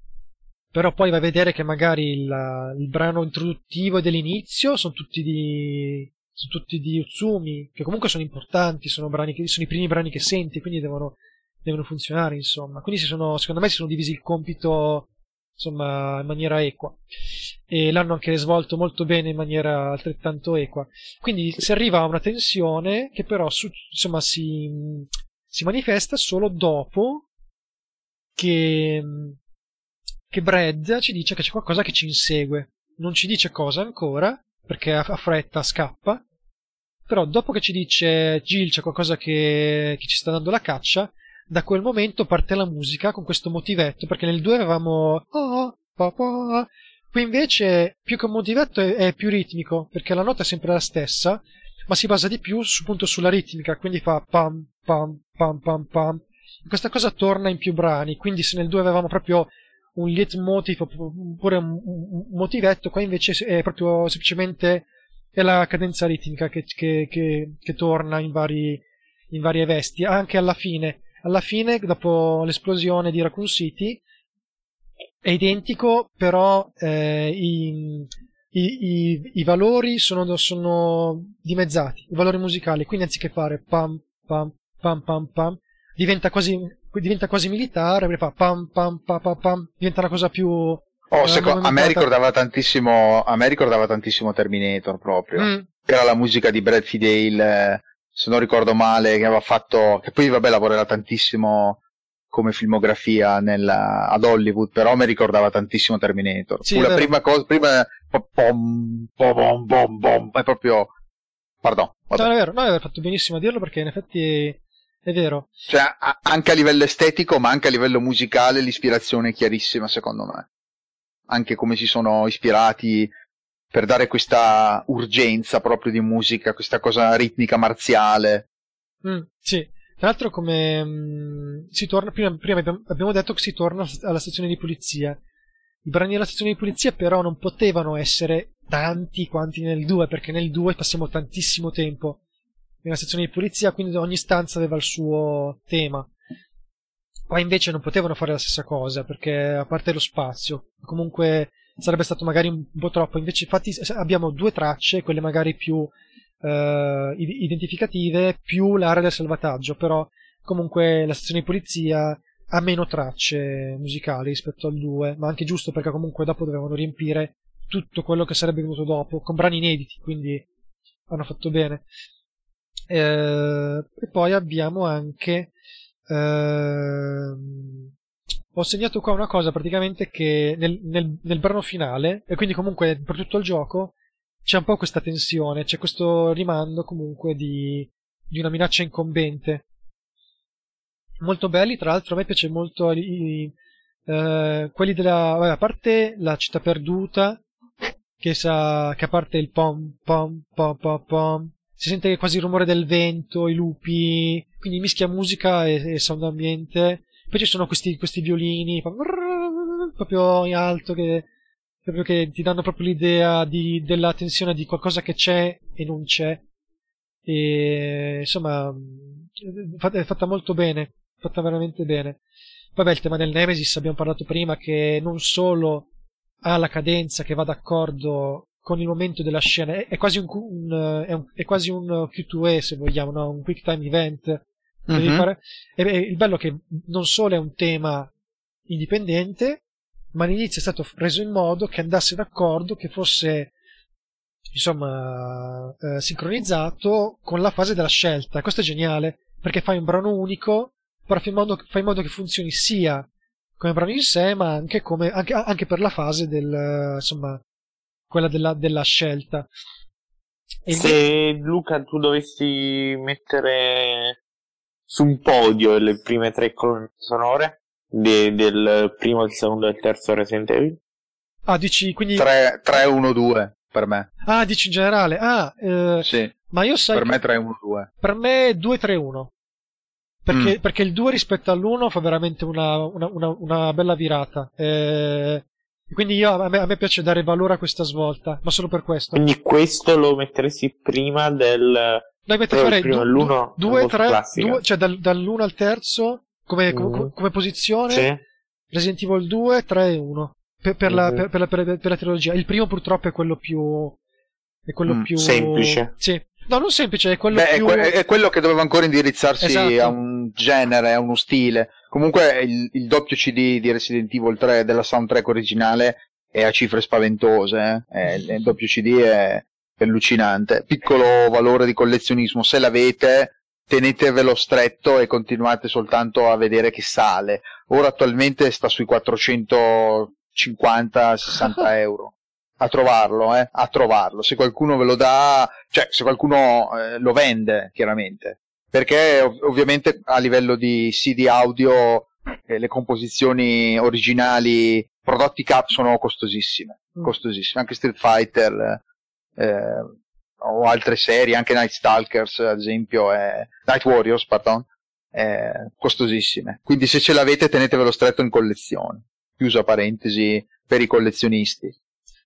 Però poi vai a vedere che magari il, il brano introduttivo e dell'inizio sono tutti di, sono tutti di Utsumi, che comunque sono importanti, sono, brani che, sono i primi brani che senti, quindi devono, devono funzionare, insomma. Quindi si sono, secondo me si sono divisi il compito insomma in maniera equa. E l'hanno anche svolto molto bene in maniera altrettanto equa. Quindi si arriva a una tensione che però su, insomma si, si manifesta solo dopo che, che Brad ci dice che c'è qualcosa che ci insegue. Non ci dice cosa ancora perché ha fretta scappa però dopo che ci dice Jill c'è qualcosa che, che ci sta dando la caccia da quel momento parte la musica con questo motivetto, perché nel 2 avevamo oh, pa, pa. qui invece più che un motivetto è, è, più ritmico, perché la nota è sempre la stessa, ma si basa di più su, appunto sulla ritmica, quindi fa pam pam pam pam pam. Questa cosa torna in più brani, quindi se nel 2 avevamo proprio un leitmotiv oppure un, un, motivetto, qua invece è proprio semplicemente è la cadenza ritmica che, che, che, che torna in, vari, in varie vesti, anche alla fine alla fine, dopo l'esplosione di Raccoon City, è identico, però eh, i, i, i, i, valori sono, sono, dimezzati, i valori musicali. Quindi anziché fare pam pam pam pam pam, diventa quasi, diventa quasi militare, fa pam pam pam pam pam, diventa una cosa più... Oh, secondo, a, me ricordava tantissimo, a me ricordava tantissimo Terminator proprio. Mm. Era la musica di Brad Fidale se non ricordo male, che aveva fatto, che poi vabbè lavorerà tantissimo come filmografia nella, ad Hollywood, però mi ricordava tantissimo Terminator. Sì, Fu la prima cosa, prima pom, pom, pom, pom, è proprio, pardon. No, è vero, no, hai fatto benissimo a dirlo perché in effetti è vero. Cioè, anche a livello estetico, ma anche a livello musicale, l'ispirazione è chiarissima, secondo me. Anche come si sono ispirati per dare questa urgenza proprio di musica, questa cosa ritmica marziale. Mm, sì, tra l'altro come mh, mm, si torna, prima, prima, abbiamo detto che si torna alla stazione di polizia. I brani della stazione di polizia però non potevano essere tanti quanti nel 2, perché nel 2 passiamo tantissimo tempo nella stazione di polizia, quindi ogni stanza aveva il suo tema. Qua invece non potevano fare la stessa cosa, perché a parte lo spazio, comunque sarebbe stato magari un po' troppo. Invece, infatti, abbiamo due tracce, quelle magari più uh, identificative, più l'area del salvataggio. Però comunque la stazione di polizia ha meno tracce musicali rispetto al 2, ma anche giusto perché comunque dopo dovevano riempire tutto quello che sarebbe venuto dopo con brani inediti, quindi hanno fatto bene. Eh, e poi abbiamo anche eh, ho segnato qua una cosa praticamente che nel, nel, nel, brano finale, e quindi comunque per tutto il gioco, c'è un po' questa tensione, c'è questo rimando comunque di, di una minaccia incombente. Molto belli, tra l'altro a me piace molto i, eh, quelli della... Vabbè, a parte la città perduta, che, sa, che a parte il pom pom pom pom pom, si sente quasi il rumore del vento, i lupi, quindi mischia musica e, e sound ambiente poi ci sono questi, questi violini proprio in alto che, proprio che ti danno proprio l'idea di, della tensione di qualcosa che c'è e non c'è. E insomma, è fatta molto bene, fatta veramente bene. Vabbè, il tema del Nemesis abbiamo parlato prima che non solo ha la cadenza che va d'accordo con il momento della scena, è, è quasi un, un, è, un, è quasi un Q2E se vogliamo, no? un quick time event Mm-hmm. Fare... E, e, il bello è che non solo è un tema indipendente, ma all'inizio è stato reso in modo che andasse d'accordo, che fosse insomma eh, sincronizzato con la fase della scelta. Questo è geniale perché fai un brano unico, però fai in modo, fai in modo che funzioni sia come brano in sé, ma anche, come, anche, anche per la fase del insomma quella della, della scelta. E Se Luca tu dovessi mettere su un podio le prime tre colonne sonore de, del primo, del secondo e del terzo Resident Evil. Ah, dici quindi 3, 3 1 2 per me. Ah, dici in generale. Ah, eh, sì. Ma io sai Per me 3 1 2. Per me 2 3 1. Perché, mm. perché il 2 rispetto all'1 fa veramente una, una, una, una bella virata. Eh, quindi io, a, me, a me piace dare valore a questa svolta, ma solo per questo. Quindi questo lo metteresti prima del dai, metti a fare 2, 3, cioè dal, dall'1 al terzo come, come, mm. come posizione. Sì. Resident Evil 2, 3 e 1. Per, per, mm la, per, per, la, per, la, trilogia. Il primo purtroppo è quello più. È quello mm, più. Semplice. Sì. No, non semplice, è quello Beh, più. È, que- è, quello che doveva ancora indirizzarsi esatto. a un genere, a uno stile. Comunque il, il, doppio CD di Resident Evil 3 della soundtrack originale è a cifre spaventose. Eh? il, il doppio CD è, allucinante. Piccolo valore di collezionismo, se l'avete tenetevelo stretto e continuate soltanto a vedere che sale. Ora attualmente sta sui 450-60 euro. A trovarlo, eh? A trovarlo. Se qualcuno ve lo dà, cioè se qualcuno eh, lo vende, chiaramente. Perché ov- ovviamente a livello di CD audio eh, le composizioni originali prodotti cap sono costosissime. Mm. Costosissime. Anche Street Fighter eh, o altre serie, anche Night Stalkers ad esempio, è, Night Warriors, pardon, è costosissime. Quindi se ce l'avete tenetevelo stretto in collezione. Chiusa parentesi per i collezionisti.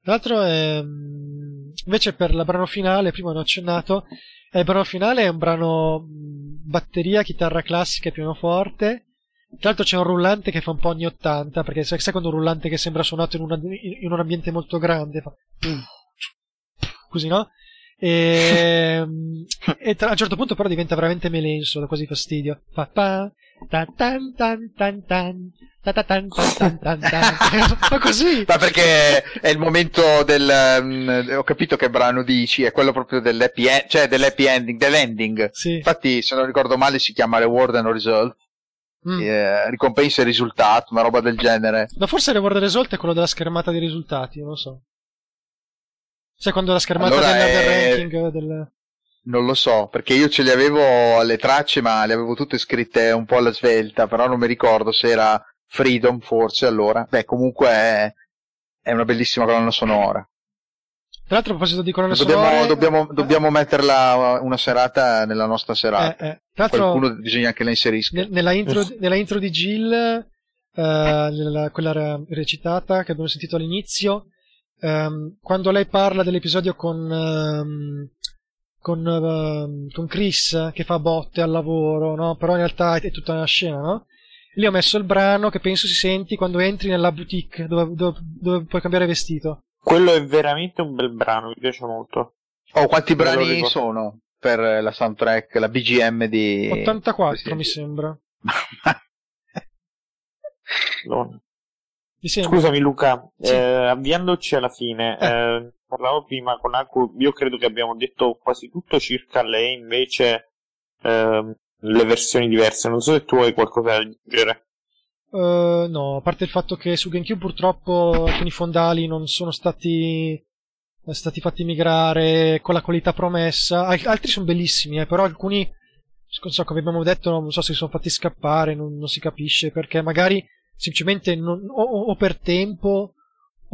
Tra l'altro, è, ehm, invece per la brano finale, prima l'ho accennato, il brano finale è un brano batteria, chitarra classica e pianoforte. Tra l'altro c'è un rullante che fa un po' anni 80, perché sai, sai quando un rullante che sembra suonato in, una, in un ambiente molto grande fa così, no? E, e tra, a un certo punto però diventa veramente melenso, da quasi fastidio. Fa pa, tan tan tan tan tan Ma così! Ma perché è il momento del. Um, ho capito che brano dici, è quello proprio dell'happy, end, cioè dell'happy ending, dell'ending. Sì. Infatti, se non ricordo male, si chiama Reward and Result. Mm. Eh, ricompensa e risultato, una roba del genere. Ma forse Reward and Result è quello della schermata dei risultati, non lo so. Sai quando la schermata allora del, è... ranking del... Non lo so, perché io ce le avevo alle tracce, ma le avevo tutte scritte un po' alla svelta, però non mi ricordo se era Freedom forse allora. Beh, comunque è, è una bellissima colonna sonora. Tra l'altro, a proposito di colonne dobbiamo, sonore... Dobbiamo, dobbiamo metterla una serata nella nostra serata. Eh, eh. Tra Qualcuno bisogna che la inserisca. Nella intro, nella intro di Jill, eh, nella, quella recitata che abbiamo sentito all'inizio, um, quando lei parla dell'episodio con, um, con, uh, con, Chris che fa botte al lavoro, no? però in realtà è, tutta una scena, no? Lì ho messo il brano che penso si senti quando entri nella boutique dove, dove, dove puoi cambiare vestito. Quello è veramente un bel brano, mi piace molto. Oh, quanti brani sono? per la soundtrack, la BGM di... 84 mi sembra. Mi sembra. Scusami Luca, sì. eh, avviandoci alla fine, eh. Eh, parlavo prima con Aku, io credo che abbiamo detto quasi tutto circa lei, invece ehm, le versioni diverse, non so se tu hai qualcosa da aggiungere. Uh, no, a parte il fatto che su GameCube purtroppo alcuni fondali non sono stati, stati fatti migrare con la qualità promessa, Al- altri sono bellissimi, eh, però alcuni, non so, come abbiamo detto, non so se si sono fatti scappare, non, non si capisce, perché magari semplicemente non, o, o, per tempo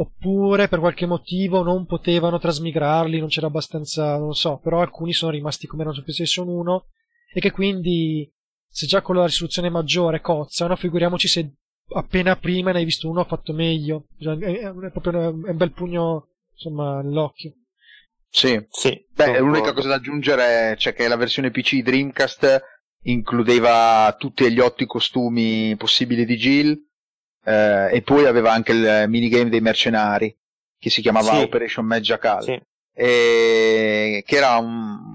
oppure per qualche motivo non potevano trasmigrarli, non c'era abbastanza, non lo so, però alcuni sono rimasti come erano su PlayStation 1 e che quindi se già con la risoluzione maggiore cozzano, figuriamoci se appena prima ne hai visto uno fatto meglio. Cioè, è, è proprio un bel pugno, insomma, nell'occhio. Sì, sì. Beh, l'unica cosa da aggiungere è cioè, che la versione PC Dreamcast includeva tutti gli otti costumi possibili di Jill eh, e poi aveva anche il minigame dei mercenari che si chiamava sì. Operation Magical sì. e che era un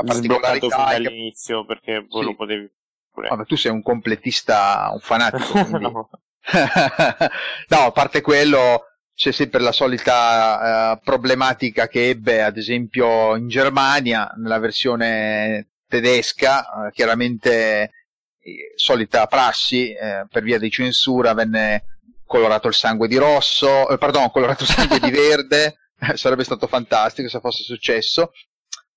a particolarità all'inizio perché voi sì. lo potevi pure. Vabbè, tu sei un completista, un fanatico. no. no, a parte quello, c'è sempre la solita uh, problematica che ebbe, ad esempio, in Germania, nella versione tedesca, uh, chiaramente solita prassi, eh, per via di censura, venne colorato il sangue di rosso, eh, pardon, colorato il sangue di verde, sarebbe stato fantastico se fosse successo.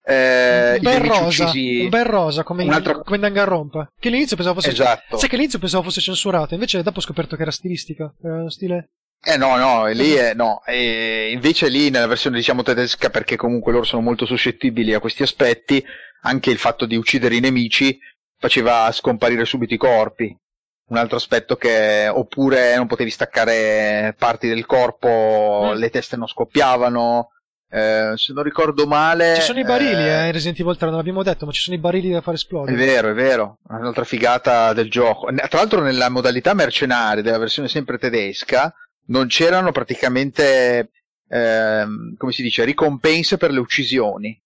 Eh, un, bel rosa, uccisi... un bel rosa come, in, altro... come Danganronpa che all'inizio pensavo fosse esatto. sai che all'inizio pensavo fosse censurato invece dopo ho scoperto che era stilistica era uno stile eh no, no, lì è, no. E invece lì nella versione diciamo tedesca, perché comunque loro sono molto suscettibili a questi aspetti, anche il fatto di uccidere i nemici faceva scomparire subito i corpi. Un altro aspetto che, oppure non potevi staccare parti del corpo, mm. le teste non scoppiavano, eh, se non ricordo male. Ci sono i barili, eh, in Resident Evil 3, non l'abbiamo detto, ma ci sono i barili da far esplodere. È vero, è vero. Un'altra figata del gioco. Tra l'altro, nella modalità mercenaria della versione sempre tedesca, non c'erano praticamente, eh, come si dice, ricompense per le uccisioni.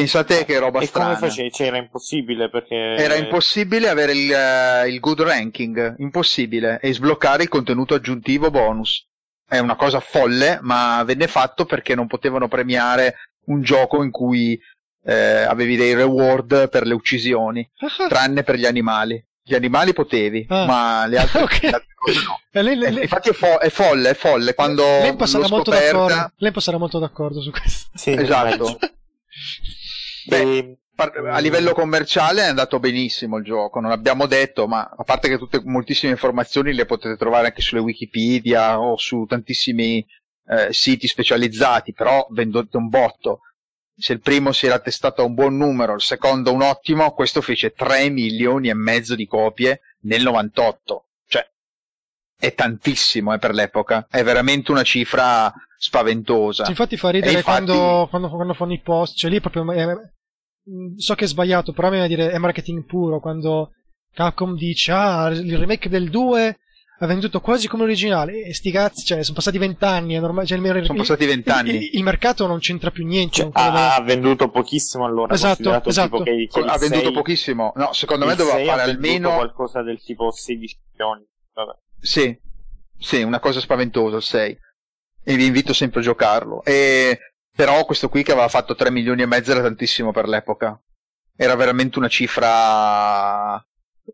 Pensate che roba e strana. E come facevi? Cioè, era impossibile perché... Era impossibile avere il, uh, il good ranking, impossibile, e sbloccare il contenuto aggiuntivo bonus è una cosa folle, ma venne fatto perché non potevano premiare un gioco in cui eh, avevi dei reward per le uccisioni, uh-huh. tranne per gli animali. Gli animali potevi, ah. ma le altre, okay. le altre cose no. Lei, lei, lei, infatti è, fo- è, folle, è folle. Quando lei sarà, molto scoperta... lei sarà molto d'accordo su questo. Sì, esatto. Beh, a livello commerciale è andato benissimo il gioco, non abbiamo detto, ma a parte che tutte moltissime informazioni le potete trovare anche sulle Wikipedia o su tantissimi eh, siti specializzati, però vendete un botto. Se il primo si era testato a un buon numero, il secondo un ottimo, questo fece 3 milioni e mezzo di copie nel 98. Cioè, è tantissimo eh, per l'epoca, è veramente una cifra spaventosa. infatti fa ridere infatti... quando, quando, quando, fanno i post, cioè lì proprio è, Mm, so che è sbagliato, però mi viene a dire è marketing puro quando Capcom dice ah, il remake del 2 ha venduto quasi come l'originale e sti cazzi, cioè sono passati vent'anni, è normale, cioè, il, sono passati vent'anni. Il, il, mercato non c'entra più niente. Cioè, ha, ha, venduto pochissimo allora. Esatto, esatto. Che, che ha venduto 6, pochissimo. No, secondo me doveva fare almeno qualcosa del tipo 16 milioni. Vabbè. Sì, sì, una cosa spaventosa il 6. E vi invito sempre a giocarlo. E però questo qui che aveva fatto 3 milioni e mezzo era tantissimo per l'epoca. Era veramente una cifra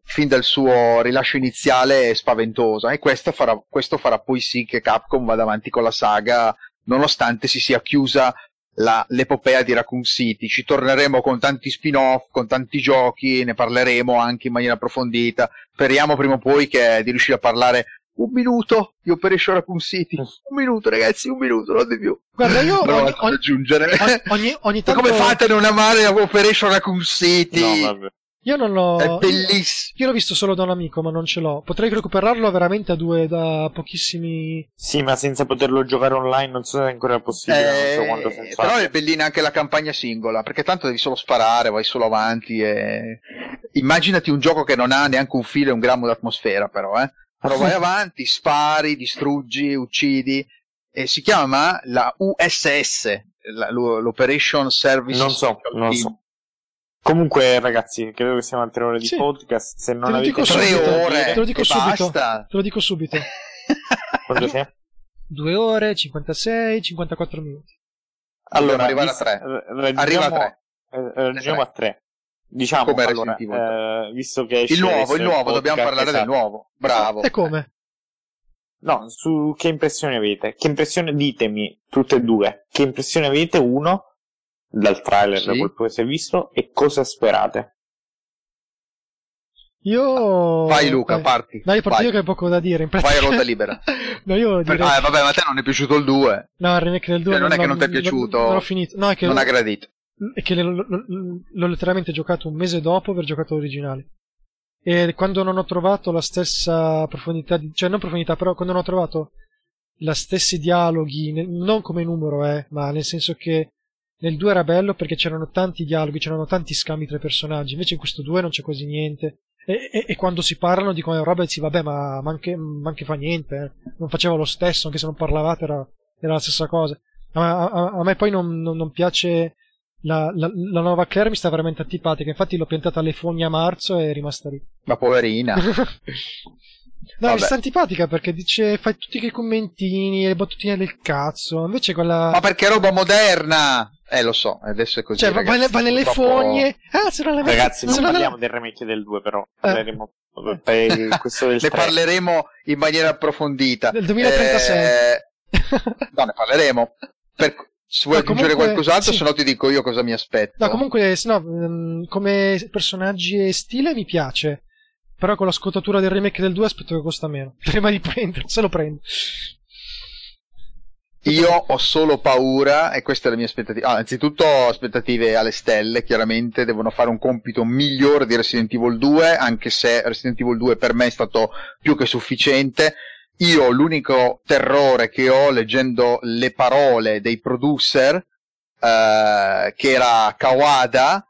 fin dal suo rilascio iniziale spaventosa e questo farà, questo farà poi sì che Capcom vada avanti con la saga nonostante si sia chiusa la, l'epopea di Raccoon City. Ci torneremo con tanti spin-off, con tanti giochi, ne parleremo anche in maniera approfondita. Speriamo prima o poi che, di riuscire a parlare un minuto di Operation Raccoon City. Un minuto, ragazzi, un minuto, non di più. Guarda, io ogni, ogni, aggiungere. Ogni, ogni tanto... Come fate a non amare Operation Raccoon City? No, vabbè. Io non l'ho. È bellissimo. Io l'ho visto solo da un amico, ma non ce l'ho. Potrei recuperarlo veramente a due da pochissimi. Sì, ma senza poterlo giocare online non so se è ancora possibile. Eh, non so eh, però è bellina anche la campagna singola, perché tanto devi solo sparare, vai solo avanti e. Immaginati un gioco che non ha neanche un filo e un grammo d'atmosfera, però, eh. Però vai avanti, spari, distruggi, uccidi e si chiama la USS, la- l'Operation Service Non so, non Team. so. Comunque, ragazzi, credo che siamo a tre ore di Sì. podcast. Se non Te lo avete dico Tre subito, ore te lo dico subito. basta. Te lo dico subito. 2 ore, 56, 54 minuti. Dobbiamo arrivare a tre. raggiungiamo- Arriva a tre. eh, eh, raggiungiamo a tre. Diciamo, Come allora, Resident Evil eh, visto che Il nuovo, il nuovo, dobbiamo parlare del esatto. nuovo. Bravo. E come? No, su che impressione avete? Che impressione ditemi, tutte e due, che impressione avete, uno, dal trailer, Sì. da quel che si è visto, e cosa sperate? Io... Vai Luca, Vai. parti. No, io parto Vai. io che ho poco da dire. In Vai pratica... a ruota libera. no, io Per- direi... ah, vabbè, ma a te non è piaciuto il 2. No, il remake del 2 Cioè, non è che non ti è piaciuto. Non, l'ho finito. No, è che, Non ha gradito. È che l'ho, l'ho- letteralmente giocato un mese dopo aver giocato l'originale. E quando non ho trovato la stessa profondità, di, cioè non profondità, però quando non ho trovato la stessi dialoghi, non come numero, eh, ma nel senso che nel 2 era bello perché c'erano tanti dialoghi, c'erano tanti scambi tra i personaggi, invece in questo 2 non c'è quasi niente. E, e- e quando si parlano dicono roba e dici vabbè ma, ma, anche, ma anche fa niente, eh. non faceva lo stesso, anche se non parlavate era, era la stessa cosa. A, a- a me poi non, non- non piace la, la- la nuova Claire mi sta veramente antipatica, infatti l'ho piantata alle fogne a marzo e è rimasta lì. Ma poverina. no, Vabbè. mi sta antipatica perché dice fai tutti quei commentini e le battutine del cazzo, invece quella... Ma perché è roba moderna? Eh, lo so, adesso è così. cioè, va, va ragazzi, nelle- va nelle purtroppo- fogne. Ah, se non le Ragazzi, non parliamo del remake del 2, però parleremo per questo del Ne 3. parleremo in maniera approfondita. Del 2036. Eh, no, ne parleremo. Per- se vuoi No, aggiungere comunque, qualcos'altro, sì. se no ti dico io cosa mi aspetto. No, comunque, se no, mm, come personaggi e stile mi piace. Però con la scottatura del remake del 2 aspetto che costa meno. Prima di prendere, se lo prendo. Io ho solo paura, e questa è la mia aspettativa. Ah, anzitutto ho aspettative alle stelle, chiaramente devono fare un compito migliore di Resident Evil 2, anche se Resident Evil 2 per me è stato più che sufficiente. Io l'unico terrore che ho leggendo le parole dei producer, eh, che era Kawada,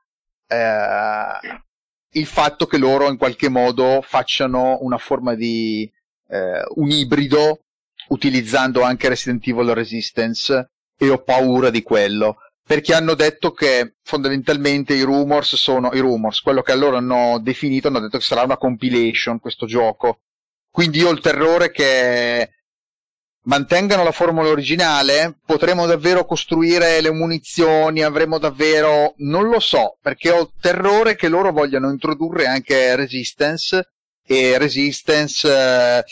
eh, il fatto che loro in qualche modo facciano una forma di eh, un ibrido utilizzando anche Resident Evil Resistance e ho paura di quello. Perché hanno detto che fondamentalmente i rumors sono i rumors, quello che loro hanno definito hanno detto che sarà una compilation questo gioco quindi io ho il terrore che mantengano la formula originale potremo davvero costruire le munizioni avremo davvero non lo so perché ho il terrore che loro vogliano introdurre anche Resistance e Resistance eh,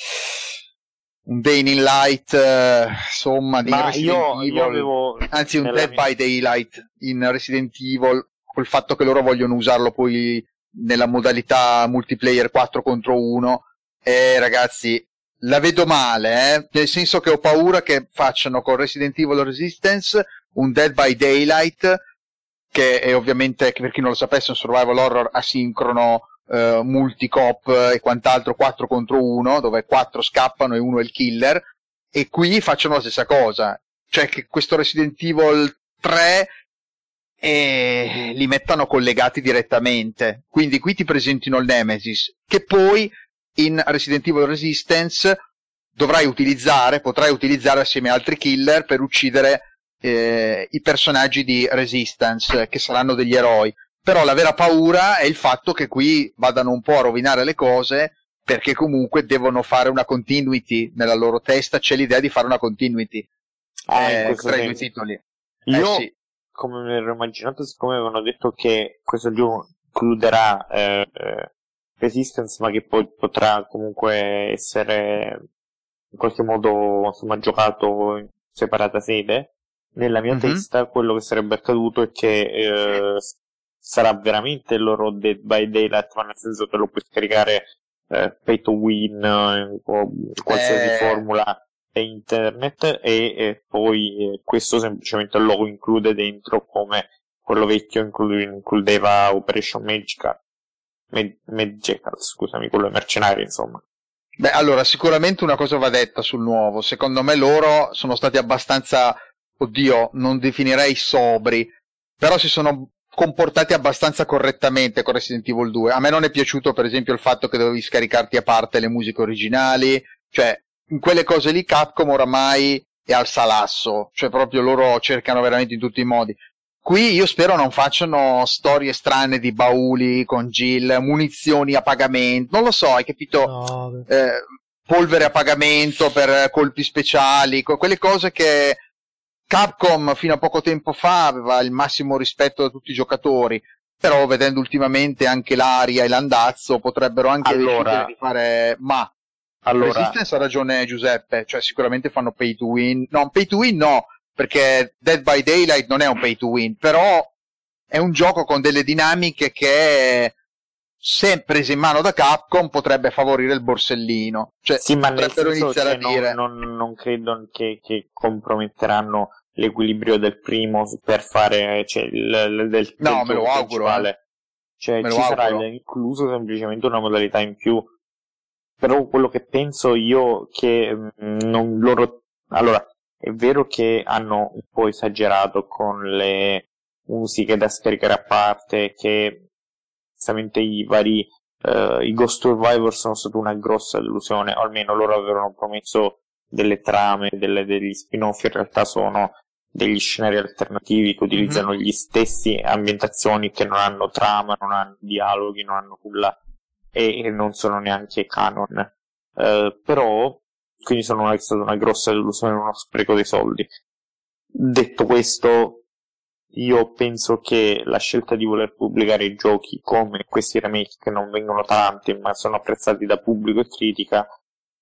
un Day in Light eh, insomma di Ma Resident io, Evil. io avevo... anzi un Dead mia- by Daylight in Resident Evil col fatto che loro vogliono usarlo poi nella modalità multiplayer 4 contro 1 e ragazzi la vedo male eh? nel senso che ho paura che facciano con Resident Evil Resistance un Dead by Daylight che è ovviamente per chi non lo sapesse un survival horror asincrono eh, multicop e quant'altro 4 contro 1 dove 4 scappano e uno è il killer. E qui facciano la stessa cosa. Cioè che questo Resident Evil 3 eh, li mettano collegati direttamente. Quindi qui ti presentino il Nemesis che poi in Resident Evil Resistance dovrai utilizzare potrai utilizzare assieme a altri killer per uccidere eh, i personaggi di Resistance che saranno degli eroi. Però la vera paura è il fatto che qui vadano un po' a rovinare le cose perché comunque devono fare una continuity nella loro testa c'è l'idea di fare una continuity. Ah, eh, tra i due titoli. Io, eh sì. come me l'ero immaginato, siccome avevano detto che questo gioco includerà eh, eh, Resistance, ma che poi potrà comunque essere in qualche modo insomma, giocato in separata sede, nella mia Mhm. testa quello che sarebbe accaduto è che eh, sarà veramente il loro Dead by Daylight, ma nel senso che lo puoi scaricare eh, pay to win eh, o qualsiasi Eh. formula e internet e, e poi eh, questo semplicemente lo include dentro come quello vecchio inclu- includeva Operation Mag- Magical, scusami, quello dei mercenari, insomma. Beh, allora, sicuramente una cosa va detta sul nuovo. Secondo me loro sono stati abbastanza, oddio, non definirei sobri, però si sono comportati abbastanza correttamente con Resident Evil 2. A me non è piaciuto, per esempio, il fatto che dovevi scaricarti a parte le musiche originali, cioè, in quelle cose lì Capcom oramai e al salasso, cioè proprio loro cercano veramente in tutti i modi. Qui io spero non facciano storie strane di bauli con Jill, munizioni a pagamento, non lo so, hai capito? No, Eh, polvere a pagamento per colpi speciali, quelle cose che Capcom fino a poco tempo fa aveva il massimo rispetto da tutti i giocatori, però vedendo ultimamente anche l'aria e l'andazzo potrebbero anche Allora- decidere di fare ma Allora, Resistance ha ragione Giuseppe, cioè sicuramente fanno pay to win. No, pay to win no, perché Dead by Daylight non è un pay to win, però è un gioco con delle dinamiche che se prese in mano da Capcom potrebbe favorire il borsellino. Cioè, sì, ma nel potrebbero senso, iniziare a dire non, non- non credo che, che comprometteranno l'equilibrio del primo per fare cioè, il, del, No, del me lo auguro, principale. Cioè, Me lo ci sarà auguro. incluso semplicemente una modalità in più. Però quello che penso io che mm, non loro allora è vero che hanno un po' esagerato con le musiche da scaricare a parte che onestamente i vari eh, i Ghost Survivor sono stata una grossa delusione o almeno loro avevano promesso delle trame delle- degli spin-off in realtà sono degli scenari alternativi che utilizzano gli stessi ambientazioni che non hanno trama, non hanno dialoghi, non hanno nulla e, e non sono neanche canon. Eh, però, quindi sono è stata una grossa delusione, uno spreco dei soldi. Detto questo, io penso che la scelta di voler pubblicare i giochi come questi remake che non vengono tanti ma sono apprezzati da pubblico e critica,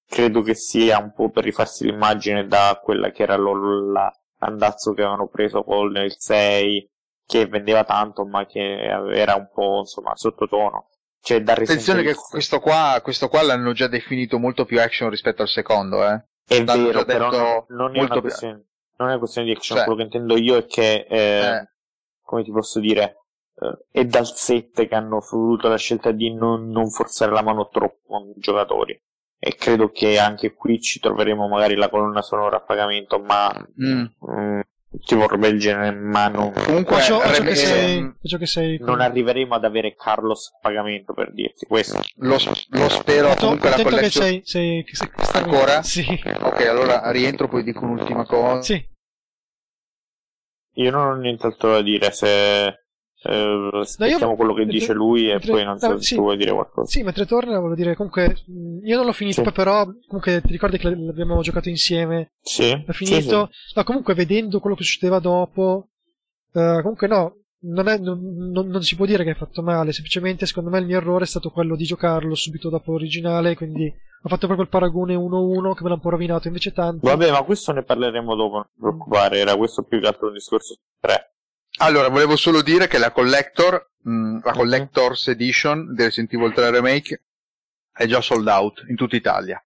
credo che sia un po' per rifarsi l'immagine da quella che era lo- la andazzo che avevano preso con il 6, che vendeva tanto ma che era un po' insomma sottotono. Cioè, da attenzione che questo qua, questo qua l'hanno già definito molto più action rispetto al secondo, eh. È l'hanno vero, però non, non è più- questione, non è una questione di action, Cioè- quello che intendo io è che, eh, Eh. come ti posso dire, eh, è dal 7 che hanno voluto la scelta di non, non forzare la mano troppo con i giocatori. E credo che anche qui ci troveremo magari la colonna sonora a pagamento, ma Mm. mm, ti vorrebbe il genere, ma non, Comunque, Faccio, faccio che sei, che sei non arriveremo ad avere Carlos a pagamento per dirti questo. lo, lo spero Attento- comunque la attento che collection. sei, sei, che sei- Ancora? Sì. Ok, allora rientro poi dico un'ultima cosa. Sì. Io non ho nient'altro da dire se eh, aspettiamo quello che mentre- dice lui e mentre- poi non so no, se sì. vuoi dire qualcosa. Sì, mentre torna, volevo dire, comunque, io non l'ho finito, Sì. però, comunque, ti ricordi che l'abbiamo giocato insieme? Sì, L'ho sì, finito? No, comunque, vedendo quello che succedeva dopo, eh, comunque no, non, è- non- non- non si può dire che hai fatto male, semplicemente, secondo me, il mio errore è stato quello di giocarlo subito dopo l'originale, quindi ho fatto proprio il paragone 1-1 che me l'ha un po' rovinato, invece tanto... Vabbè, ma questo ne parleremo dopo, non ti preoccupare, era questo più che altro un discorso su 3. Allora, volevo solo dire che la Collector, mh, la Collector's Edition del Resident Evil 3 Remake è già sold out in tutta Italia.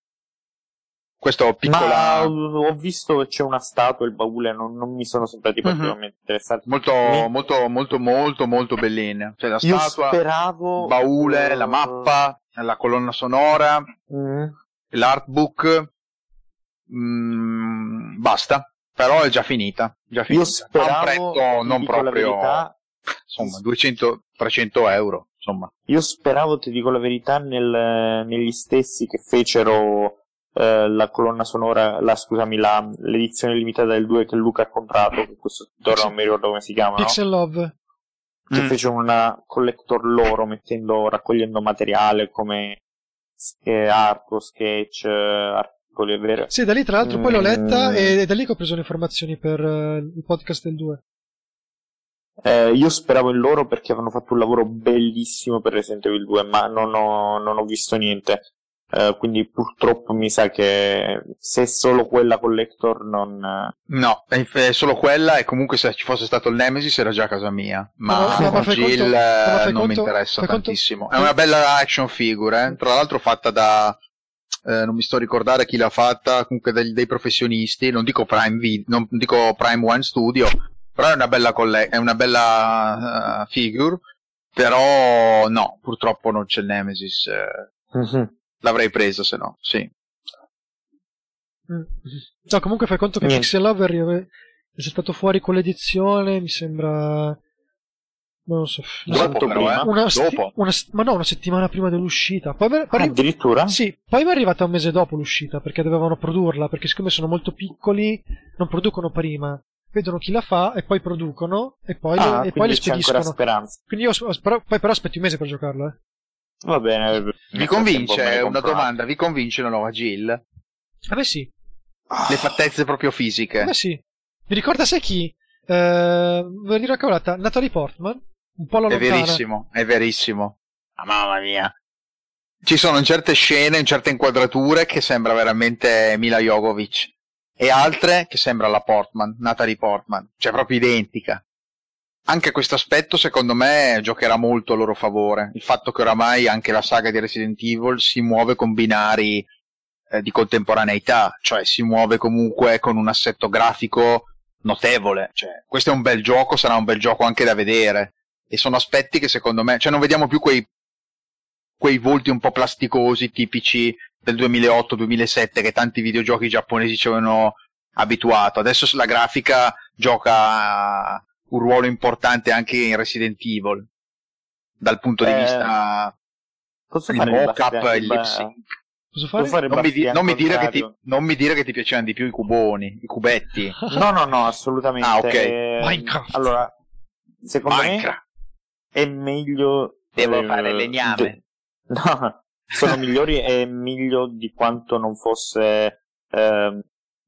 Questo Ma piccola, ho visto che c'è una statua, il baule, non, non mi sono sembrati Mhm. particolarmente interessanti. molto, Mi- molto, molto, molto, molto bellina. Cioè la Io statua, speravo... il baule, eh, la mappa, la colonna sonora, mm, l'artbook, mh, basta. Però è già finita. Già finita. Io speravo, a prezzo non proprio, verità, insomma, 200-300 euro, insomma. Io speravo, ti dico la verità, nel- negli stessi che fecero eh, la colonna sonora, la, scusami, la, l'edizione limitata del 2 che Luca ha comprato, che questo ora non mi ricordo come si chiama, no? Pixel Love. che Mm. fecero una collector loro, mettendo, raccogliendo materiale come eh, arco, sketch, eh, articoli, è vero? Sì, da lì tra l'altro poi l'ho letta Mm. e da lì che ho preso le informazioni per eh, il podcast del 2. Eh, io speravo in loro perché avevano fatto un lavoro bellissimo per Resident Evil 2, ma non ho, non ho visto niente. Eh, quindi purtroppo mi sa che se è solo quella collector non... eh, No, è è solo quella e comunque se ci fosse stato il Nemesis era già a casa mia. Ma, Ma- ma- ma Jill conto- ma eh, fai non mi conto- interessa fai conto- tantissimo. È una bella action figure, eh. tra l'altro fatta da... eh, non mi sto a ricordare chi l'ha fatta, comunque dei, dei professionisti, non dico Prime Vid- non dico Prime One Studio, però è una bella, colle- è una bella eh, figure, però no, purtroppo non c'è il Nemesis, eh, l'avrei preso se no, sì. Mm. No, comunque fai conto che Niente. Pixel Love è stato fuori con l'edizione, mi sembra Non lo so. Dopo, però, eh. Una, Dopo. una, ma no, una settimana prima dell'uscita. Poi, poi Ah, addirittura? Sì, poi mi è arrivata un mese dopo l'uscita perché dovevano produrla. Perché, siccome sono molto piccoli, non producono prima. Vedono chi la fa e poi producono e poi, Ah, le, e poi le spediscono. speranza. Quindi io s- però, poi però aspetti un mese per giocarlo, eh. Va bene. Vi convince, una domanda, vi convince la nuova Jill? A me sì, Le fattezze proprio a fisiche. me sì. Mi ricorda sai chi? Eh, voglio dire una cavolata, Natalie Portman, un po' alla È verissimo, è verissimo. Ah, mamma mia. Ci sono in certe scene, in certe inquadrature che sembra veramente Mila Jovovic e altre che sembra la Portman, Natalie Portman, cioè proprio identica. Anche questo aspetto secondo me giocherà molto a loro favore, il fatto che oramai anche la saga di Resident Evil si muove con binari eh, di contemporaneità, cioè si muove comunque con un assetto grafico notevole, cioè questo è un bel gioco, sarà un bel gioco anche da vedere e sono aspetti che secondo me, cioè non vediamo più quei, quei volti un po' plasticosi tipici del 2008-2007 che tanti videogiochi giapponesi ci avevano abituato. Adesso la grafica gioca un ruolo importante anche in Resident Evil dal punto di Eh, vista Posso il mockup, il lip sync. Posso Posso fare? Non mi, di- non mi dire che ti, non mi dire che ti piacevano di più i cuboni, i cubetti. No, no, no, assolutamente. Ah, ok. Eh, Minecraft. Allora, secondo Minecraft. me è meglio... Devo eh, fare legname. de- No, sono migliori e meglio di quanto non fosse ehm,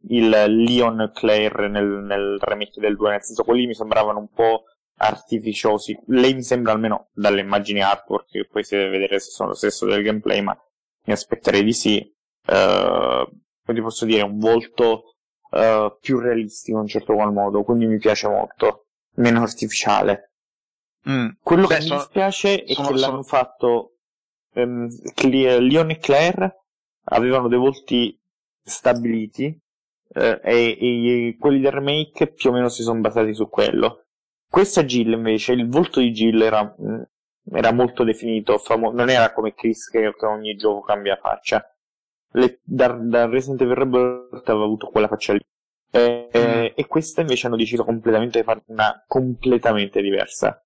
il Leon Claire nel, nel remake del 2, nel senso quelli mi sembravano un po' artificiosi. Lei mi sembra almeno dalle immagini artwork, che poi si deve vedere se sono lo stesso del gameplay, ma mi aspetterei di sì. Eh, poi ti posso dire un volto eh, più realistico in un certo qual modo, quindi mi piace molto, meno artificiale. Mm. Quello Beh, che sono- mi dispiace è sono- che sono- l'hanno fatto ehm, Cle- Leon e Claire avevano dei volti stabiliti eh, e, e quelli del remake più o meno si sono basati su quello. Questa Jill invece, il volto di Jill era, mm, era molto definito, famo- non era come Chris che, che ogni gioco cambia faccia. Le- da, da Resident Evil Rebirth aveva avuto quella faccia lì. E, e- e questa invece hanno deciso completamente di farne una completamente diversa.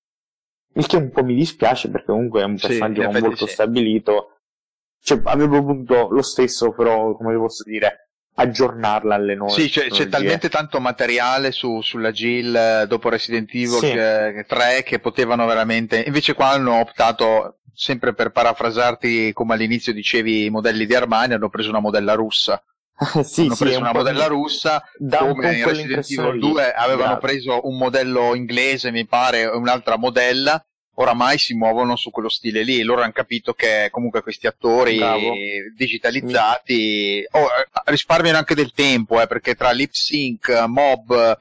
Il che un po' mi dispiace perché comunque è un Sì, personaggio effetti molto sì. stabilito. Cioè, avevo voluto lo stesso, però, come posso dire, aggiornarla alle nuove Sì, c'è, c'è tecnologie. talmente tanto materiale su, sulla Jill eh, dopo Resident Evil Sì. che 3 che potevano veramente. Invece, qua hanno optato, sempre per parafrasarti come all'inizio dicevi, i modelli di Armani, hanno preso una modella russa. sì, hanno sì, preso un una modella mi- russa, po' come in Resident Evil lì. 2 avevano Bravo. preso un modello inglese, mi pare, un'altra modella. Oramai si muovono su quello stile lì. Loro hanno capito che comunque questi attori Bravo. digitalizzati oh, eh, risparmiano anche del tempo, eh, perché tra lip sync, mob,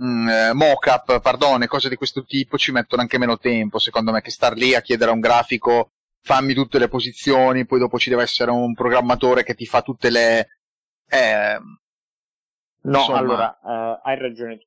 mm, eh, mock-up, pardon, cose di questo tipo ci mettono anche meno tempo, secondo me, che star lì a chiedere a un grafico fammi tutte le posizioni, poi dopo ci deve essere un programmatore che ti fa tutte le... Eh, No, Insomma. allora, eh, hai ragione tu.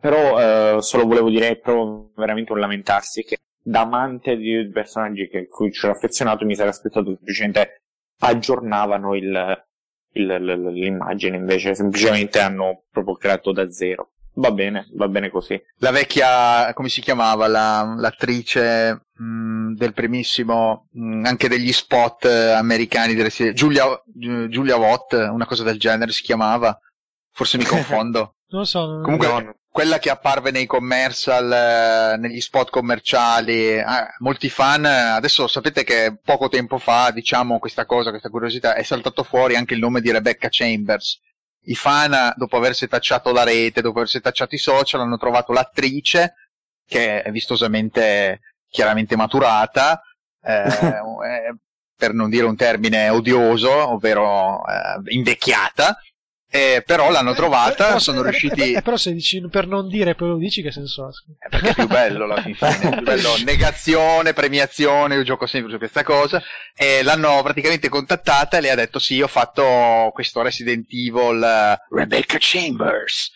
Però eh, solo volevo dire, è proprio veramente un lamentarsi che da amante di personaggi che, cui ci ero affezionato mi sarei aspettato che semplicemente aggiornavano il, il- l- l'immagine, invece semplicemente hanno proprio creato da zero. Va bene, va bene così. la vecchia, come si chiamava, la- l'attrice mh, del primissimo, mh, anche degli spot eh, americani, delle serie- Giulia, Gi- Giulia Watt, una cosa del genere si chiamava, forse mi confondo. Non lo so. non- Comunque, No, quella che apparve nei commercial, eh, negli spot commerciali, eh, molti fan, eh, adesso sapete che poco tempo fa, diciamo questa cosa, questa curiosità, è saltato fuori anche il nome di Rebecca Chambers. I fan, dopo aver setacciato la rete, dopo aver setacciato i social, hanno trovato l'attrice, che è vistosamente, chiaramente maturata, eh, eh, per non dire un termine odioso, ovvero eh, invecchiata, eh, però l'hanno Eh, trovata, però- sono eh, riusciti... eh, eh, però se dici per non dire poi lo dici che senso ha? Eh, perché è più bello alla fin fine, è più bello negazione, premiazione, io gioco sempre su questa cosa e l'hanno praticamente contattata e le ha detto sì, ho fatto questo Resident Evil eh, Rebecca Chambers,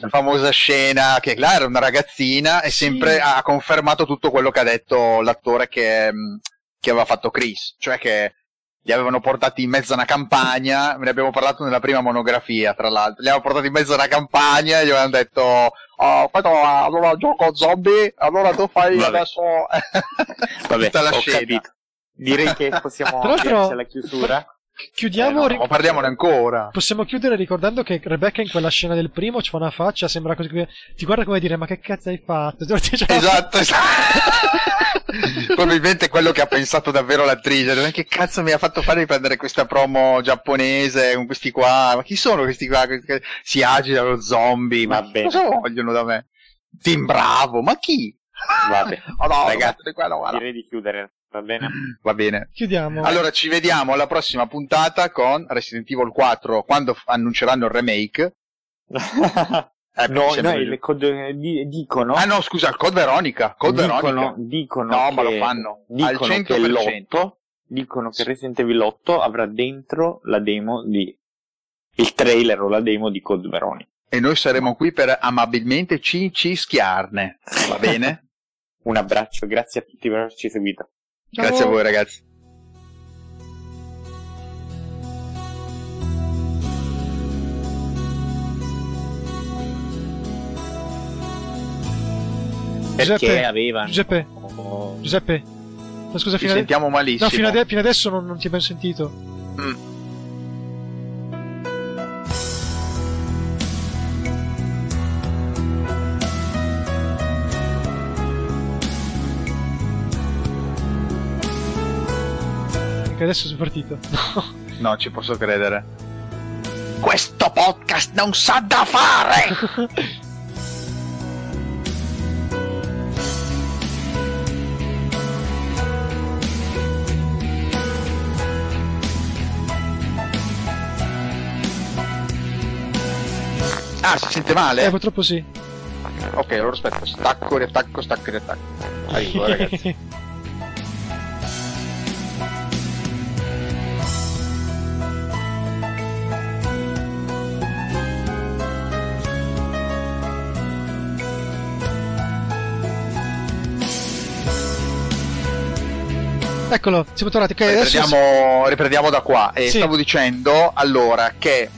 la famosa scena che là era una ragazzina e Sì. sempre ha confermato tutto quello che ha detto l'attore che, mh, che aveva fatto Chris, cioè che li avevano portati in mezzo a una campagna, ne abbiamo parlato nella prima monografia, tra l'altro, li avevano portati in mezzo a una campagna e gli avevano detto, oh, allora, allora gioco zombie, allora tu fai Vabbè. adesso... Vabbè, Tutta la scena. capito. Direi che possiamo alla chiusura. Chiudiamo. Eh, no, ma parliamone ancora. Possiamo chiudere ricordando che Rebecca in quella scena del primo c'ha una faccia, sembra così ti guarda come dire ma che cazzo hai fatto? Cioè, Esatto, esatto. Probabilmente quello che ha pensato davvero l'attrice. Che cazzo mi ha fatto fare di prendere questa promo giapponese con questi qua? Ma chi sono questi qua? Questi Si agitano zombie. Ma cosa vogliono da me? Team Bravo, ma chi? Vabbè, Oh no, Ragazzi, di quello, guarda. direi di chiudere, va bene? Va bene. Chiudiamo. Allora ci vediamo alla prossima puntata con Resident Evil 4 quando f- annunceranno il remake. Eh, no, no, le code- di- dicono, Ah no, scusa, il Code Veronica. Code dicono, Veronica. dicono No, che, ma lo fanno. Al dicono 100%. che l'8 dicono che Resident Evil 8 avrà dentro la demo di il trailer o la demo di Code Veronica. E noi saremo qui per amabilmente cincischiarne. Va bene? Un abbraccio, grazie a tutti per averci seguito. Ciao. Grazie a voi ragazzi. Perché Giuseppe, avevano Giuseppe, Giuseppe. Ma scusa, Ci fino, malissimo. no, fino, ade- fino adesso non, non ti ho ben sentito. Mm. Adesso sono partito. No. No, ci posso credere. Questo podcast non sa da fare! Ah, si sente male? Eh, purtroppo sì. Ok, allora aspetta, stacco, riattacco, stacco, riattacco. Arrivo, ragazzi. Eccolo, siamo tornati. Ok, adesso Riprendiamo, riprendiamo da qua. E Sì. stavo dicendo allora che.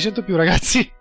Sento più, ragazzi.